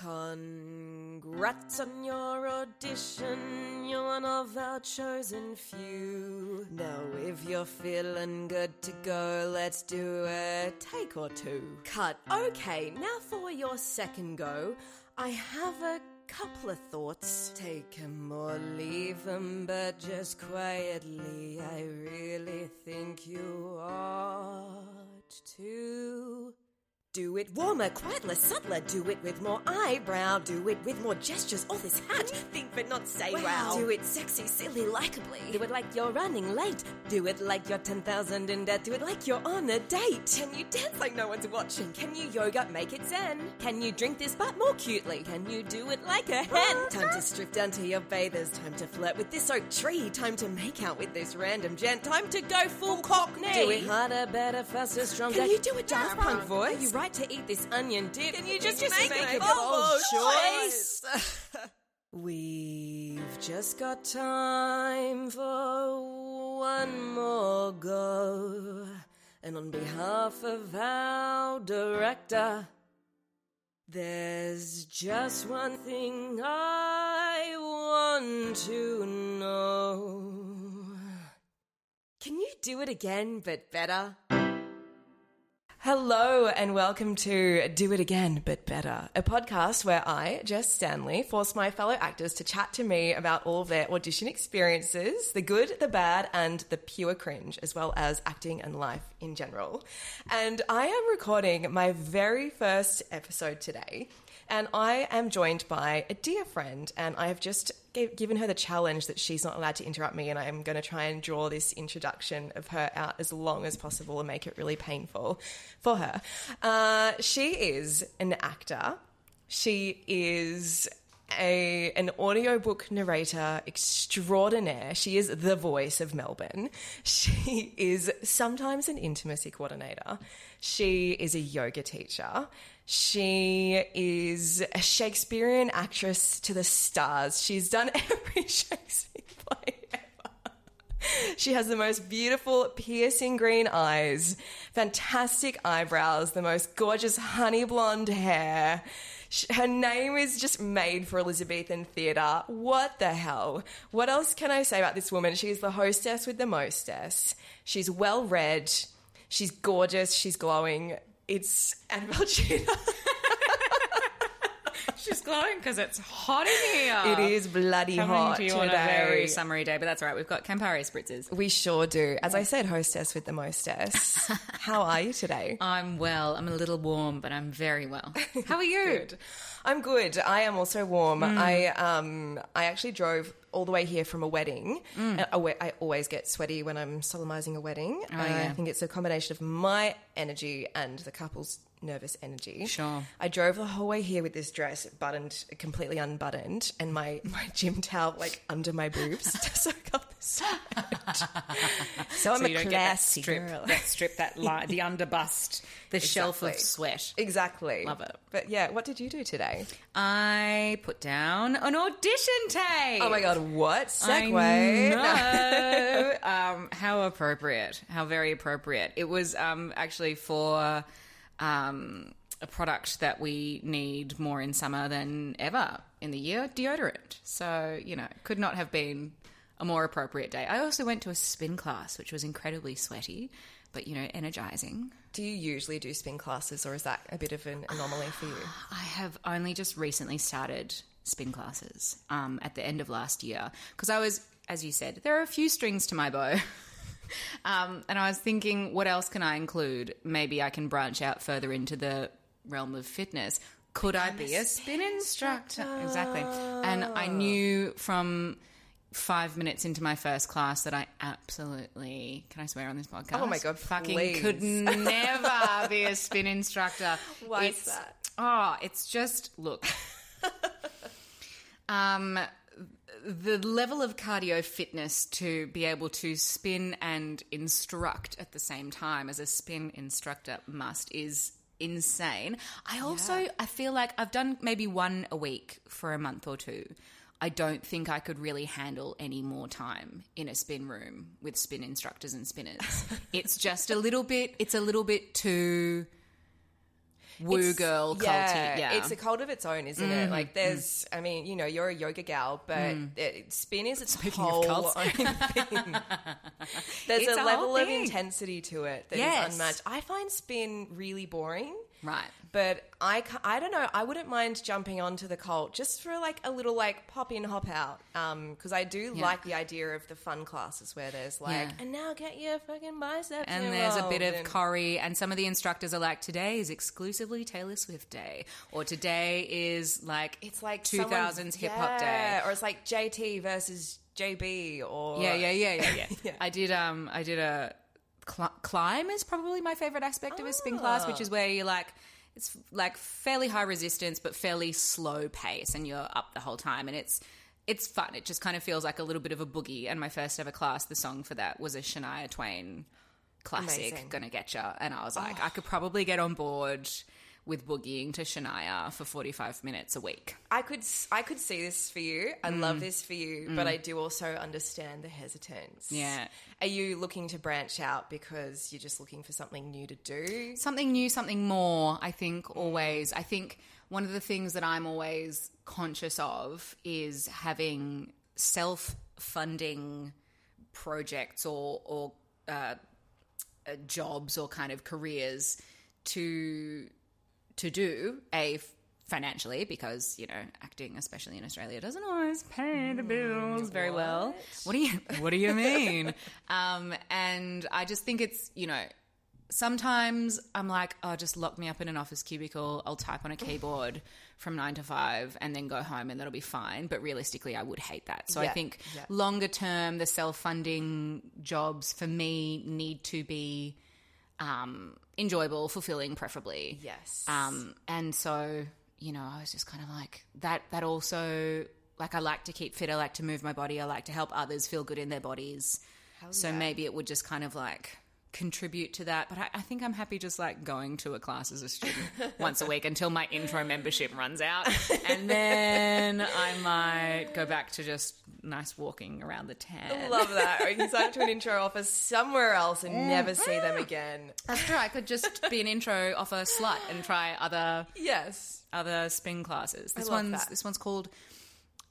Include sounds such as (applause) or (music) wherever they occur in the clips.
Congrats on your audition, you're one of our chosen few. Now, if you're feeling good to go, let's do a take or two. Cut. Okay, now for your second go, I have a couple of thoughts. Take 'em or leave 'em, but just quietly, I really think you ought to. Do it warmer, quieter, subtler. Do it with more eyebrow. Do it with more gestures. All this hat. Think but not say wow. Do it sexy, silly, likably. Do it like you're running late. Do it like you're 10,000 in debt. Do it like you're on a date. Can you dance like no one's watching? Can you yoga, make it zen? Can you drink this but more cutely? Can you do it like a hen? (laughs) Time to strip down to your bathers. Time to flirt with this oak tree. Time to make out with this random gent. Time to go full cockney. Do it harder, better, faster, stronger. Can you do a Daft Punk voice? To eat this onion dip. Can you just, just make, make a bold choice? (laughs) We've just got time for one more go. And on behalf of our director, there's just one thing I want to know. Can you do it again, but better? Hello and welcome to Do It Again But Better, a podcast where I, Jess Stanley, force my fellow actors to chat to me about all of their audition experiences, the good, the bad, and the pure cringe, as well as acting and life in general. And I am recording my very first episode today. And I am joined by a dear friend, and I have just gave, given her the challenge that she's not allowed to interrupt me, and I am going to try and draw this introduction of her out as long as possible and make it really painful for her. Uh, she is an actor. She is a an audiobook narrator extraordinaire. She is the voice of Melbourne. She is sometimes an intimacy coordinator. She is a yoga teacher. She is a Shakespearean actress to the stars. She's done (laughs) every Shakespeare play ever. She has the most beautiful, piercing green eyes, fantastic eyebrows, the most gorgeous honey blonde hair. Her name is just made for Elizabethan theatre. What the hell? What else can I say about this woman? She's the hostess with the mostess. She's well read. She's gorgeous. She's glowing. It's Annabelle Tudor. (laughs) She's glowing because it's hot in here. It is bloody Coming hot to you today. on a very summery day, but that's all right. We've got Campari spritzers. we sure do. As I said, hostess with the mostess. (laughs) How are you today? I'm well. I'm a little warm, but I'm very well. How are you? (laughs) Good. I'm good. I am also warm. Mm. I um I actually drove all the way here from a wedding. Mm. I always get sweaty when I'm solemnizing a wedding. Oh, I think it's a combination of my energy and the couple's nervous energy. Sure. I drove the whole way here with this dress buttoned completely unbuttoned and my (laughs) my gym towel like under my boobs (laughs) to soak up the sweat. so I'm So a don't get that classy strip, girl. that strip, that (laughs) line, the underbust, the shelf of sweat. Exactly. Love it. But yeah, what did you do today? I put down an audition tape. Oh my god, what? segue. know. um, how appropriate. How very appropriate. It was um, actually for um, a product that we need more in summer than ever in the year deodorant. So, you know, could not have been a more appropriate day. I also went to a spin class, which was incredibly sweaty, but, you know, energizing. Do you usually do spin classes or is that a bit of an anomaly for you? (sighs) I have only just recently started spin classes um, at the end of last year because I was, as you said, there are a few strings to my bow. (laughs) um, and I was thinking, what else can I include? Maybe I can branch out further into the realm of fitness. Could I be a spin instructor? Exactly. And I knew from five minutes into my first class that I absolutely can I swear on this podcast? Oh my God, fucking please. could never (laughs) be a spin instructor. Why is that? Oh, it's just look. (laughs) um, the level of cardio fitness to be able to spin and instruct at the same time as a spin instructor must is insane. I also Yeah. I feel like I've done maybe one a week for a month or two. I don't think I could really handle any more time in a spin room with spin instructors and spinners. (laughs) it's just a little bit it's a little bit too woo girl culty. Yeah, it's a cult of its own, isn't Mm-hmm. it? Like, there's, I mean, you know, you're a yoga gal, but it, spin is its Mm. Speaking of whole cults. own (laughs) thing. (laughs) There's It's a level of intensity to it that is Yes. unmatched. I find spin really boring. Right. But I, I don't know. I wouldn't mind jumping onto the cult just for like a little like pop in, hop out. Because I do Yeah. like the idea of the fun classes where there's like, Yeah. and now get your fucking biceps. And there's a bit of and- curry, and some of the instructors are like, today is exclusively Taylor Swift Day, or today is like It's like 2000s hip hop day. or it's like JT versus JB, or Yeah, yeah, yeah, yeah, yeah. (laughs) Yeah. I did. Um, I did a cl- climb is probably my favorite aspect of a spin class, which ah. is where you're like. It's like fairly high resistance, but fairly slow pace, and you're up the whole time, and it's it's fun. It just kind of feels like a little bit of a boogie. And my first ever class, the song for that was a Shania Twain classic, Amazing. "Gonna Get Ya," and I was like, ah. I could probably get on board with boogieing to Shania for 45 minutes a week. I could I could see this for you. I Mm. love this for you, but I do also understand the hesitance. Yeah. Are you looking to branch out because you're just looking for something new to do? something new, something more. I think always. I think one of the things that I'm always conscious of is having self-funding projects or or uh, uh, jobs or kind of careers to to do a financially because you know acting especially in australia doesn't always pay the bills very well what do you (laughs) what do you mean (laughs) um and i just think it's you know sometimes I'm like, oh, just lock me up in an office cubicle. I'll type on a keyboard from nine to five and then go home and that'll be fine. But realistically, I would hate that. So I think yeah. longer term, the self funding jobs for me need to be um, enjoyable, fulfilling, preferably. Yes. Um, and so, you know, I was just kind of like that. That also, like, I like to keep fit. I like to move my body. I like to help others feel good in their bodies. so yeah. maybe it would just kind of like contribute to that. But I, I think I'm happy just like going to a class as a student (laughs) once a week until my intro membership runs out, and then I might go back to just nice walking around the town. Love that. Or you can sign up to an intro office somewhere else and never see them mm-hmm. again. That's true. I could just be an intro off a slut and try other Yes. other spin classes. This one's that. this one's called.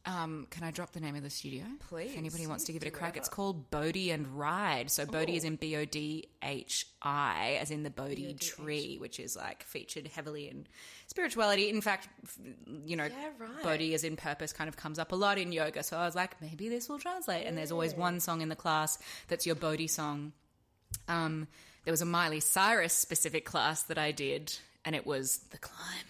Um, can I drop the name of the studio? Please. If anybody wants to give it a crack, it's called Bodhi and Ride. So Bodhi is in B O D H I, as in the Bodhi tree, which is like featured heavily in spirituality. In fact, you know, Yeah, right. Bodhi as in purpose kind of comes up a lot in yoga. So I was like, maybe this will translate. And there's always one song in the class that's your Bodhi song. Um, there was a Miley Cyrus specific class that I did, and it was the climb.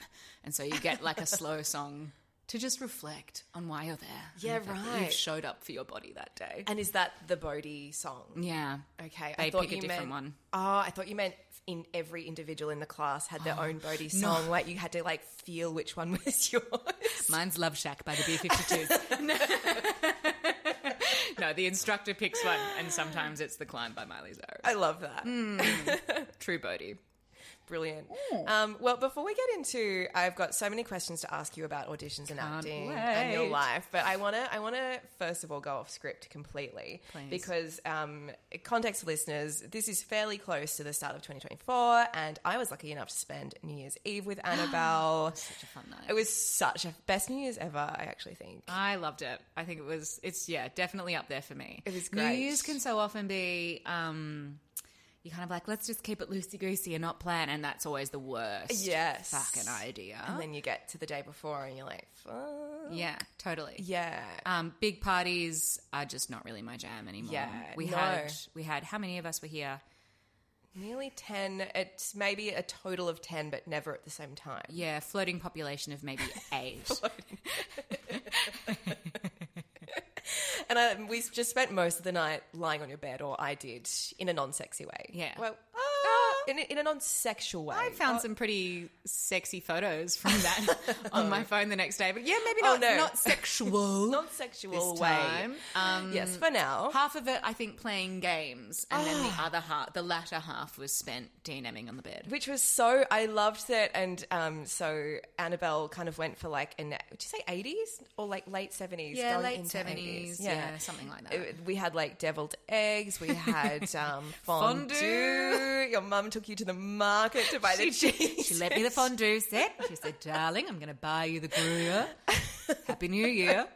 And so you get like a slow song to just reflect on why you're there. Yeah, the fact that right. You've showed up for your body that day. And is that the Bodhi song? Yeah. Okay, They I thought pick a you different meant, one. Oh, I thought you meant in every individual in the class had their own Bodhi song. Like you had to like feel which one (laughs) was yours. Mine's Love Shack by the B-52s. (laughs) no, the instructor picks one, and sometimes it's The Climb by Miley Cyrus. I love that. Mm. (laughs) True Bodhi. Brilliant. Um, well, before we get into, I've got so many questions to ask you about auditions and acting and your life, but I want to, I want to first of all go off script completely Please. because, um, context listeners, this is fairly close to the start of 2024, and I was lucky enough to spend New Year's Eve with (gasps) Annabelle. Such a fun night. it was such a best New Year's ever, I actually think. I loved it. I think it was. It's yeah, definitely up there for me. It was great. New. Year's can so often be. um you kind of like let's just keep it loosey goosey and not plan, and that's always the worst. Yes. fucking idea. And then you get to the day before, and you're like, Fuck. yeah, totally. yeah. Um, big parties are just not really my jam anymore. Yeah, we no. had we had how many of us were here? Nearly 10. It's maybe a total of 10, but never at the same time. Yeah, floating population of maybe (laughs) eight. And I, we just spent most of the night lying on your bed, or I did, in a non-sexy way. Yeah. Well, in, a, in a non-sexual way. I found Oh, some pretty sexy photos from that (laughs) on my phone the next day, but yeah, maybe Oh, not no. not sexual (laughs) non-sexual way. Um, Yes, for now. half of it I think playing games, and then Ah. the other half, the latter half, was spent DNMing on the bed. Which was so, I loved that. And um, so Annabelle kind of went for like, an, would you say 80s or like late 70s? Yeah, late seventies, 80s. yeah. something like that. It- we had like deviled eggs. We had (laughs) um, Fondue. fondue. Your mum took took you to the market to buy the cheese. (laughs) She lent me the fondue set. She said, "Darling, I'm going to buy you the Gruyere. Happy New Year."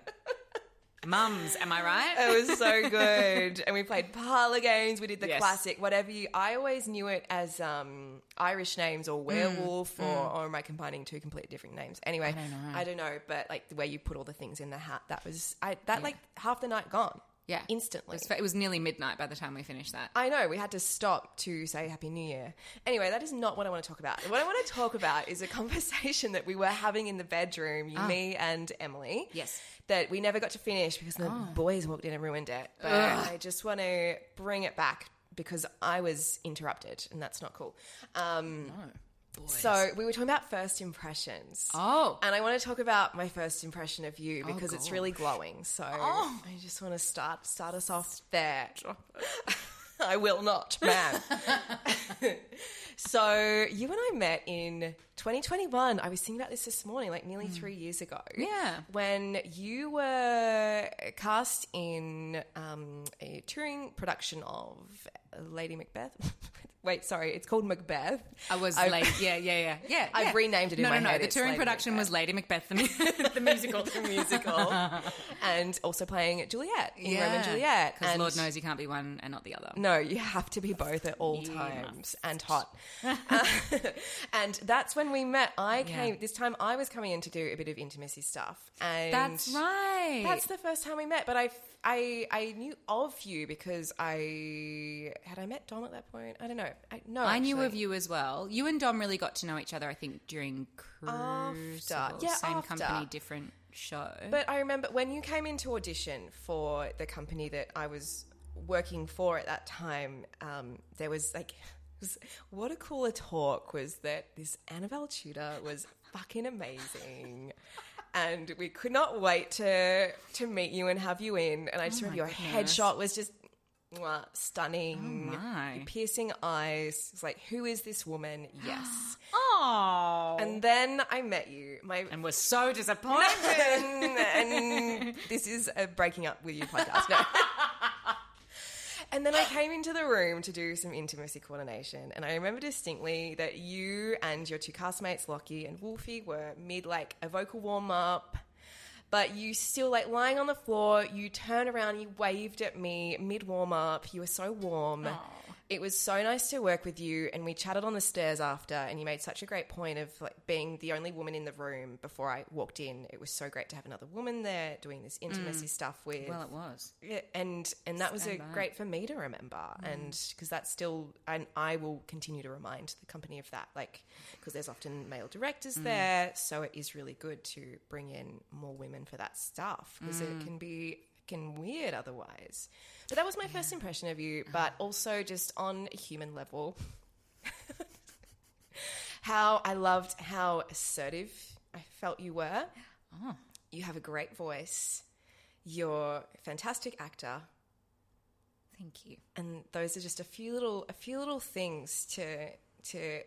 Mums, am I right? It was so good. and we played parlor games. We did the Yes. classic, whatever you. I always knew it as um, Irish names or werewolf, or, or am I combining two completely different names? Anyway, Mm, don't know. I don't know, but like the way you put all the things in the hat, that was I that like half the night gone. Yeah, instantly. It was, it was nearly midnight by the time we finished that. I know we had to stop to say Happy New Year. Anyway, that is not what I want to talk about. What I want to talk about is a (laughs) conversation that we were having in the bedroom, you, me, and Emily. Yes. That we never got to finish because the boys walked in and ruined it. But I just want to bring it back because I was interrupted, and that's not cool. Um, So we were talking about first impressions. Oh. And I want to talk about my first impression of you because it's really glowing. So Oh. I just want to start start us off there. (laughs) I will not, man. (laughs) so you and I met in 2021. I was thinking about this this morning, like nearly three years ago. Yeah. When you were cast in um, a touring production of Lady Macbeth. (laughs) Wait, sorry, it's called Macbeth. I was I've- late. Yeah, yeah, yeah, (laughs) yeah. I've yeah. renamed it in no, my no, no. head. The touring Lady production Macbeth. was Lady Macbeth, the, mu- (laughs) the musical. the musical, and also playing Juliet in Romeo and Juliet. Because Lord knows you can't be one and not the other. no, you have to be both at all You times and hot. Uh, and that's when we met. I came this time. I was coming in to do a bit of intimacy stuff, and That's right. That's the first time we met. But I, I, I knew of you because I had I met Dom at that point. I don't know. I, no, I knew of you as well. You and Dom really got to know each other, I think, during After. Crucible. Yeah, Same after. company, different show. But I remember when you came into audition for the company that I was working for at that time, um, there was like, (laughs) what a cooler talk was that this Annabelle Tudor was fucking amazing. And we could not wait to to meet you and have you in. And I just oh remember your goodness. headshot was just mwah, stunning. Oh, my. Your piercing eyes. It's like, who is this woman? (gasps) Yes. oh. and then I met you. My and we're so disappointed. (laughs) and, and this is a breaking up with you podcast. No. (laughs) and then I came into the room to do some intimacy coordination, and I remember distinctly that you and your two castmates, Lockie and Wolfie, were mid like a vocal warm up. But you still like lying on the floor. You turned around, you waved at me mid warm up. You were so warm. It was so nice to work with you, and we chatted on the stairs after. And you made such a great point of like being the only woman in the room before I walked in. It was so great to have another woman there doing this mm. intimacy stuff with. well, it was. Yeah, and and that was a great for me to remember, mm. and because that's still, and I will continue to remind the company of that, like because there's often male directors mm. there, so it is really good to bring in more women for that stuff because it can be can weird otherwise. But that was my first impression of you, but uh-huh. also just on a human level, (laughs) how I loved how assertive I felt you were. Oh. You have a great voice. You're a fantastic actor, Thank you. and those are just a few little a few little things to to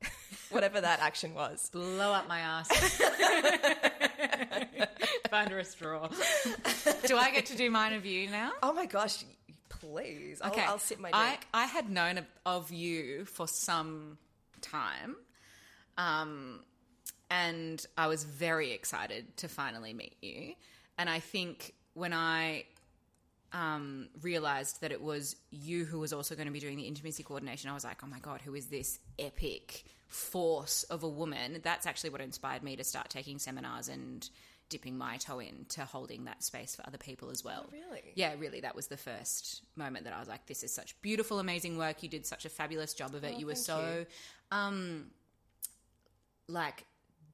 (laughs) whatever that action was. Blow up my ass. (laughs) (laughs) Find her a straw. Do I get to do mine of you now? Oh my gosh, please! I'll, I'll sip my I, drink. I had known of, of you for some time. Um, and I was very excited to finally meet you. And I think when I um, realized that it was you who was also going to be doing the intimacy coordination, I was like, oh my God, who is this epic force of a woman? That's actually what inspired me to start taking seminars and dipping my toe in to holding that space for other people as well. really? Yeah, really. That was the first moment that I was like, this is such beautiful, amazing work. You did such a fabulous job of it. you were so, um, like,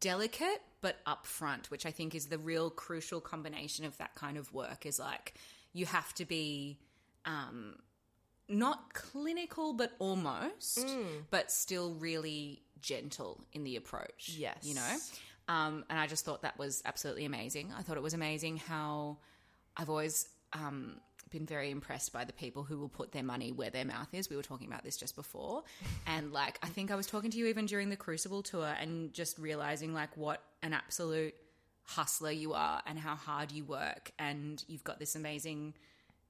delicate but upfront, which I think is the real crucial combination of that kind of work is like, you have to be, um, not clinical, but almost, but still really gentle in the approach. Yes. You know? Um, and I just thought that was absolutely amazing. I thought it was amazing how I've always um, been very impressed by the people who will put their money where their mouth is. We were talking about this just before. (laughs) and like, I think I was talking to you even during the Crucible tour and just realizing like what an absolute hustler you are and how hard you work. And you've got this amazing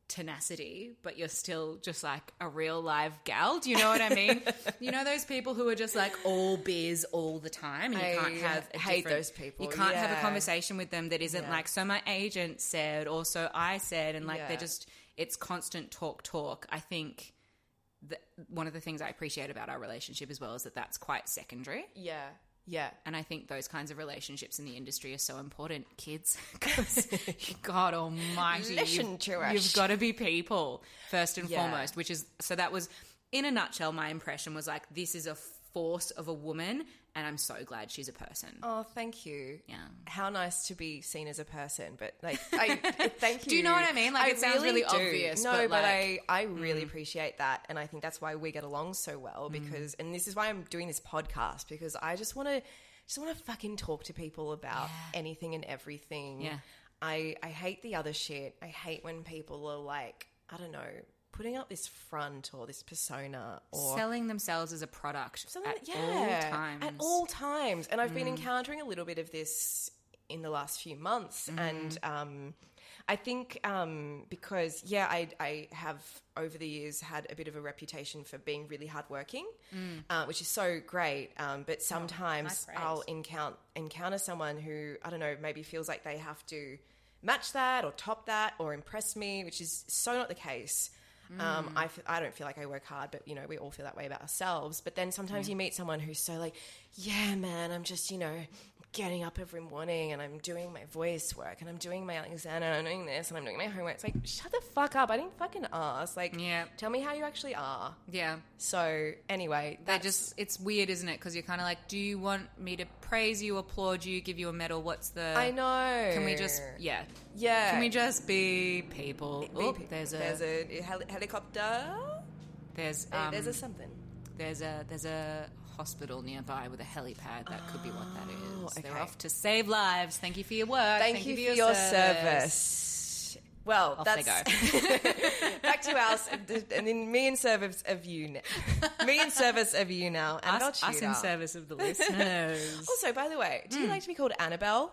tenacity, but you're still just like a real live gal. Do you know what I mean? (laughs) you know those people who are just like all biz all the time, and you I can't have a hate those people, You can't have a conversation with them that isn't Yeah. like so. My agent said, or so I said, and like Yeah. they're just it's constant talk, talk. I think. that one of the things I appreciate about our relationship as well is that that's quite secondary. Yeah. Yeah. And I think those kinds of relationships in the industry are so important, kids. (laughs) Because (laughs) God Almighty, Listen you've, to us. you've got to be people first and Yeah. foremost. Which is so that was in a nutshell. My impression was like this is a force of a woman, and I'm so glad she's a person. Oh, thank you. Yeah. How nice to be seen as a person, but like, (laughs) I thank you. Do you know what I mean? Like, it sounds really do. obvious, No, but, but, like- mm. I I really appreciate that, and I think that's why we get along so well. Because, and this is why I'm doing this podcast because I just want to just want to fucking talk to people about anything and everything. Yeah. I I hate the other shit. I hate when people are like, I don't know, putting up this front or this persona or Selling themselves as a product Something- at all times. At all times. And Mm. I've been encountering a little bit of this in the last few months. Mm-hmm. And um, I think um, because, yeah, I, I have over the years had a bit of a reputation for being really hardworking, uh, which is so great. Um, but sometimes praise. I'll encounter, encounter someone who, I don't know, maybe feels like they have to match that or top that or impress me, which is so not the case. Um, I, f- I don't feel like I work hard, but you know, we all feel that way about ourselves. But then sometimes you meet someone who's so like, yeah, man, I'm just, you know, getting up every morning and I'm doing my voice work and I'm doing my Alexander and I'm doing this and I'm doing my homework. It's like, shut the fuck up. I didn't fucking ask. Like, Yeah. tell me how you actually are. yeah. So anyway, that's just, it's weird, isn't it? Because you're kind of like, do you want me to praise you, applaud you, give you a medal? What's the. I know. Can we just, yeah. yeah. Can we just be people? Be- there's a, there's a heli- helicopter. there's, um, there's a something. there's a, there's a hospital nearby with a helipad. That could be what that oh, is. They're Oh, off to save lives. Thank you for your work. Thank, you, for your service. Well, Off that's (laughs) back to us, and then me in service of you. Now. me in service of you now, and Us, us in service of the (laughs) listeners. Also, by the way, do you hmm. like to be called Annabelle?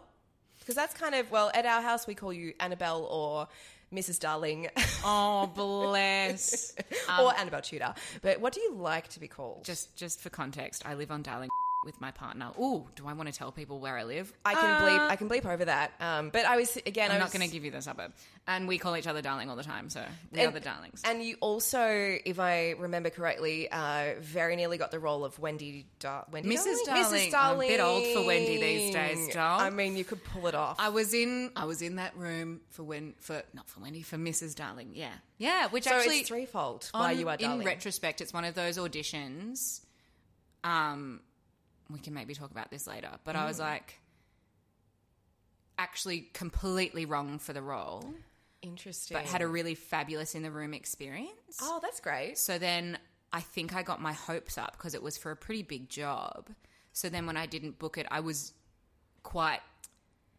Because that's kind of well, at our house we call you Annabelle or Mrs. Darling oh, bless. (laughs) or um, Annabelle Tudor. But what do you like to be called? Just, just for context, I live on Darling with my partner. Ooh, do I want to tell people where I live? I can bleep. I can bleep over that. Um, but I was again. I'm I not going to give you the suburb. And we call each other darling all the time, so we and, are the darlings. And you also, if I remember correctly, uh, very nearly got the role of Wendy. Dar- Wendy Mrs. Darling? Darling. I'm a bit old for Wendy these days, doll. I mean, you could pull it off. I was in I was in that room for when for not for Wendy for Mrs. Darling. Yeah, yeah. Which so actually it's threefold. Why you are darling. in retrospect, it's one of those auditions. Um, we can maybe talk about this later, but I was Mm. like, actually completely wrong for the role, Interesting. but had a really fabulous in the room experience. oh, that's great. So then I think I got my hopes up because it was for a pretty big job. So then when I didn't book it, I was quite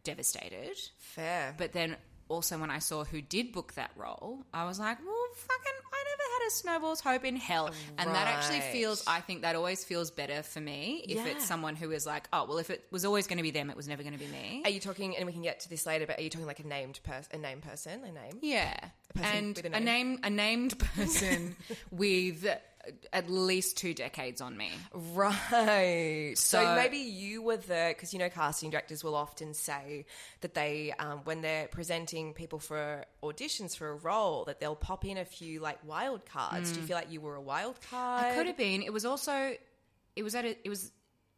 devastated. Fair. But then also when I saw who did book that role, I was like, well, fucking, I never had a snowball's hope in hell. And that actually feels, I think that always feels better for me if Yeah. it's someone who is like, oh, well, if it was always going to be them, it was never going to be me. Are you talking? And we can get to this later. But are you talking like a named person, a named person, a name? Yeah, person and with a a name. name, a named (laughs) person (laughs) with at least two decades on me. Right. So, So- maybe you were the because you know casting directors will often say that they um, when they're presenting people for auditions for a role that they'll pop in a few like wild cards. Do you feel like you were a wild card? I could have been. It was also, it was at a, it was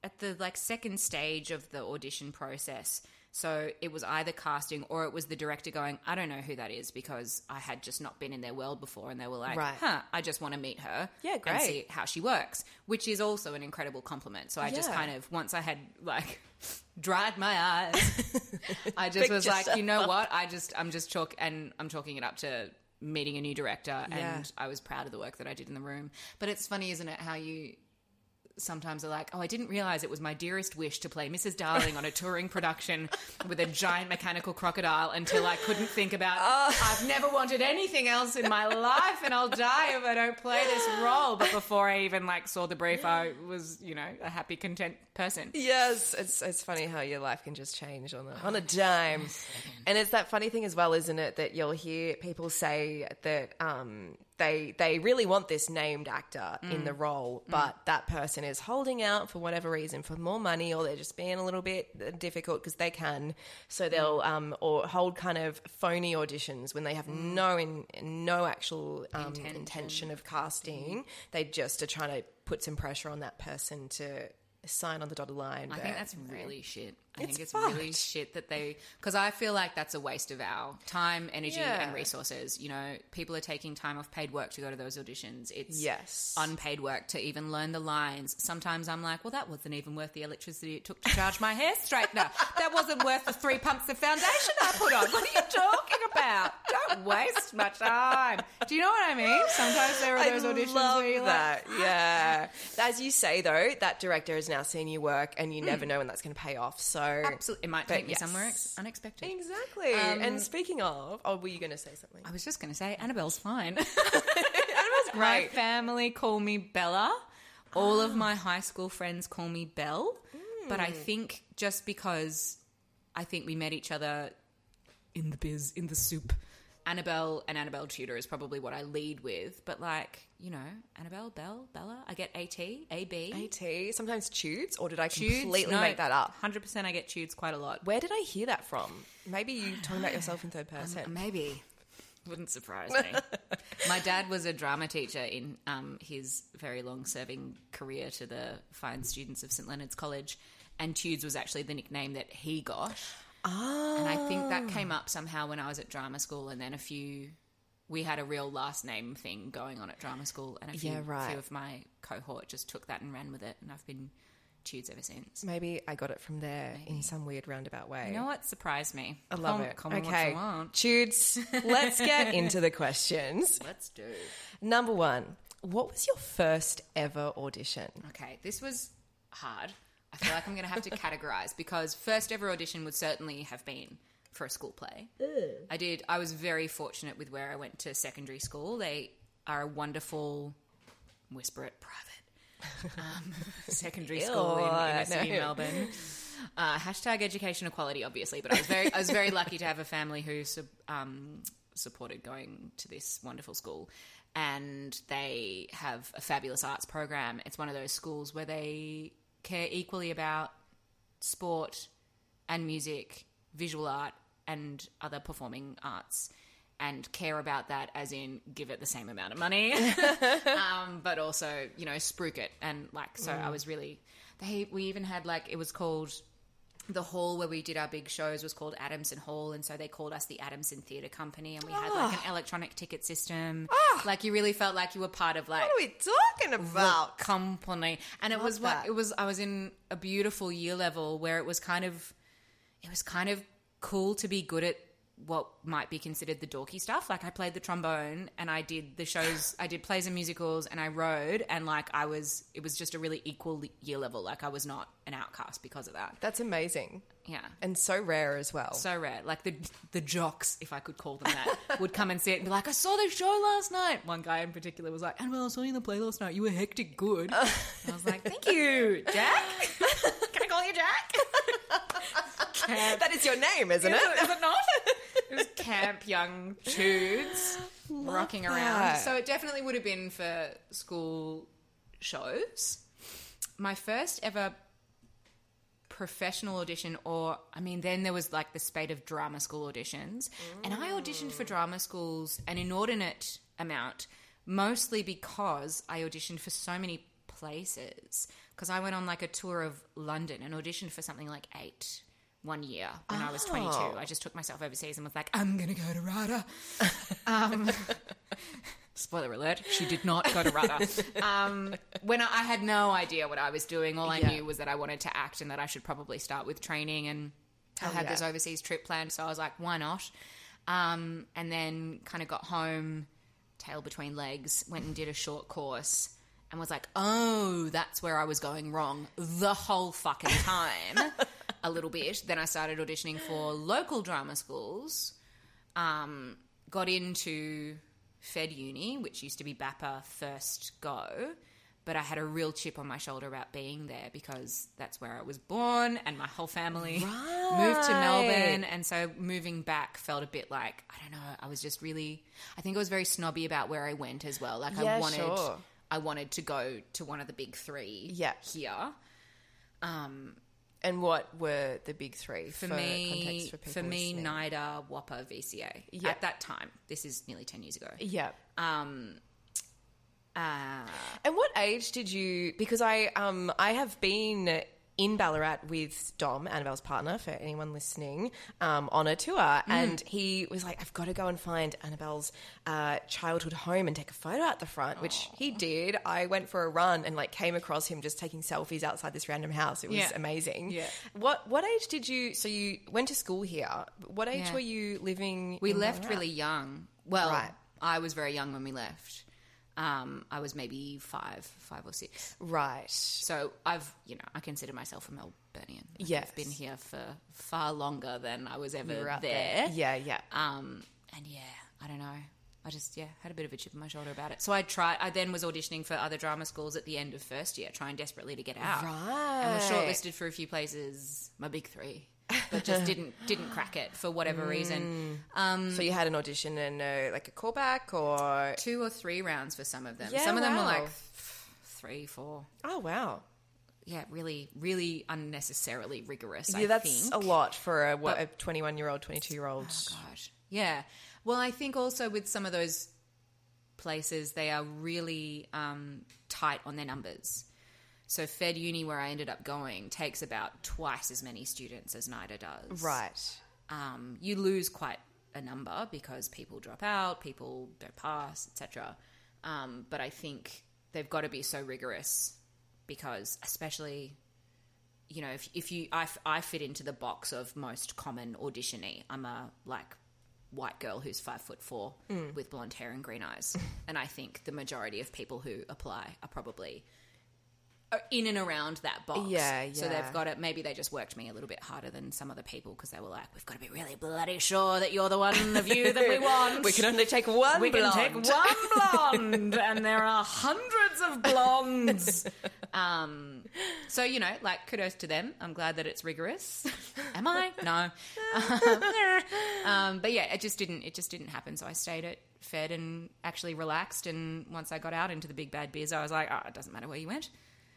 at the like second stage of the audition process. So it was either casting or it was the director going, I don't know who that is because I had just not been in their world before, and they were like, Right. huh, I just want to meet her, Yeah, and great. see how she works, which is also an incredible compliment. So I just kind of once I had like dried my eyes, (laughs) I just was like, you know yourself what, I just I'm just chalk and I'm chalking it up to meeting a new director Yeah. and I was proud of the work that I did in the room. But it's funny, isn't it, how you sometimes are like, oh, I didn't realize it was my dearest wish to play Mrs. Darling on a touring production with a giant mechanical crocodile until I couldn't think about, I've never wanted anything else in my life and I'll die if I don't play this role. But before I even like saw the brief, I was, you know, a happy, content person. Yes, it's it's funny how your life can just change on a on a dime, and it's that funny thing as well, isn't it? That you'll hear people say that um, they they really want this named actor in mm. the role, mm. but that person is holding out for whatever reason for more money, or they're just being a little bit uh, difficult because they can. So mm. they'll um, or hold kind of phony auditions when they have no in, no actual um, Intention. intention of casting. Mm-hmm. They just are trying to put some pressure on that person to sign on the dotted line. I but- think that's really shit. I think it's really shit that they because I feel like that's a waste of our time, energy, Yeah. and resources. You know, people are taking time off paid work to go to those auditions. It's Yes. unpaid work to even learn the lines. Sometimes I'm like, well, that wasn't even worth the electricity it took to charge my hair straightener. That wasn't worth the three pumps of foundation I put on. What are you talking about? Don't waste my time. Do you know what I mean? Sometimes there are those I auditions love where you're like, yeah. Ah. As you say, though, that director has now seen you work, and you Hmm. never know when that's going to pay off. So absolutely, it might take me somewhere ex- unexpected. exactly. Um, and speaking of, oh, were you going to say something? I was just going to say, Annabelle's fine. (laughs) (laughs) Annabelle's great. my family call me Bella. All of my high school friends call me Belle. But I think just because I think we met each other in the biz, in the soup, Annabelle and Annabelle Tudor is probably what I lead with. But like, you know, Annabelle, Belle, Bella, I get AT, AB. AT, sometimes tudes, or did I Tudes. completely No, make that up? 100% I get tudes quite a lot. Where did I hear that from? Maybe you talking about yourself in third person. Maybe. Wouldn't surprise me. (laughs) My dad was a drama teacher in um, his very long serving career to the fine students of St Leonard's College, and Tudes was actually the nickname that he got. Ah. And I think that came up somehow when I was at drama school, and then a few. We had a real last name thing going on at drama school, and a few, Yeah, right. few of my cohort just took that and ran with it, and I've been Tudes ever since. Maybe I got it from there in some weird roundabout way. You know what surprised me? I love Call- it. What okay, tudes, let's get (laughs) into the questions. Let's do. Number one, what was your first ever audition? Okay, this was hard. I feel like I'm going to have to categorize because first ever audition would certainly have been for a school play. I did. I was very fortunate with where I went to secondary school. They are a wonderful, whisper it private um, (laughs) secondary school in, Ew, inner city. Melbourne. Uh, hashtag education equality, obviously, but I was very, I was very lucky to have a family who um, supported going to this wonderful school, and they have a fabulous arts program. It's one of those schools where they care equally about sport and music, visual art, and other performing arts. And care about that, as in give it the same amount of money, (laughs) um, but also you know spruik it and like. So I was really. They we even had like it was called the hall where we did our big shows was called Adamson Hall, and so they called us the Adamson Theatre Company, and we had like an ah. electronic ticket system. Ah. Like you really felt like you were part of like What are we talking about? company. And it Love was what it was. I was in a beautiful year level where it was kind of, it was kind of cool to be good at what might be considered the dorky stuff. Like I played the trombone and I did the shows. I did plays and musicals and I rode and like I was. It was just a really equal year level. Like I was not an outcast because of that. That's amazing. Yeah. And so rare as well. So rare. Like the the jocks, if I could call them that, (laughs) would come and sit and be like, I saw the show last night. One guy in particular was like, "And Annabelle, I saw you in the play last night. You were hectic good. (laughs) And I was like, Thank you, Jack. (laughs) Can I call you Jack? That is your name, isn't Is it? it, is it not? Camp Young Tudes rocking around. that. So it definitely would have been for school shows. My first ever professional audition or I mean then there was like the spate of drama school auditions and I auditioned for drama schools an inordinate amount mostly because I auditioned for so many places because I went on like a tour of London and auditioned for something like 8 one year when I was 22 Oh. I just took myself overseas and was like I'm going to go to RADA (laughs) um Spoiler alert, she did not go to RADA. (laughs) um, when I, I had no idea what I was doing, all I Yeah. knew was that I wanted to act and that I should probably start with training. And I Hell had yeah. this overseas trip planned, so I was like, why not? Um, and then kind of got home, tail between legs, went and did a short course. and was like, oh, that's where I was going wrong the whole fucking time, (laughs) a little bit. Then I started auditioning for local drama schools, um, got into Fed Uni, which used to be BAPA First Go. But I had a real chip on my shoulder about being there because that's where I was born and my whole family moved to Melbourne. And so moving back felt a bit like, I don't know, I was just really, I think I was very snobby about where I went as well. Like Yeah, I wanted, sure. I wanted to go to one of the big three Yeah. here. Um, And what were the big three for, for, me, context for people? for, me, listening? NIDA, WAAPA, VCA. Yeah. At that time, this is nearly 10 years ago. Yeah. Um, uh, And what age did you? Because I um I have been in Ballarat with Dom, Annabelle's partner, for anyone listening, um, on a tour, and he was like, "I've got to go and find Annabelle's uh, childhood home and take a photo at the front," which he did. I went for a run and like came across him just taking selfies outside this random house. It was Yeah. amazing. Yeah. What what age did you? So you went to school here. What age Yeah. were you living? We left Ballarat? really young. Well, Right. I was very young when we left. Um, I was maybe five, five or six. right. So I've, you know, I consider myself a Melburnian. Like, Yes. I've been here for far longer than I was ever out there. Yeah, yeah. Um, and yeah, I don't know. I just yeah had a bit of a chip on my shoulder about it. So I tried. I then was auditioning for other drama schools at the end of first year, trying desperately to get out. Right. And was shortlisted for a few places, my big three, but just (laughs) didn't didn't crack it for whatever reason. Um, So you had an audition and uh, like a callback, or two or three rounds for some of them. Yeah, some of them were wow. like th- three, four. oh wow, Yeah, really, really unnecessarily rigorous. I yeah, that's think. a lot for a what, a twenty-one year old, twenty-two year old. God. Yeah. Well, I think also with some of those places, they are really um, tight on their numbers. So Fed Uni, where I ended up going, takes about twice as many students as NIDA does. Right. Um, you lose quite a number because people drop out, people don't pass, etc. Um, but I think they've got to be so rigorous because, especially, you know, if, if you, I, I fit into the box of most common auditionee. I'm a like white girl who's five foot four with blonde hair and green eyes, and I think the majority of people who apply are probably in and around that box. Yeah, yeah. So they've got it. Maybe they just worked me a little bit harder than some other people because they were like, "We've got to be really bloody sure that you're the one of you that we (laughs) want. We can only take one. We can take blonde. one (laughs) blonde, and there are hundreds of blondes. (laughs) Um, so you know, like kudos to them. I'm glad that it's rigorous. Am I? No. um, but yeah, it just didn't. It just didn't happen. So I stayed at Fed and actually relaxed. And once I got out into the big bad biz, I was like, oh, it doesn't matter where you went.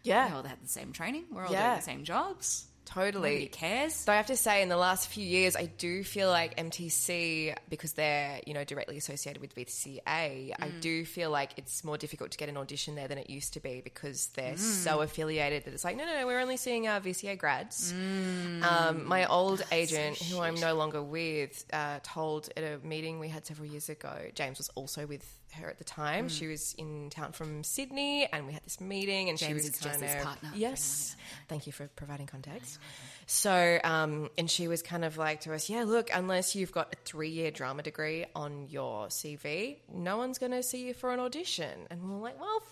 We Yeah, all had the same training. We're all Yeah. doing the same jobs. Totally. Nobody cares. So I have to say, in the last few years, I do feel like MTC, because they're you know directly associated with VCA, I Mm. do feel like it's more difficult to get an audition there than it used to be because they're Mm. so affiliated that it's like, no, no, no, we're only seeing our VCA grads. Mm. Um, my old agent, who I'm no longer with, uh, told at a meeting we had several years ago. James was also with her at the time. Mm. She was in town from Sydney, and we had this meeting, and she was kind Jess's of partner, yes. Thank you for providing context. So, um, and she was kind of like to us, yeah, look, unless you've got a three year drama degree on your CV, no one's going to see you for an audition. And we we're like, well,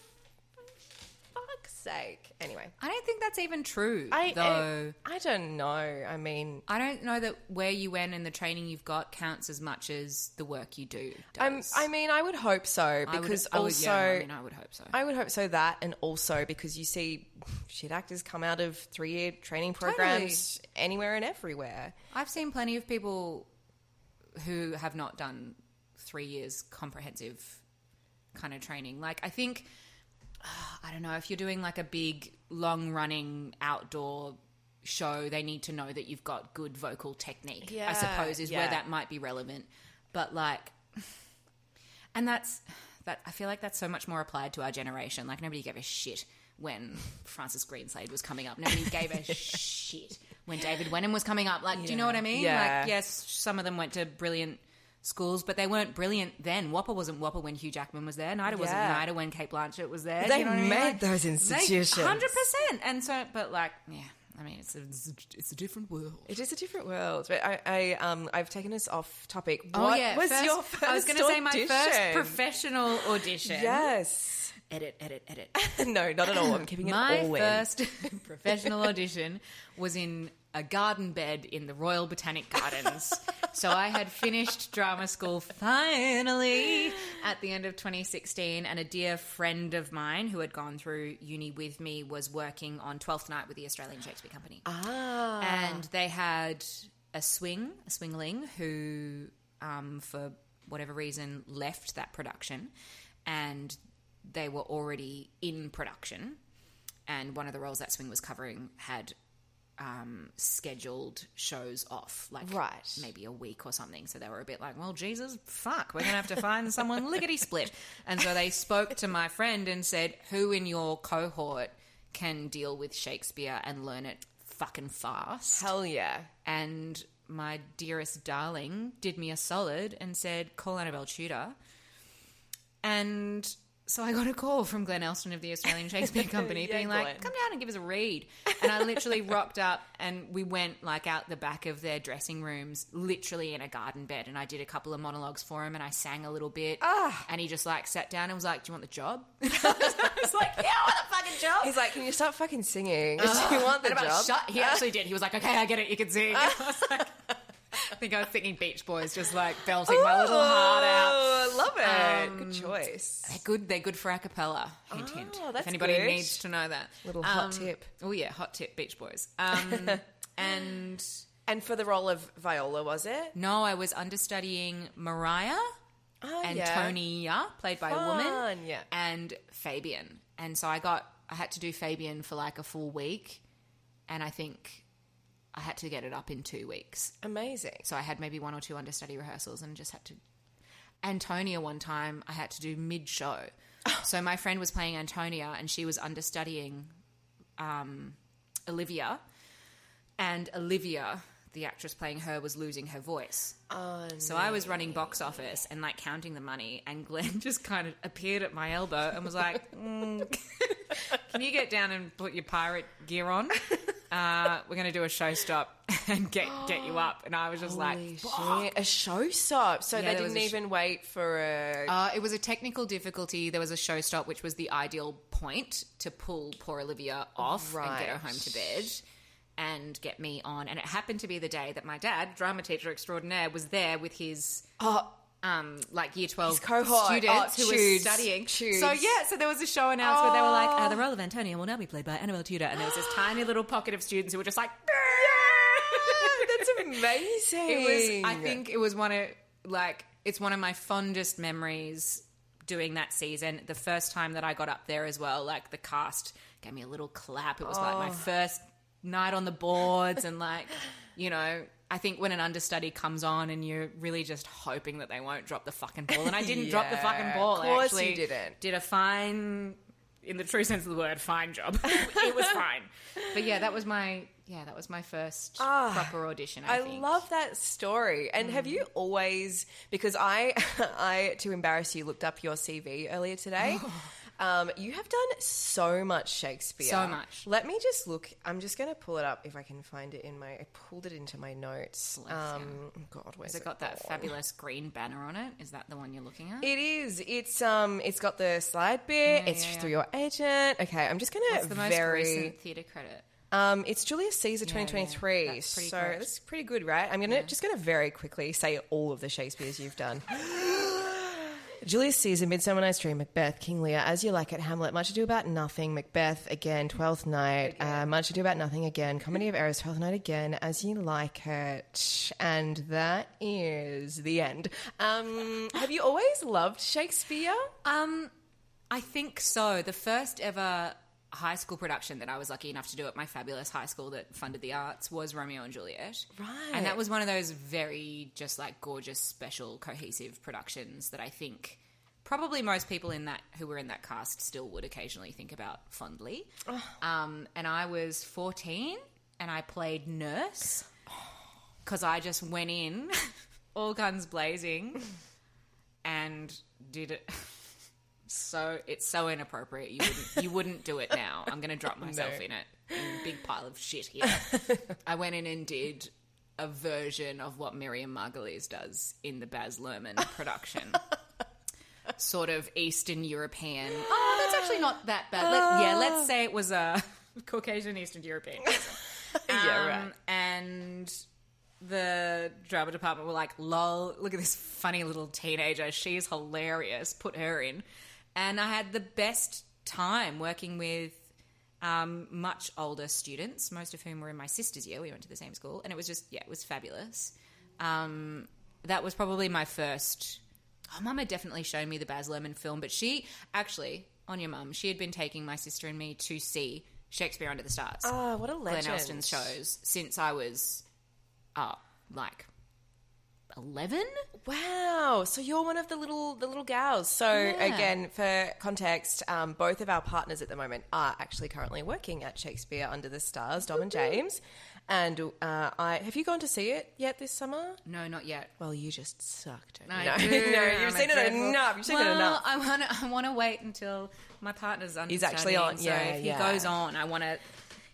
sake. Anyway, I don't think that's even true, I, eh, though. I, I don't know. I mean, I don't know that where you went and the training you've got counts as much as the work you do. Does. I mean, I would hope so I would- because I would- oh, also. yeah, I mean, I would hope so. I would hope so that, and also because you see shit actors come out of three year training programs anywhere and everywhere. I've seen plenty of people who have not done three years comprehensive kind of training. Like, I think, I don't know, if you're doing like a big, long running outdoor show, they need to know that you've got good vocal technique, I suppose, is where that might be relevant. But like, (sighs) and that's that. I feel like that's so much more applied to our generation. Like nobody gave a shit when Francis Greenslade was coming up. Nobody gave a (laughs) shit when David Wenham was coming up. Like, do you know what I mean? Yeah. Like, yes, some of them went to brilliant schools, but they weren't brilliant then. WAAPA wasn't WAAPA when Hugh Jackman was there. Nida wasn't Nida when Cate Blanchett was there. They you know what I mean? made Like, those institutions. 100%. And so, but like, yeah, I mean, it's a, it's a, different world. It is a different world. But I, I um, I've taken us off topic. Oh yeah, was first- your first I was going to say my first professional audition. Yes. edit, edit, edit. (laughs) no, not at all. I'm keeping it My all first (laughs) professional audition was in a garden bed in the Royal Botanic Gardens. (laughs) so I had finished drama school finally at the end of 2016, and a dear friend of mine who had gone through uni with me was working on Twelfth Night with the Australian Shakespeare Company. Ah. And they had a swing, a swingling, who, um, for whatever reason, left that production, and they were already in production. And one of the roles that swing was covering had um, scheduled shows off, like Right. maybe a week or something. So they were a bit like, "Well, Jesus, fuck, we're gonna have to find someone lickety split." And so they spoke to my friend and said, "Who in your cohort can deal with Shakespeare and learn it fucking fast?" Hell yeah. and my dearest darling did me a solid and said, call Annabelle Tudor. And so I got a call from Glenn Elston of the Australian Shakespeare (laughs) Company Yeah, being Glenn. like, come down and give us a read. And I literally (laughs) rocked up and we went like out the back of their dressing rooms, literally in a garden bed. And I did a couple of monologues for him and I sang a little bit. Ah. And he just like sat down and was like, do you want the job? (laughs) I was like, yeah, I want the fucking job. He's like, can you stop fucking singing? Do you want the about job? Shut. He actually did. He was like, "Okay, I get it. You can sing." I, was like, I think I was thinking Beach Boys, just like belting my little heart out. Oh, I love it. Um, Good choice. They're good. They're good for a cappella. Hint, hint. Oh, that's if anybody good. needs to know that, Little hot Um, tip. Oh yeah, hot tip. Beach Boys. Um, (laughs) and And for the role of Viola, was it? no, I was understudying Maria Oh, Antonia, played by a woman, yeah. and Fabian. And so I got, I had to do Fabian for like a full week, and I think I had to get it up in two weeks. Amazing. So I had maybe one or two understudy rehearsals and just had to. Antonia, one time I had to do mid show. so my friend was playing Antonia and she was understudying um, Olivia, and Olivia, the actress playing her, was losing her voice. Oh, So I was running box office and like counting the money, and Glenn (laughs) just kind of appeared at my elbow and was like, (laughs) "Mm, "Can you get down and put your pirate gear on? (laughs) Uh, we're going to do a show stop and get get you up." And I was just Holy like, shit. A show stop. So Yeah, they didn't a sh- even wait for a. uh, "It was a technical difficulty. There was a show stop, which was the ideal point to pull poor Olivia off and get her home to bed." And get me on, and it happened to be the day that my dad, drama teacher extraordinaire, was there with his oh, um, like year 12 His cohort. students Oh, who were studying. Tudes. So, yeah, so there was a show announced where they were like, Oh. uh, the role of Antonia will now be played by Annabelle Tudor. And there was this (gasps) tiny little pocket of students who were just like, that's (laughs) amazing. it was, I think it was one of, like, it's one of my fondest memories doing that season. The first time that I got up there as well, like, the cast gave me a little clap. It was like Oh. my first night on the boards and, like, you know, I think when an understudy comes on and you're really just hoping that they won't drop the fucking ball, and I didn't drop the fucking (laughs) ball. of I course actually you didn't. Did a fine, in the true sense of the word, fine job. (laughs) it was fine. But yeah, that was my yeah, that was my first ah, proper audition. I, I love that story. And have you mm. always because I (laughs) I to embarrass you looked up your CV earlier today. Oh. Um, you have done so much Shakespeare. So much. Let me just look. I'm just going to pull it up if I can find it in my. I pulled it into my notes. Bless Um, God, where's Has it got that gone? fabulous green banner on it? Is that the one you're looking at? It is. It's um. It's got the slide bit. Yeah, it's yeah, yeah. through your agent. Okay, I'm just gonna What's the most very. recent theatre credit? Um, it's Julius Caesar yeah, 2023. that's pretty so great. that's pretty good, right? I'm gonna just gonna very quickly say all of the Shakespeare's you've done. (laughs) Julius Caesar, Midsummer Night's Dream, Macbeth, King Lear, As You Like It, Hamlet, Much Ado About Nothing, Macbeth again, Twelfth Night, uh, Much Ado About Nothing again, Comedy of Errors, Twelfth Night again, As You Like It, and that is the end. Um, have you always loved Shakespeare? Um, I think so. The first ever high school production that I was lucky enough to do at my fabulous high school that funded the arts was Romeo and Juliet. Right. And that was one of those very just like gorgeous, special, cohesive productions that I think probably most people in that who were in that cast still would occasionally think about fondly. Um, and I was 14 and I played nurse (sighs) because I just went in (laughs) all guns blazing and did it. (laughs) So it's so inappropriate. You wouldn't you wouldn't do it now. I'm going to drop (laughs) myself No. in it. In a big pile of shit here. (laughs) I went in and did a version of what Miriam Margolyes does in the Baz Luhrmann (laughs) production. sort of Eastern European. (gasps) Oh, that's actually not that bad. Let, yeah, let's say it was a Caucasian Eastern European. yeah, Um, right. And the drama department were like, lol, look at this funny little teenager. She's hilarious. Put her in. And I had the best time working with um, much older students, most of whom were in my sister's year. We went to the same school. And it was just, yeah, it was fabulous. Um, that was probably my first. Oh, mum had definitely shown me the Baz Luhrmann film, but she actually, on your mum, she had been taking my sister and me to see Shakespeare Under the Stars. Oh, what a Glenn legend. Elston's shows since I was, uh, like, eleven. Wow. So you're one of the little the little gals. So Yeah. again, for context, um, both of our partners at the moment are actually currently working at Shakespeare Under the Stars, Dom and James. And uh, I have you gone to see it yet this summer? No, not yet. Well, you just sucked. I no, (laughs) no, I'm you've a seen it enough. You've seen well, it enough. I want to. I want to wait until my partner's on. He's actually on, So yeah, if he goes on, I want to.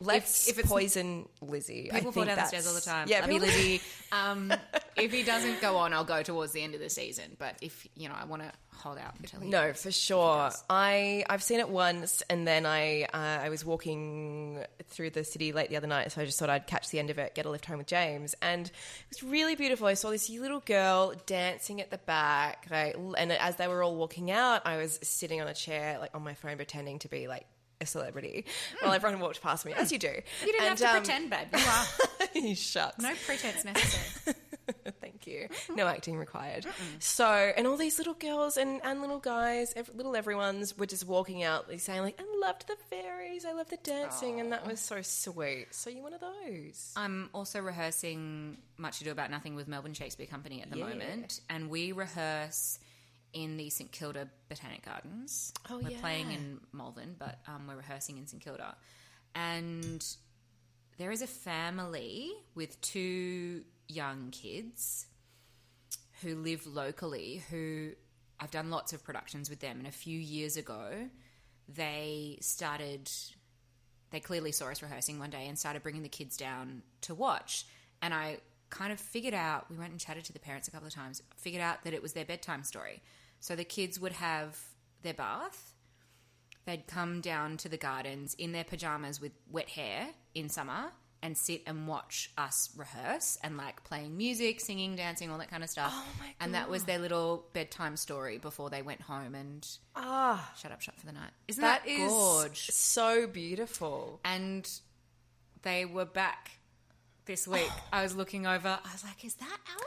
Let's if, if it's poison Lizzie. People fall down the stairs all the time. Yeah, Love you, Lizzie. (laughs) Um, if he doesn't go on, I'll go towards the end of the season. But if you know, I want to hold out until he. No, for sure. I I've seen it once, and then I uh, I was walking through the city late the other night, so I just thought I'd catch the end of it, get a lift home with James, and it was really beautiful. I saw this little girl dancing at the back, like, and as they were all walking out, I was sitting on a chair, like on my phone, pretending to be like a celebrity, while everyone walked past me, as you do. You didn't And, have to um, pretend, babe. You are. (laughs) Shucks. No pretense necessary. (laughs) Thank you. No acting required. So, and all these little girls and, and little guys, ev- little everyone's were just walking out saying like, I loved the fairies, I loved the dancing, and that was so sweet. So you're one of those. I'm also rehearsing Much Ado About Nothing with Melbourne Shakespeare Company at the Yeah. moment, and we rehearse in the St Kilda Botanic Gardens. Oh, we're yeah. playing in Malvern, but um, we're rehearsing in St Kilda, and there is a family with two young kids who live locally who I've done lots of productions with them and a few years ago they started they clearly saw us rehearsing one day and started bringing the kids down to watch and I kind of figured out we went and chatted to the parents a couple of times figured out that it was their bedtime story so the kids would have their bath they'd come down to the gardens in their pajamas with wet hair in summer and sit and watch us rehearse and like playing music, singing, dancing, all that kind of stuff. Oh my God. And that was their little bedtime story before they went home and Ah, shut up shop for the night. Isn't that that, is gorge? so beautiful. And they were back this week. I was looking over. I was like, "Is that our?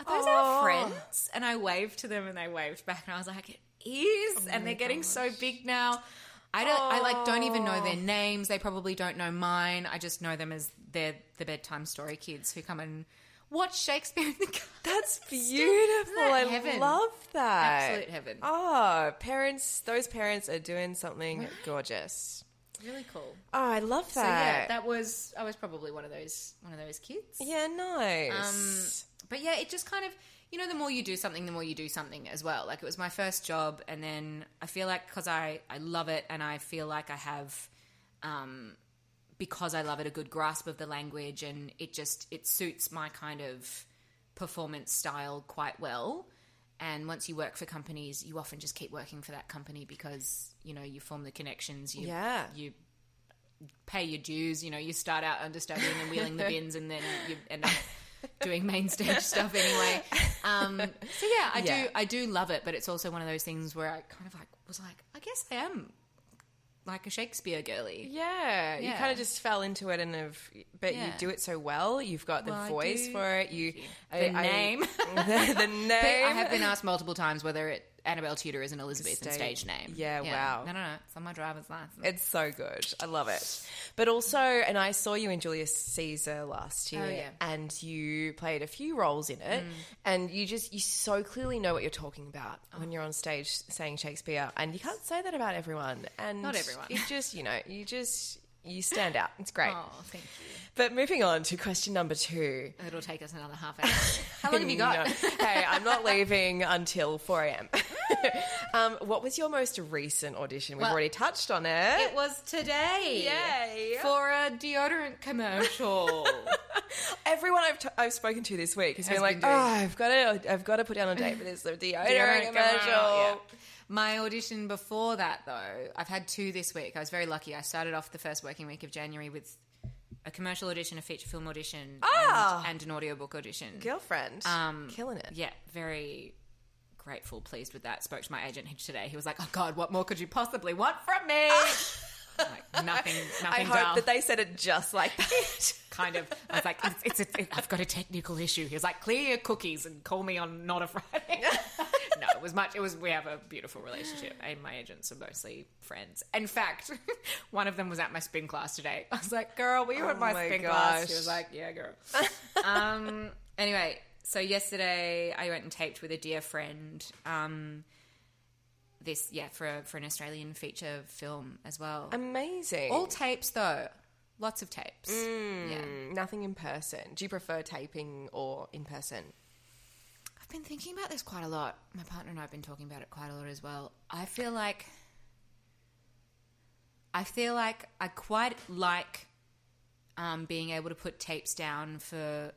Are those Oh. our friends?" And I waved to them, and they waved back, and I was like, "It is." Oh and they're getting so big now. I don't. I like don't even know their names. They probably don't know mine. I just know them as they're the bedtime story kids who come and watch Shakespeare in the. (laughs) That's beautiful. that I heaven? love that. Absolute heaven. Oh, parents, those parents are doing something (gasps) gorgeous. Really cool. Oh, I love that. So yeah, that. that was. I was probably one of those. One of those kids. yeah, nice. Um, But yeah, it just kind of, you know, the more you do something, the more you do something as well. Like it was my first job, and then I feel like because I I love it, and I feel like I have, um, because I love it, a good grasp of the language, and it just it suits my kind of performance style quite well. And once you work for companies, you often just keep working for that company because you know you form the connections. You, Yeah. you pay your dues. You know, you start out understudying and wheeling the (laughs) bins, and then you end up doing main stage stuff anyway. Um, so yeah, I Yeah. do, I do love it, but it's also one of those things where I kind of like was like, I guess I am like a Shakespeare girly. Yeah, you kind of just fell into it, and have, but you do it so well. You've got the Well, voice for it. You, The name. (laughs) the, the name. But I have been asked multiple times whether it Annabelle Tudor is an Elizabethan Stage- stage name. Yeah, wow. No, no, no. It's on my driver's license. It's so good. I love it. But also, and I saw you in Julius Caesar last oh, year, Oh, yeah. and you played a few roles in it, mm. and you just you so clearly know what you're talking about Oh. when you're on stage saying Shakespeare, and you can't say that about everyone. And Not everyone. You just you know you just you stand out. It's great. oh, thank you. But moving on to question number two. It'll take us another half hour. (laughs) How long have you got? No. hey, I'm not leaving until 4 a.m. (laughs) um, what was your most recent audition? We've Well, already touched on it. It was today. Yay. For a deodorant commercial. (laughs) Everyone I've, t- I've spoken to this week has, been like, been "Oh, I've got to, I've got to put down a date for this deodorant, Deodorant commercial." commercial, yeah. My audition before that, though, I've had two this week. I was very lucky. I started off the first working week of January with a commercial audition, a feature film audition, Ah. and, and an audiobook audition. Girlfriend. Um, Killing it. Yeah, very grateful, pleased with that. Spoke to my agent today. He was like, "Oh God, what more could you possibly want from me?" (laughs) Like nothing, I nothing. hope dull. that they said it just like that. (laughs) kind of. I was like, "It's, it's, a, I've got a technical issue." He was like, "Clear your cookies and call me on not a Friday." (laughs) no, it was much. It was. We have a beautiful relationship, and my agents are mostly friends. In fact, (laughs) one of them was at my spin class today. I was like, "Girl, were you at Oh my, my spin class?" She was like, "Yeah, girl." (laughs) um. Anyway, so yesterday I went and taped with a dear friend. Um. This, yeah, for a, for an Australian feature film as well. Amazing. All tapes though, lots of tapes. Yeah. Mm, Nothing in person. Do you prefer taping or in person? I've been thinking about this quite a lot. My partner and I have been talking about it quite a lot as well. I feel like I feel like I quite like um, being able to put tapes down for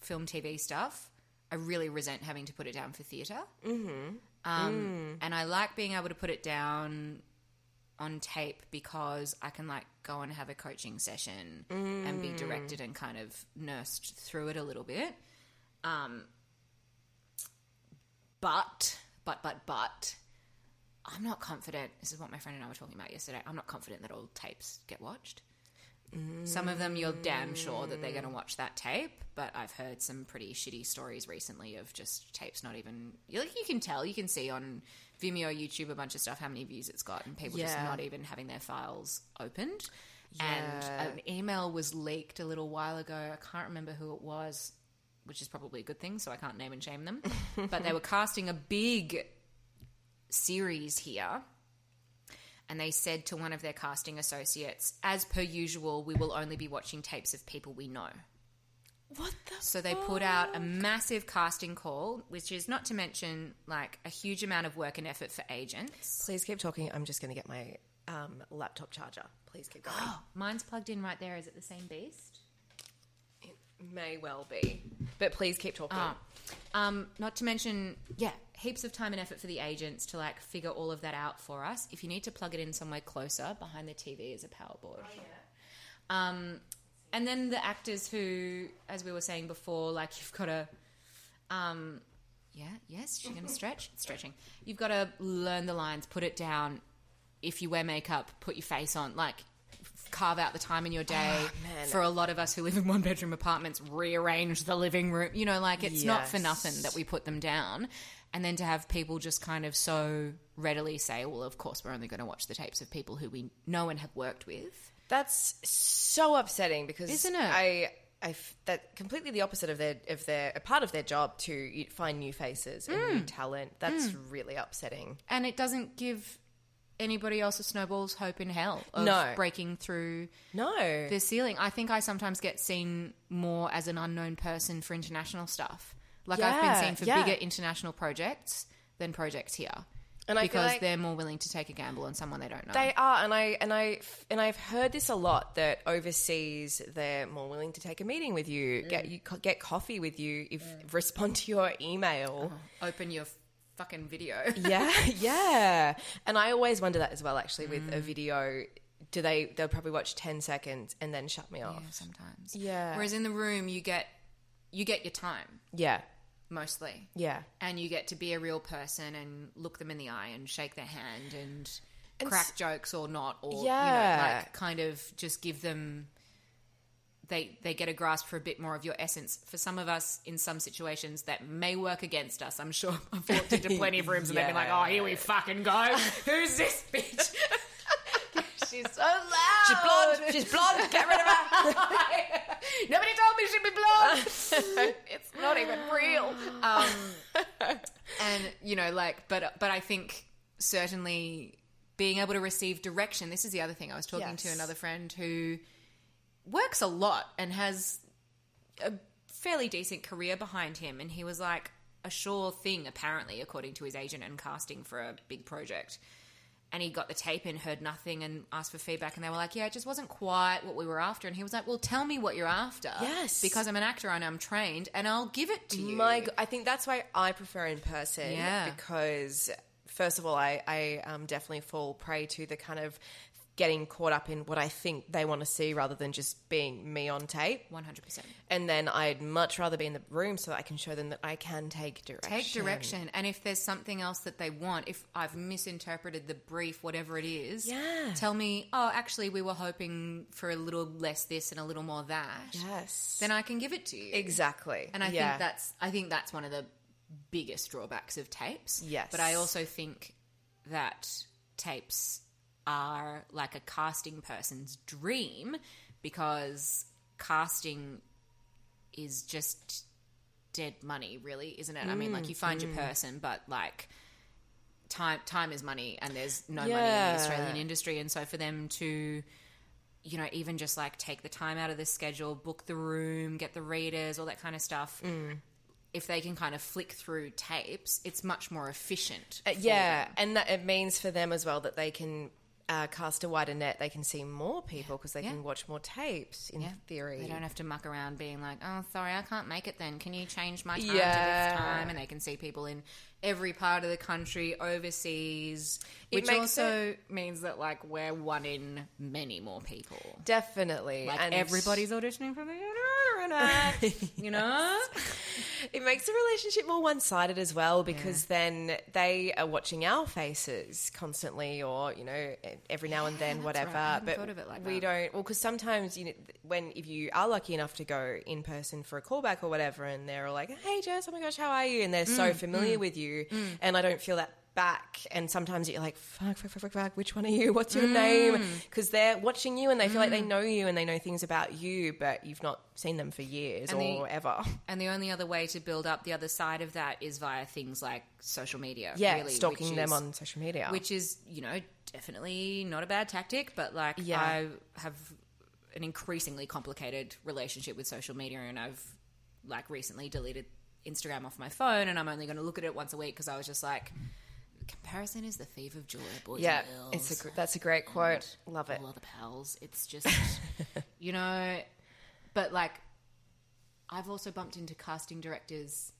film, TV stuff. I really resent having to put it down for theater. Mm-hmm. Um, And I like being able to put it down on tape because I can like go and have a coaching session and be directed and kind of nursed through it a little bit. Um, but, but, but, but, I'm not confident. This is what my friend and I were talking about yesterday. I'm not confident that all tapes get watched. Some of them you're damn sure that they're going to mm. watch that tape, but I've heard some pretty shitty stories recently of just tapes not even. Like you can tell, you can see on Vimeo, YouTube, a bunch of stuff how many views it's got, and people just not even having their files opened. Yeah. And an email was leaked a little while ago. I can't remember who it was, which is probably a good thing, so I can't name and shame them. (laughs) but they were casting a big series here and they said to one of their casting associates, as per usual, we will only be watching tapes of people we know. What the? So they put out a massive casting call, which is not to mention like a huge amount of work and effort for agents. Please keep talking. I'm just going to get my um, laptop charger. Please keep going. (gasps) Mine's plugged in right there. Is it the same beast? it may well be, but please keep talking. Ah. Um, not to mention, yeah, heaps of time and effort for the agents to like figure all of that out for us. If you need to plug it in somewhere closer, behind the TV is a power board. Um, and then the actors who, as we were saying before, like you've got to, um, yeah, yes, she's going to stretch, (laughs) stretching. You've got to learn the lines, put it down. If you wear makeup, put your face on, like carve out the time in your day. man. For a lot of us who live in one bedroom apartments, rearrange the living room. You know, like it's not for nothing that we put them down. And then to have people just kind of so readily say, well, of course, we're only going to watch the tapes of people who we know and have worked with. That's so upsetting because Isn't it? I, I f- that completely the opposite of their of their a part of their job to find new faces and Mm. new talent. That's really upsetting. And it doesn't give anybody else a snowball's hope in hell of No. breaking through No, the ceiling. I think I sometimes get seen more as an unknown person for international stuff. Like I've been seen for yeah. bigger international projects than projects here. And I because like- they're more willing to take a gamble on someone they don't know. They are, and I and I and I've heard this a lot that overseas they're more willing to take a meeting with you, get mm. you get coffee with you, if mm. respond to your email. Uh-huh. Open your fucking video. yeah, (laughs) yeah. And I always wonder that as well. Actually, with a mm. video, do they they'll probably watch ten seconds and then shut me off? Yeah, sometimes. Yeah. Whereas in the room, you get you get your time Yeah, mostly, yeah. and you get to be a real person and look them in the eye and shake their hand and, And crack s- jokes or not, or you Yeah. know, like kind of just give them. They, they get a grasp for a bit more of your essence. For some of us, in some situations, that may work against us. I'm sure (laughs) I've walked into plenty of rooms and they've been like, "Oh, here we fucking go. (laughs) Who's this bitch?" (laughs) She's so loud. She's blonde. She's blonde. Get rid of her. Nobody told me she'd be blonde. it's not even real. Um, and you know, like, but but I think certainly being able to receive direction. This is the other thing. I was talking to another friend who works a lot and has a fairly decent career behind him, and he was like a sure thing, apparently, according to his agent and casting for a big project. And he got the tape in, heard nothing, and asked for feedback. And they were like, "Yeah, it just wasn't quite what we were after." And he was like, "Well, tell me what you're after." Yes. because I'm an actor and I'm trained, and I'll give it to you. My, I think that's why I prefer in person. Yeah. Because first of all, I, I um, definitely fall prey to the kind of getting caught up in what I think they want to see rather than just being me on tape. 100%. And then I'd much rather be in the room so that I can show them that I can take direction. Take direction. And if there's something else that they want, if I've misinterpreted the brief, whatever it is, Yeah. tell me, oh, actually, we were hoping for a little less this and a little more that. Yes. Then I can give it to you. exactly. And I Yeah. think that's I think that's one of the biggest drawbacks of tapes. Yes. But I also think that tapes are like a casting person's dream because casting is just dead money, really, isn't it? I mean, like you find Mm, your person, but like time time is money and there's no money in the Australian industry and so for them to you know, even just like take the time out of the schedule, book the room, get the readers, all that kind of stuff. Mm. If they can kind of flick through tapes, it's much more efficient. Uh, yeah, them. and that it means for them as well that they can uh, cast a wider net. They can see more people because they Yeah. can watch more tapes. In Yeah. theory, They don't have to muck around being like, oh, sorry, I can't make it then. Can you change my time to Yeah. this time? And they can see people in every part of the country, overseas, It which also means that, like, we're one in many more people. definitely, Like, and everybody's auditioning for the internet, you know? (laughs) It makes the relationship more one sided as well because then they are watching our faces constantly, or you know, every now and then, that's whatever. right. I But thought of it like we don't. Well, because sometimes you know, when if you are lucky enough to go in person for a callback or whatever, and they're all like, "Hey, Jess, oh my gosh, how are you?" and they're Mm, so familiar with you, and I don't feel that back and sometimes you're like fuck fuck fuck fuck, fuck which one are you what's your name Mm. because they're watching you and they feel like they know you and they know things about you but you've not seen them for years And the- or ever And the only other way to build up the other side of that is via things like social media. yeah really, stalking them is- on social media which is you know definitely not a bad tactic but like Yeah. i have an increasingly complicated relationship with social media and i've like recently deleted instagram off my phone and i'm only going to look at it once a week because i was just like comparison is the thief of joy boys Yeah, and girls it's a that's a great quote. Love it. all other pals it's just (laughs) you know but like i've also bumped into casting directors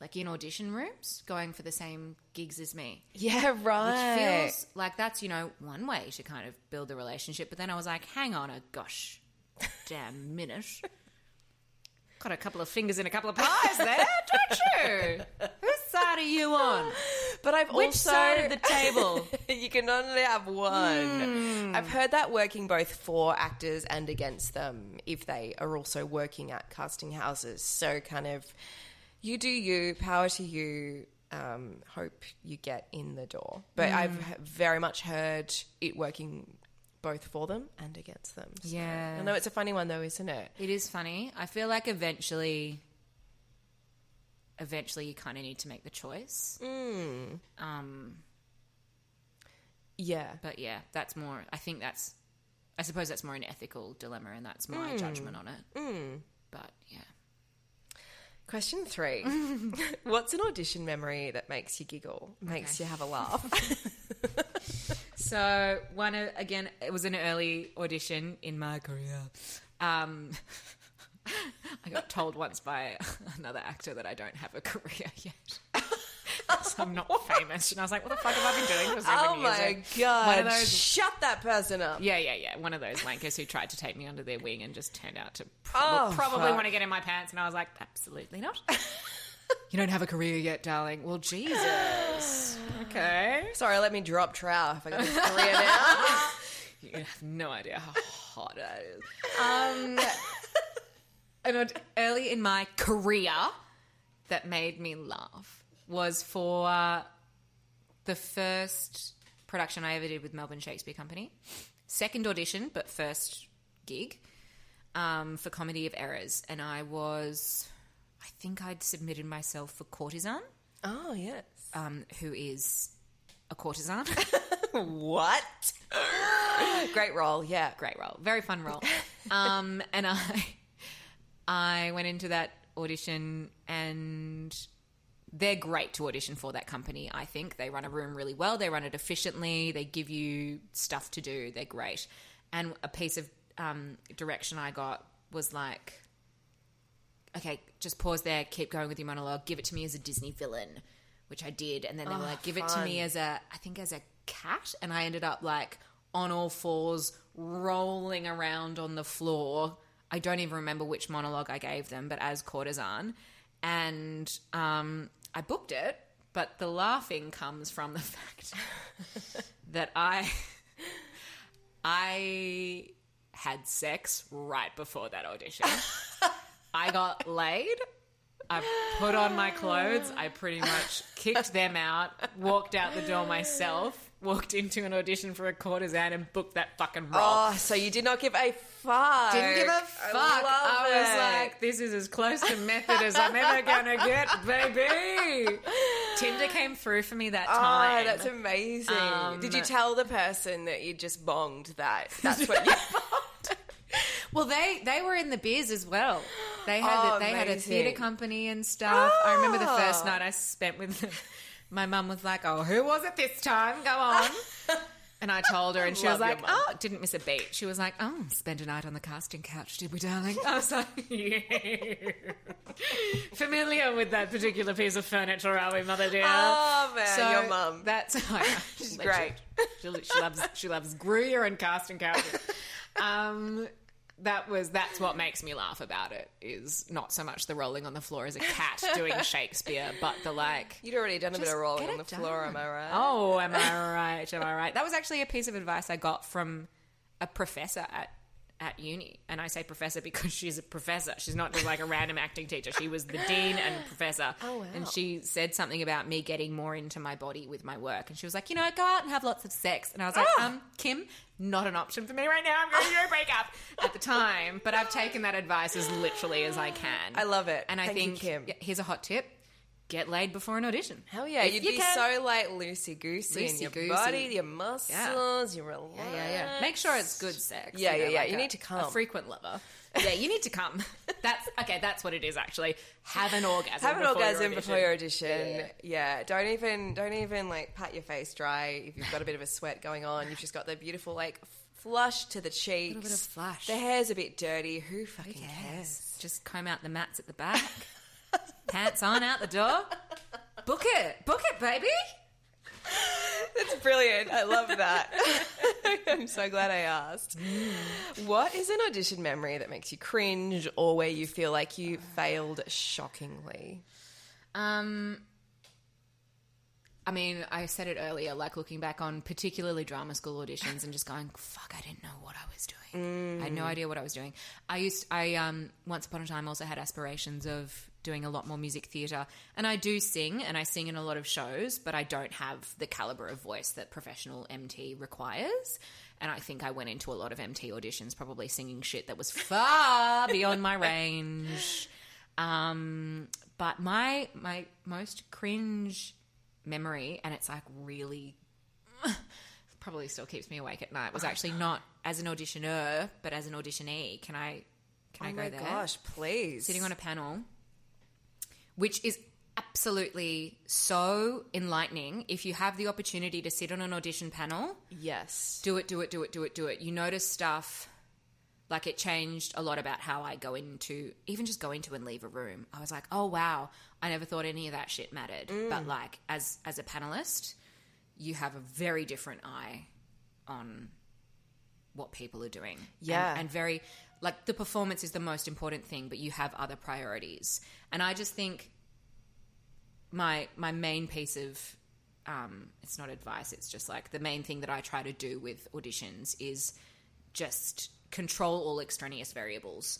like in audition rooms going for the same gigs as me Yeah, which right. feels like that's you know one way to kind of build a relationship but then i was like hang on a gosh damn minute (laughs) got a couple of fingers in a couple of pies there don't you whose side are you on but I've which also side of the (laughs) table you can only have one. Hmm. I've heard that working both for actors and against them if they are also working at casting houses. So kind of you do you, power to you. Um, hope you get in the door. But Hmm. I've very much heard it working both for them and against them. So- Yeah. I know it's a funny one though, isn't it? it is funny i feel like eventually eventually you kind of need to make the choice hmm. um Yeah. but yeah that's more i think that's i suppose that's more an ethical dilemma and that's my hmm. judgment on it hmm. but yeah Question three. (laughs) What's an audition memory that makes you giggle, makes you have a laugh? (laughs) So one of- again, it was an early audition in my career. Um, (laughs) I got told once by another actor that I don't have a career (laughs) yet. so I'm not (laughs) famous, and I was like, "What the fuck have I been doing for seven oh years?" Oh my One god! of those- Shut that person up. Yeah, yeah, yeah. One of those wankers who tried to take me under their wing and just turned out to Oh, probably fuck. want to get in my pants, and I was like, "Absolutely not." you don't have a career yet, darling. Well, Jesus. Okay. Sorry, let me drop trow if I got this (laughs) career now. (laughs) You have no idea how hot that is. Um, (laughs) and early in my career, that made me laugh was for uh, the first production I ever did with Melbourne Shakespeare Company. Second audition, but first gig um, for Comedy of Errors. And I was, I think I'd submitted myself for Courtesan, oh yes. Um, who is a courtesan. (laughs) What? Great role. Yeah. great role, very fun role. (laughs) um, and I, I went into that audition, and they're great to audition for. That company, I think they run a room really well. They run it efficiently. They give you stuff to do. They're great. And a piece of um, direction I got was like, okay, just pause there, keep going with your monologue. Give it to me as a Disney villain. Which I did, and then they were Oh, like, "Give it to me as a, I think as a cat," and I ended up like on all fours, rolling around on the floor. I don't even remember which monologue I gave them, but as courtesan, and um, I booked it. But the laughing comes from the (laughs) fact that I I had sex right before that audition. (laughs) I got laid. I put on my clothes. I pretty much kicked them out, walked out the door myself, walked into an audition for a courtesan and booked that fucking role. Oh, so you did not give a fuck. Didn't give a fuck. I, I, was like, this is as close to method as I'm ever gonna get, baby. Tinder came through for me that Oh, time. that's amazing. Um, Did you tell the person that you just bonged that? That's what you. (laughs) Well, they they were in the biz as well. They had Oh, they had a theatre company and stuff. I remember the first Oh. night I spent with them. My mum was like, "Oh, who was it this time? Go on." (laughs) And I told her, and she was like, "Oh, didn't miss a beat." She was like, "Oh, spend a night on the casting couch, did we, darling?" I was like, (laughs) "Yeah." Familiar with that particular piece of furniture, are we, mother dear? Oh man, So your mum. That's She's great. She, she loves she loves Gruyere and casting couches. (laughs) Um, that was that's what makes me laugh about it is not so much the rolling on the floor as a cat (laughs) doing Shakespeare, but the like. You'd already done a bit of rolling on the it floor, am I right? Oh, am I right? Am I right? That was actually a piece of advice I got from a professor at at uni, and I say professor because (laughs) she's a professor. She's not just like a random acting teacher. She was the dean and (gasps) professor. Oh, wow. And she said something about me getting more into my body with my work, and she was like, you know, go out and have lots of sex. And I was like, Ah. um, Kim, not an option for me right now. I'm going through a breakup at the time, but I've taken that advice as literally as I can. I love it. And I Thank you, think Kim. here's a hot tip: get laid before an audition. Hell yeah, If you'd you be can. so like loosey goosey in your Loosey-goosey. body, your muscles, your relax. Yeah, yeah, yeah. Make sure it's good sex. Yeah, you know, yeah, yeah. like You a- need to come. A frequent lover. (laughs) Yeah, you need to come. That's okay. That's what it is. Actually, have an orgasm. Before your audition. Have an before orgasm audition. before your audition. Yeah, Yeah, don't even don't even like pat your face dry if you've got a bit of a sweat going on. You've just got the beautiful like flush to the cheeks. A bit of flush. The hair's a bit dirty. Who fucking Yes. cares? Just comb out the mats at the back. (laughs) Pants on out the door. Book it. Book it, baby. That's brilliant. I love that. (laughs) I'm so glad I asked. What is an audition memory that makes you cringe or where you feel like you failed shockingly? Um, I mean, I said it earlier, like looking back on particularly drama school auditions and just going, fuck, I didn't know what I was doing. I had no idea what I was doing. I used, I, um, once upon a time also had aspirations of doing a lot more music theatre. And I do sing and I sing in a lot of shows, but I don't have the caliber of voice that professional MT requires. And I think I went into a lot of MT auditions probably singing shit that was far beyond my range. Um, but my my most cringe memory, and it's like really (laughs) probably still keeps me awake at night, was actually not as an auditioner, but as an auditionee. Can I can I oh go my there? gosh, please. Sitting on a panel, which is absolutely so enlightening. If you have the opportunity to sit on an audition panel, Yes. do it, do it, do it, do it, do it. You notice stuff like it changed a lot about how I go into even just go into and leave a room. I was like, oh wow, I never thought any of that shit mattered. Mm. But like as as a panelist, you have a very different eye on what people are doing. And- Yeah. and very like the performance is the most important thing, but you have other priorities. And I just think my my main piece of um, it's not advice it's just like the main thing that i try to do with auditions is just control all extraneous variables.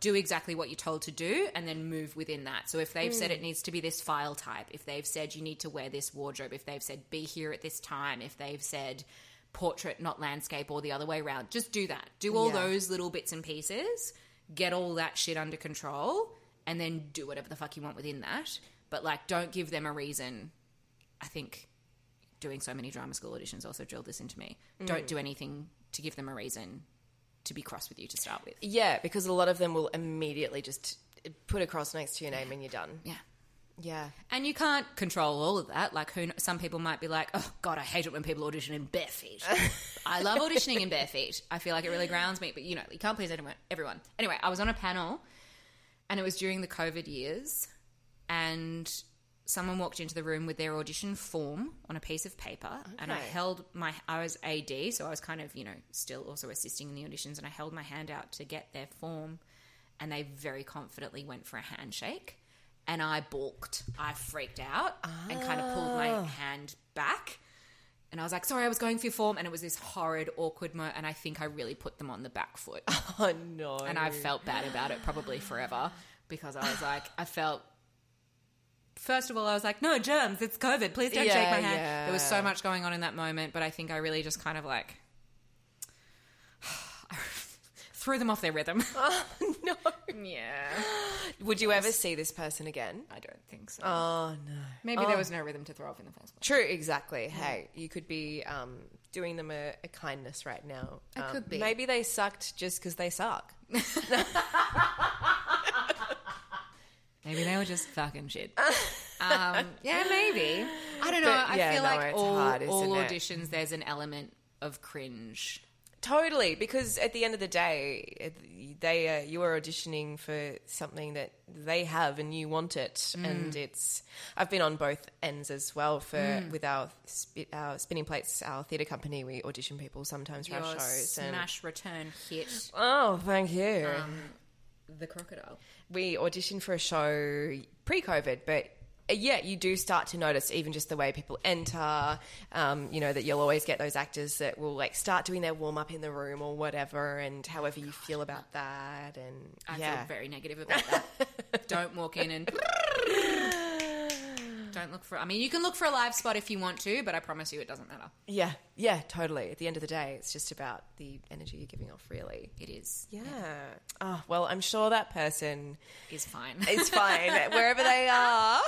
Do exactly what you're told to do and then move within that. So if they've said it needs to be this file type if they've said you need to wear this wardrobe if they've said be here at this time if they've said portrait not landscape or the other way around just do that do all Yeah. those little bits and pieces get all that shit under control and then do whatever the fuck you want within that but like don't give them a reason I think doing so many drama school auditions also drilled this into me. Don't mm. do anything to give them a reason to be cross with you to start with. Yeah, because a lot of them will immediately just put a cross next to your name and you're done. Yeah. Yeah. And you can't control all of that. Like, who? Some people might be like, "Oh God, I hate it when people audition in bare feet." (laughs) I love auditioning in bare feet. I feel like it really grounds me. But you know, you can't please everyone. Everyone. Anyway, I was on a panel, and it was during the COVID years, and someone walked into the room with their audition form on a piece of paper, and I held my. I was AD, so I was kind of you know still also assisting in the auditions, and I held my hand out to get their form, and they very confidently went for a handshake, and I balked. I freaked out and kind of pulled my ah. hand back. And I was like, sorry, I was going for your form. And it was this horrid, awkward moment. And I think I really put them on the back foot. (laughs) Oh no. And I felt bad about it probably forever because I was like, I felt. First of all, I was like, no, germs, it's COVID. Please don't shake my hand. yeah. There was so much going on in that moment, but I think I really just kind of like threw them off their rhythm. (laughs) no. yeah. Would you ever see this person again? I don't think so. Oh no. Maybe there was no rhythm to throw off in the first place. True, exactly. Hey, you could be um, doing them a, a kindness right now. I Um, could be. Maybe they sucked just because they suck. (laughs) Maybe they were just fucking shit. (laughs) um, yeah, maybe. I don't know. But, I yeah, feel no, like it's all, hard, all isn't it? auditions, there's an element of cringe. Totally, because at the end of the day, they uh, you are auditioning for something that they have and you want it, Mm. and it's. I've been on both ends as well for Mm. with our our spinning plates, our theatre company. We audition people sometimes for Your our shows. And, smash return hit, oh, thank you. um, the crocodile. we auditioned for a show pre-COVID, but yeah, you do start to notice even just the way people enter. Um, you know that you'll always get those actors that will like start doing their warm up in the room or whatever, and however you feel about that, and I yeah, feel very negative about that. (laughs) don't walk in and (laughs) don't look for. I mean, you can look for a live spot if you want to, but I promise you, it doesn't matter. yeah, yeah, totally. At the end of the day, it's just about the energy you're giving off, really. It is. Yeah. Oh well, I'm sure that person Is fine. is fine (laughs) wherever they are.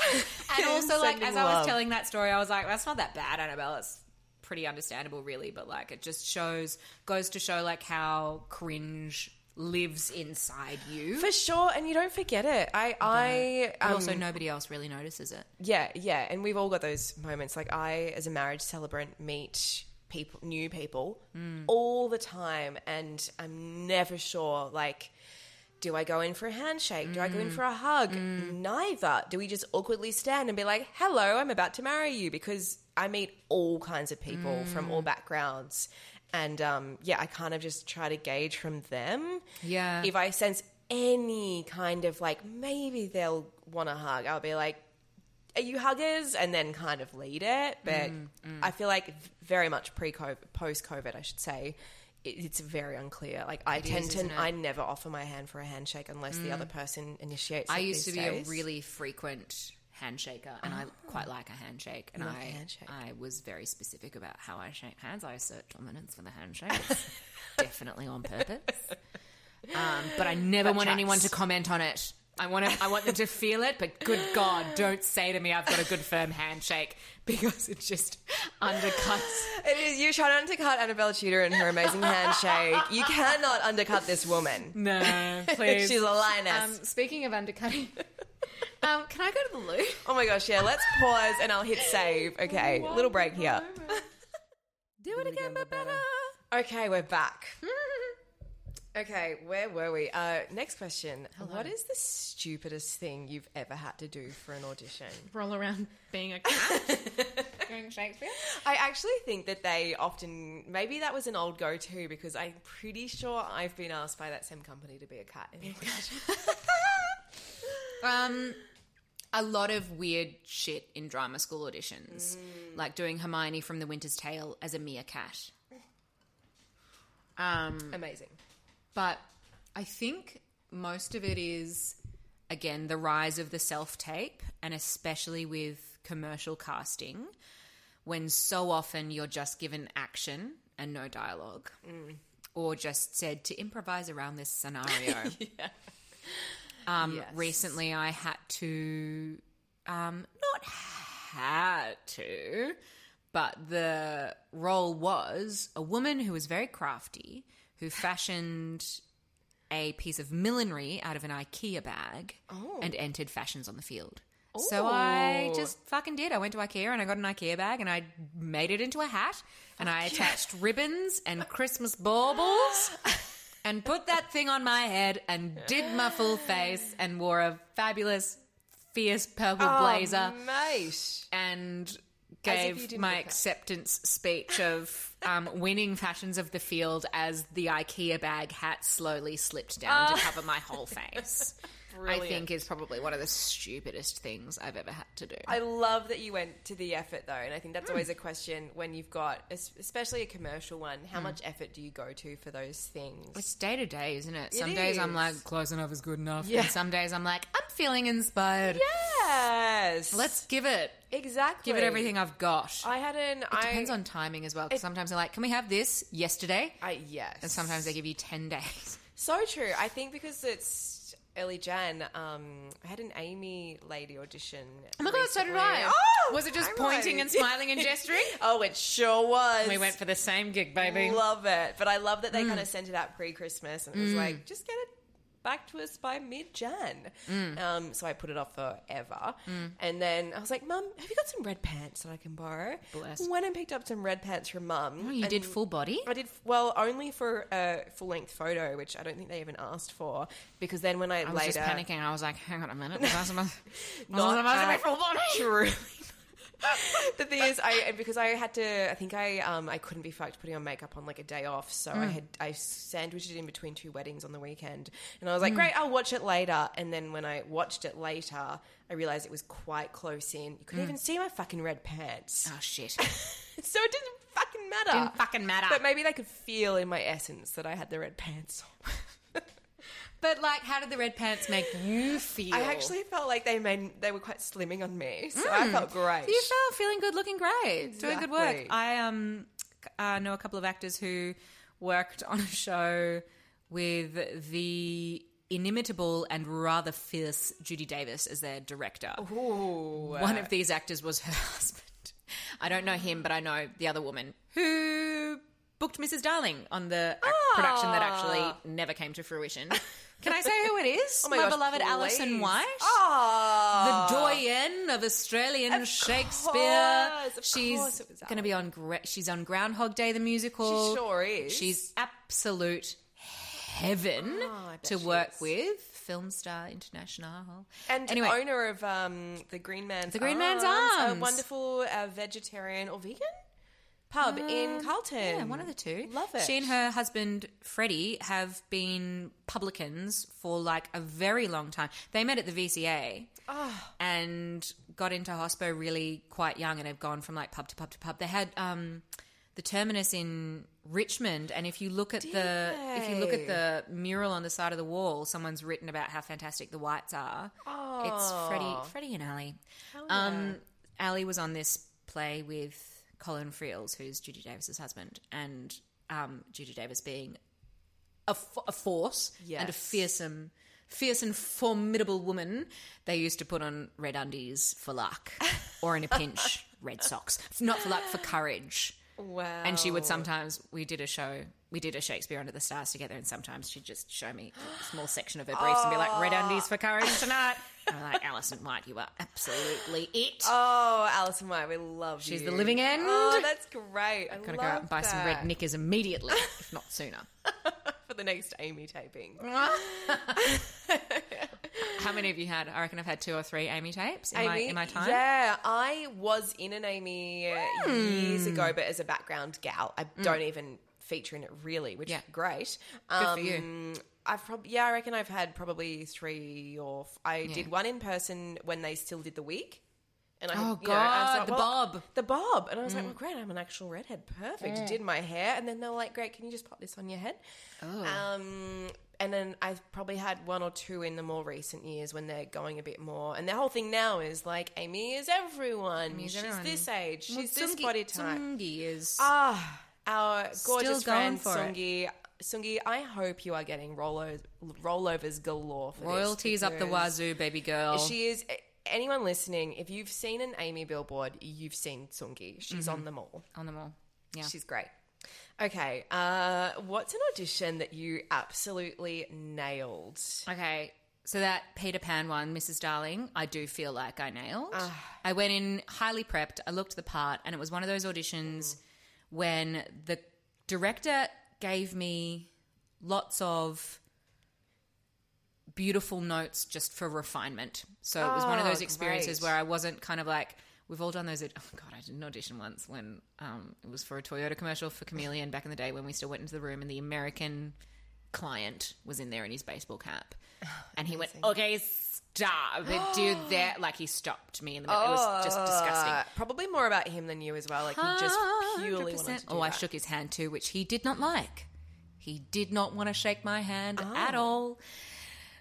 and also, like as I was telling that story, I was like, that's not that bad, Annabelle. It's pretty understandable, really. But like, it just shows, goes to show like how cringe lives inside you. For sure, and you don't forget it. I, I, um, also, nobody else really notices it. Yeah, yeah, and we've all got those moments. Like I, as a marriage celebrant, meet people, new people, mm. all the time, and I'm never sure. Like, do I go in for a handshake? Do I go in mm. for a hug? Mm. Neither. Do we just awkwardly stand and be like, "Hello, I'm about to marry you"? Because I meet all kinds of people from all backgrounds, and um, yeah, I kind of just try to gauge from them. Yeah. If I sense any kind of like maybe they'll want a hug, I'll be like, "Are you huggers?" and then kind of lead it. But mm, mm. I feel like very much pre-COVID, post-COVID, I should say. It's very unclear. Like I It tend is, to. I never offer my hand for a handshake unless the mm. other person initiates. I used to be days. a really frequent handshaker, and I quite like a handshake. And I, a handshake. I was very specific about how I shake hands. I assert dominance for the handshake, (laughs) definitely on purpose. Um, but I never That want anyone to comment on it. I want to, I want them to feel it, but good God, don't say to me I've got a good firm handshake because it just undercuts. It is you trying to undercut Annabelle Tudor and her amazing handshake. You cannot undercut this woman. No, (laughs) please. She's a lioness. Um, speaking of undercutting, um, can I go to the loo? oh my gosh, yeah. Let's pause and I'll hit save. Okay, little break here. (laughs) Do it again, but better. Okay, we're back. (laughs) Okay, where were we? Uh, next question. What is the stupidest thing you've ever had to do for an audition? (laughs) Roll around being a cat. (laughs) Doing Shakespeare. I actually think that they often, maybe that was an old go to because I'm pretty sure I've been asked by that same company to be a cat. in. (laughs) Um, a lot of weird shit in drama school auditions, like doing Hermione from The Winter's Tale as a meerkat. Um, Amazing. But I think most of it is again the rise of the self tape, and especially with commercial casting, when so often you're just given action and no dialogue, or just said to improvise around this scenario. (laughs) Um, Yes. Recently, I had to, um, not had to, but the role was a woman who was very crafty, who fashioned a piece of millinery out of an IKEA bag oh. and entered fashions on the field. So I Oh. just fucking did. I went to IKEA and I got an IKEA bag and I made it into a hat and I attached ribbons and Christmas baubles (laughs) and put that thing on my head and did my full face and wore a fabulous fierce purple Oh, blazer mate. and As if you gave my acceptance speech of um, winning fashions of the field as the IKEA bag hat slowly slipped down to cover my whole face. (laughs) I Ah. Think is probably one of the stupidest things I've ever had to do. I love that you went to the effort though, and I think that's Hmm. always a question when you've got, especially a commercial one. How much effort do you go to for those things? It's day to day, isn't it? It Some days I'm like, close enough is good enough. Yeah. And some days I'm like, I'm feeling inspired. yes, Let's give it. exactly Give it everything I've got. I had an. it I depends on timing as well. 'cause sometimes they're like, can we have this yesterday? I yes, And sometimes they give you 10 (laughs) days. so true. I think because it's early Jan. Um, I had an AAMI lady audition. Oh my god, so did I. Oh, was it just I'm pointing and smiling and gesturing? (laughs) oh, it sure was. we went for the same gig, baby. Love it. But I love that they Mm. kind of sent it out pre Christmas and it was like, just get it back to us by mid Jan. Mm. Um, so I put it off forever. And then I was like, Mum, have you got some red pants that I can borrow? Bless. Went and picked up some red pants from Mum. Oh, you did full body? I did, well, only for a full length photo, which I don't think they even asked for. Because then when I, I was later. just panicking. I was like, hang on a minute. Was I supposed, (laughs) was Not I supposed to be full body? (laughs) True. (laughs) the thing is, I because I had to. I think I um I couldn't be fucked putting on makeup on like a day off, so I mm. had I sandwiched it in between two weddings on the weekend, and I was like, mm. great, I'll watch it later. And then when I watched it later, I realized it was quite close in. You couldn't mm. even see my fucking red pants, Oh, shit. (laughs) so it didn't fucking matter. Didn't fucking matter. But maybe they could feel in my essence that I had the red pants. on. (laughs) But, like, how did the red pants make you feel? I actually felt like they made they were quite slimming on me, so I felt great. You felt feeling good, looking great, doing good work. Exactly. I um uh, know a couple of actors who worked on a show with the inimitable and rather fierce Judy Davis as their director. Ooh. One of these actors was her (laughs) husband. I don't know him, but I know the other woman who booked Mrs. Darling on the ac- production that actually never came to fruition. Can I say who it is? (laughs) Oh my my gosh, beloved Alison. Whyte Ah. the doyen of Australian Of Shakespeare. course, of she's course it was going to be on. She's on Groundhog Day, the musical. She sure is. She's absolute heaven Oh, to work with. Film Star International. and anyway, owner of um, the Green Man's The Green Man's a wonderful uh, vegetarian or vegan pub in Carlton. yeah, one of the two. Love it. She and her husband Freddie have been publicans for like a very long time. They met at the VCA. Ah. and got into hospo really quite young and have gone from like pub to pub to pub. They had um, the terminus in Richmond, and if you look at the if you look at the mural on the side of the wall, someone's written about how fantastic the Whytes are. Oh. It's Freddie, Freddie and Ali. Um, Ali was on this play with Colin Friels, who's Judy Davis's husband, and um, Judy Davis being a, f- a force and a Yes. fearsome, fierce and formidable woman. They used to put on red undies for luck, (laughs) or in a pinch, red socks. Not for luck, for courage. Wow. And she would sometimes. We did a show. We did a Shakespeare Under the Stars together, and sometimes she'd just show me a small section of her briefs and be like, "Red undies for courage tonight." (laughs) And I'm like, "Alison Whyte, you are absolutely it." Oh, Alison Whyte, we love She's you. She's the living end. Oh, that's great. I'm gonna go out and buy some red knickers immediately, if not sooner. (laughs) for the next AAMI taping. (laughs) How many have you had? I reckon I've had two or three AAMI tapes in, my, in my time. Yeah, I was in an AAMI uh, years Hmm. ago, but as a background gal, I don't even feature in it really, which Yeah. is great. Good um, for you. I've probably yeah, I reckon I've had probably three or f- I did one in person when they still did the week. And I, Oh, you know, I was God, like, the well, bob. Mm. the bob, and I was like, well, great, I'm an actual redhead, perfect. Did my hair, and then they were like, great, can you just pop this on your head? Oh. Um, and then I've probably had one or two in the more recent years when they're going a bit more. And the whole thing now is like, AAMI is everyone. is She's everyone. this age. Well, She's this Tsungi- body type. Tsungi is. Ah, our gorgeous friend for it. Sungi. Sungi, I hope you are getting rollovers, rollovers galore for this royalties up the wazoo, baby girl. She is. Anyone listening, if you've seen an AAMI billboard, you've seen Sungi. She's Mm-hmm. on them all. on them all. Yeah. She's great. Okay, uh, what's an audition that you absolutely nailed? Okay, so that Peter Pan one, Mrs. Darling, I do feel like I nailed. Ah. I went in highly prepped. I looked the part, and it was one of those auditions when the director gave me lots of beautiful notes just for refinement. So it was one of Oh, those experiences great. where I wasn't kind of like we've all done those. Oh God, I did an audition once when um, it was for a Toyota commercial for Chameleon back in the day when we still went into the room and the American client was in there in his baseball cap, and he went, "Okay, stop, but do that." Like he stopped me in the middle. It was just disgusting. Uh, probably more about him than you as well. Like he just purely wanted to do oh, I that. shook his hand too, which he did not like. He did not want to shake my hand at all.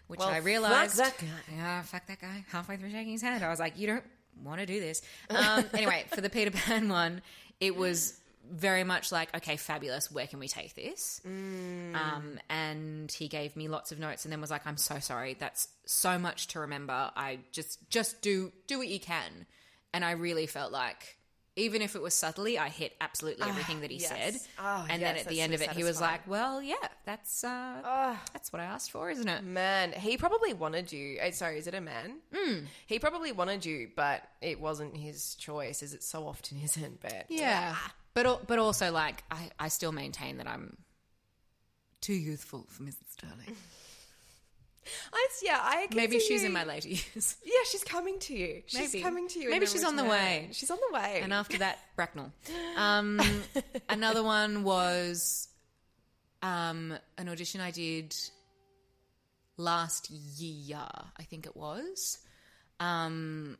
Which Well, I fuck realized. that guy. Yeah, fuck that guy. Halfway through shaking his hand, I was like, "You don't want to do this." (laughs) Um, anyway, for the Peter Pan one, it was very much like, "Okay, fabulous. Where can we take this?" Um, and he gave me lots of notes, and then was like, "I'm so sorry. That's so much to remember. I just just do do what you can." And I really felt like. Even if it was subtly, I hit absolutely everything that he yes. said. Ah, and yes, then at the end so of it, he was like, "Well, yeah, that's uh, that's what I asked for, isn't it?" Man, he probably wanted you. eh, Sorry, is it a man? Mm. He probably wanted you, but it wasn't his choice, as it so often (laughs) isn't. But Yeah, but but also like I, I still maintain that I'm too youthful for Mrs. Starling. (laughs) I, yeah, I Maybe she's you- in my later years, (laughs) Yeah, she's coming to you. She's Maybe. coming to you. Maybe she's on the way. She's on the way. and after that, (laughs) Bracknell. Um, (laughs) another one was um, an audition I did last year, I think it was, um,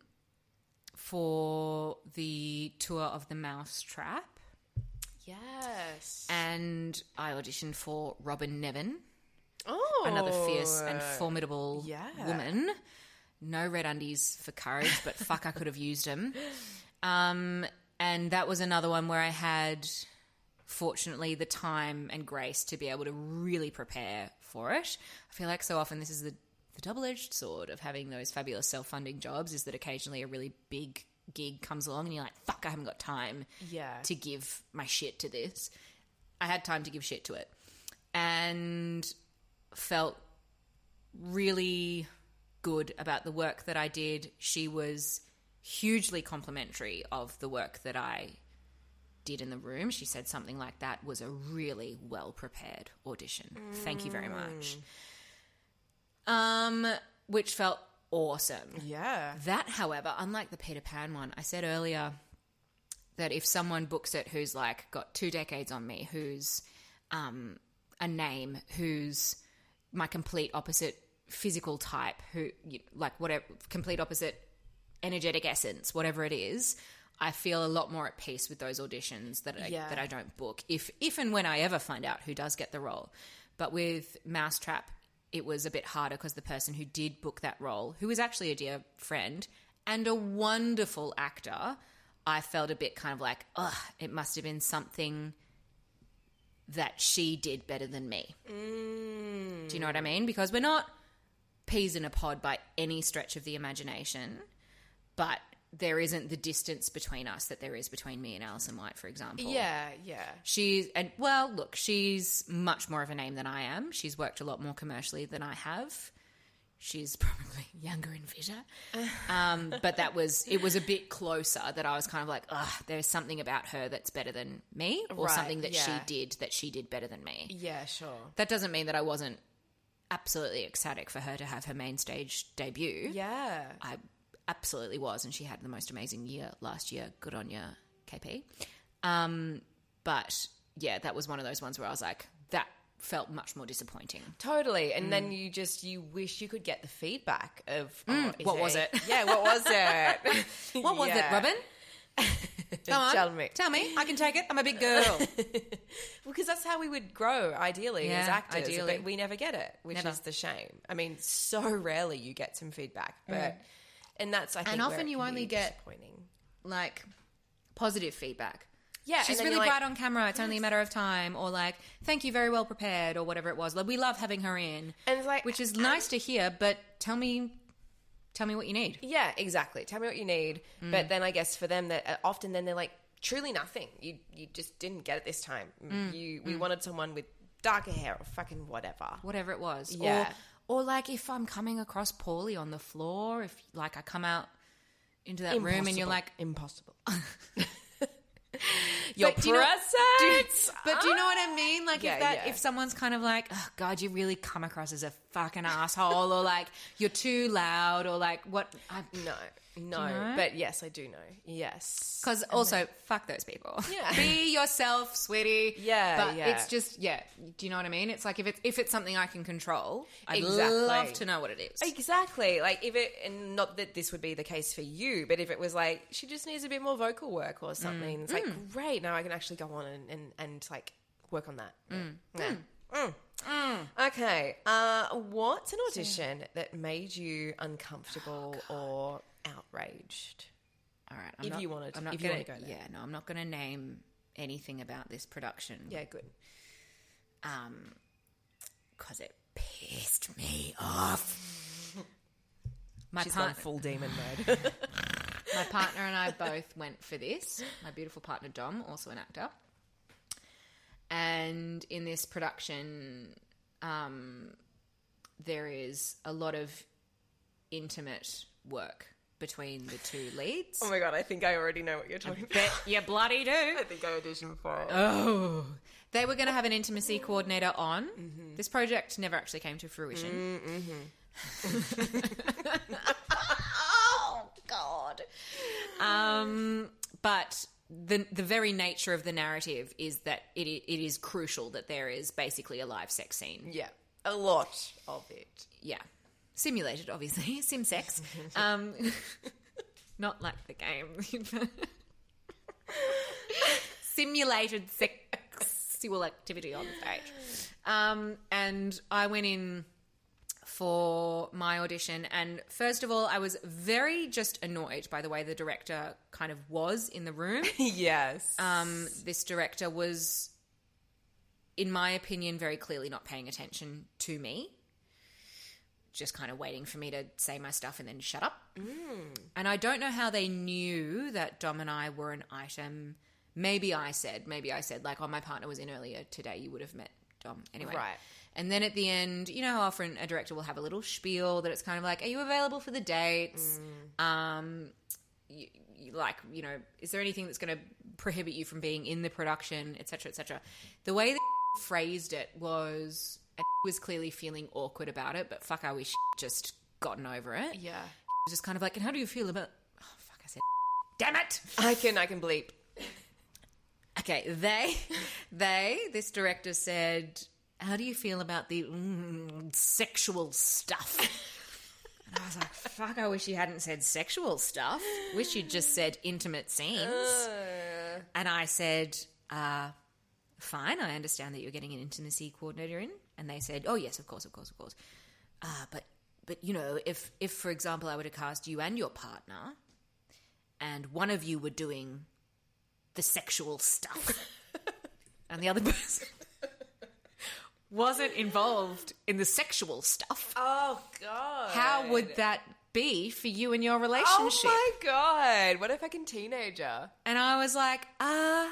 for the tour of the Mousetrap. yes. and I auditioned for Robyn Nevin, oh, another fierce and formidable yeah. woman. No red undies for courage, but fuck, I could have used them. Um, and that was another one where I had, fortunately, the time and grace to be able to really prepare for it. I feel like so often this is the, the double edged sword of having those fabulous self funding jobs is that occasionally a really big gig comes along and you're like, fuck, I haven't got time Yeah. to give my shit to this. I had time to give shit to it and felt really good about the work that I did. She was hugely complimentary of the work that I did in the room. She said something like that was a really well prepared audition. Thank you very much. Um, which felt awesome. Yeah. That, however, unlike the Peter Pan one, I said earlier that if someone books it who's like got two decades on me, who's um, a name, who's my complete opposite physical type, who like whatever complete opposite energetic essence, whatever it is, I feel a lot more at peace with those auditions that I, Yeah. that I don't book. If if and when I ever find out who does get the role, but with Mousetrap, it was a bit harder because the person who did book that role, who was actually a dear friend and a wonderful actor, I felt a bit kind of like, ugh, it must have been something that she did better than me. Do you know what I mean? Because we're not peas in a pod by any stretch of the imagination, but there isn't the distance between us that there is between me and Alison Whyte, for example. Yeah, yeah. She's and well, look, she's much more of a name than I am. She's worked a lot more commercially than I have. She's (laughs) probably younger and fitter, um, but that was it was a bit closer. That I was kind of like, ugh, there's something about her that's better than me, or Right, something that she did that she did better than me. Yeah, sure. That doesn't mean that I wasn't absolutely ecstatic for her to have her main stage debut. Yeah. I absolutely was, and she had the most amazing year last year. Good on you, KP. Um, but yeah, that was one of those ones where I was like, felt much more disappointing. Totally. And then you just you wish you could get the feedback of oh, Mm. what was it? Yeah, what was it? (laughs) What was it, Robyn? (laughs) Come on, Tell me. Tell me. I can take it. I'm a big girl. (laughs) Because that's how we would grow, ideally, as actors. ideally. But we never get it, which Never. is the shame. I mean, so rarely you get some feedback, but and that's I think where often it you only get- disappointing. like positive feedback. Yeah, She's really like, bright on camera. It's only a matter of time, or like, thank you, very well prepared, or whatever it was. Like, we love having her in, And it's like, which is nice to hear. But tell me, tell me what you need. Yeah, exactly. Tell me what you need. Mm. But then I guess for them, that uh, often then they're like truly nothing. You you just didn't get it this time. Mm. You we wanted someone with darker hair or fucking whatever. whatever it was. Yeah. Or, or like if I'm coming across poorly on the floor, if like I come out into that room and you're like, impossible. (laughs) (laughs) Your But do you know- presence. but do you know what I mean? Like Yeah, if that yeah. if someone's kind of like, oh God, you really come across as a fucking asshole or like you're too loud or like what I, (laughs) No, no. know? But yes, I do know. Yes. Because also, fuck those people. Yeah. (laughs) be yourself, sweetie. Yeah, but yeah. it's just yeah. Do you know what I mean? It's like if it's if it's something I can control, I'd Exactly. love to know what it is. Exactly. Like if it, and not that this would be the case for you, but if it was like she just needs a bit more vocal work or mm. something, it's like mm. great. Now I can actually go on and and, and like work on that. Mm. Yeah. Mm. Okay. Uh, what's an audition that made you uncomfortable oh, or outraged? All right. I'm If not- you wanted- I'm not if gonna, wanna go there. Yeah. No, I'm not going to name anything about this production. Yeah, good. Um, because it pissed me off. My She's partner, full demon mode. (laughs) (laughs) my partner and I both went for this. My beautiful partner Dom, also an actor. And in this production, um, there is a lot of intimate work between the two leads. oh my god, I think I already know what you're talking about. Bet you bloody do. (laughs) I think I auditioned for it. Oh. They were going to have an intimacy coordinator on. Mm-hmm. This project never actually came to fruition. Mm, mm-hmm. (laughs) (laughs) oh, God. Um, but the the very nature of the narrative is that it it is crucial that there is basically a live sex scene. Yeah, a lot of it. Yeah, simulated, obviously, (laughs) sim sex. (laughs) um, (laughs) not like the game. Simulated sexual activity on stage. Um, and I went in for my audition and first of all I was very just annoyed by the way the director kind of was in the room. yes. Um, this director was, in my opinion, very clearly not paying attention to me. Just kind of waiting for me to say my stuff and then shut up. And I don't know how they knew that Dom and I were an item. Maybe I said, maybe I said, like, oh, my partner was in earlier today. You would have met Dom anyway. Right. And then at the end, you know how often a director will have a little spiel that it's kind of like, are you available for the dates? Um, you, you- like you know is there anything that's going to prohibit you from being in the production etc etc the way that phrased it was and was clearly feeling awkward about it but fuck i wish just gotten over it yeah. It was just kind of like and how do you feel about oh fuck i said damn it I can I can bleep. okay they they this director said how do you feel about the mm, sexual stuff and i was like fuck i wish you hadn't said sexual stuff wish you'd just said intimate scenes Uh, And I said, uh, fine, I understand that you're getting an intimacy coordinator in. And they said, oh, yes, of course, of course, of course. Uh, but, but, you know, if, if, for example, I were to cast you and your partner, and one of you were doing the sexual stuff, (laughs) and the other person wasn't involved in the sexual stuff, oh god. how would that be for you and your relationship? Oh relationship? my god. What a fucking teenager. And I was like, uh,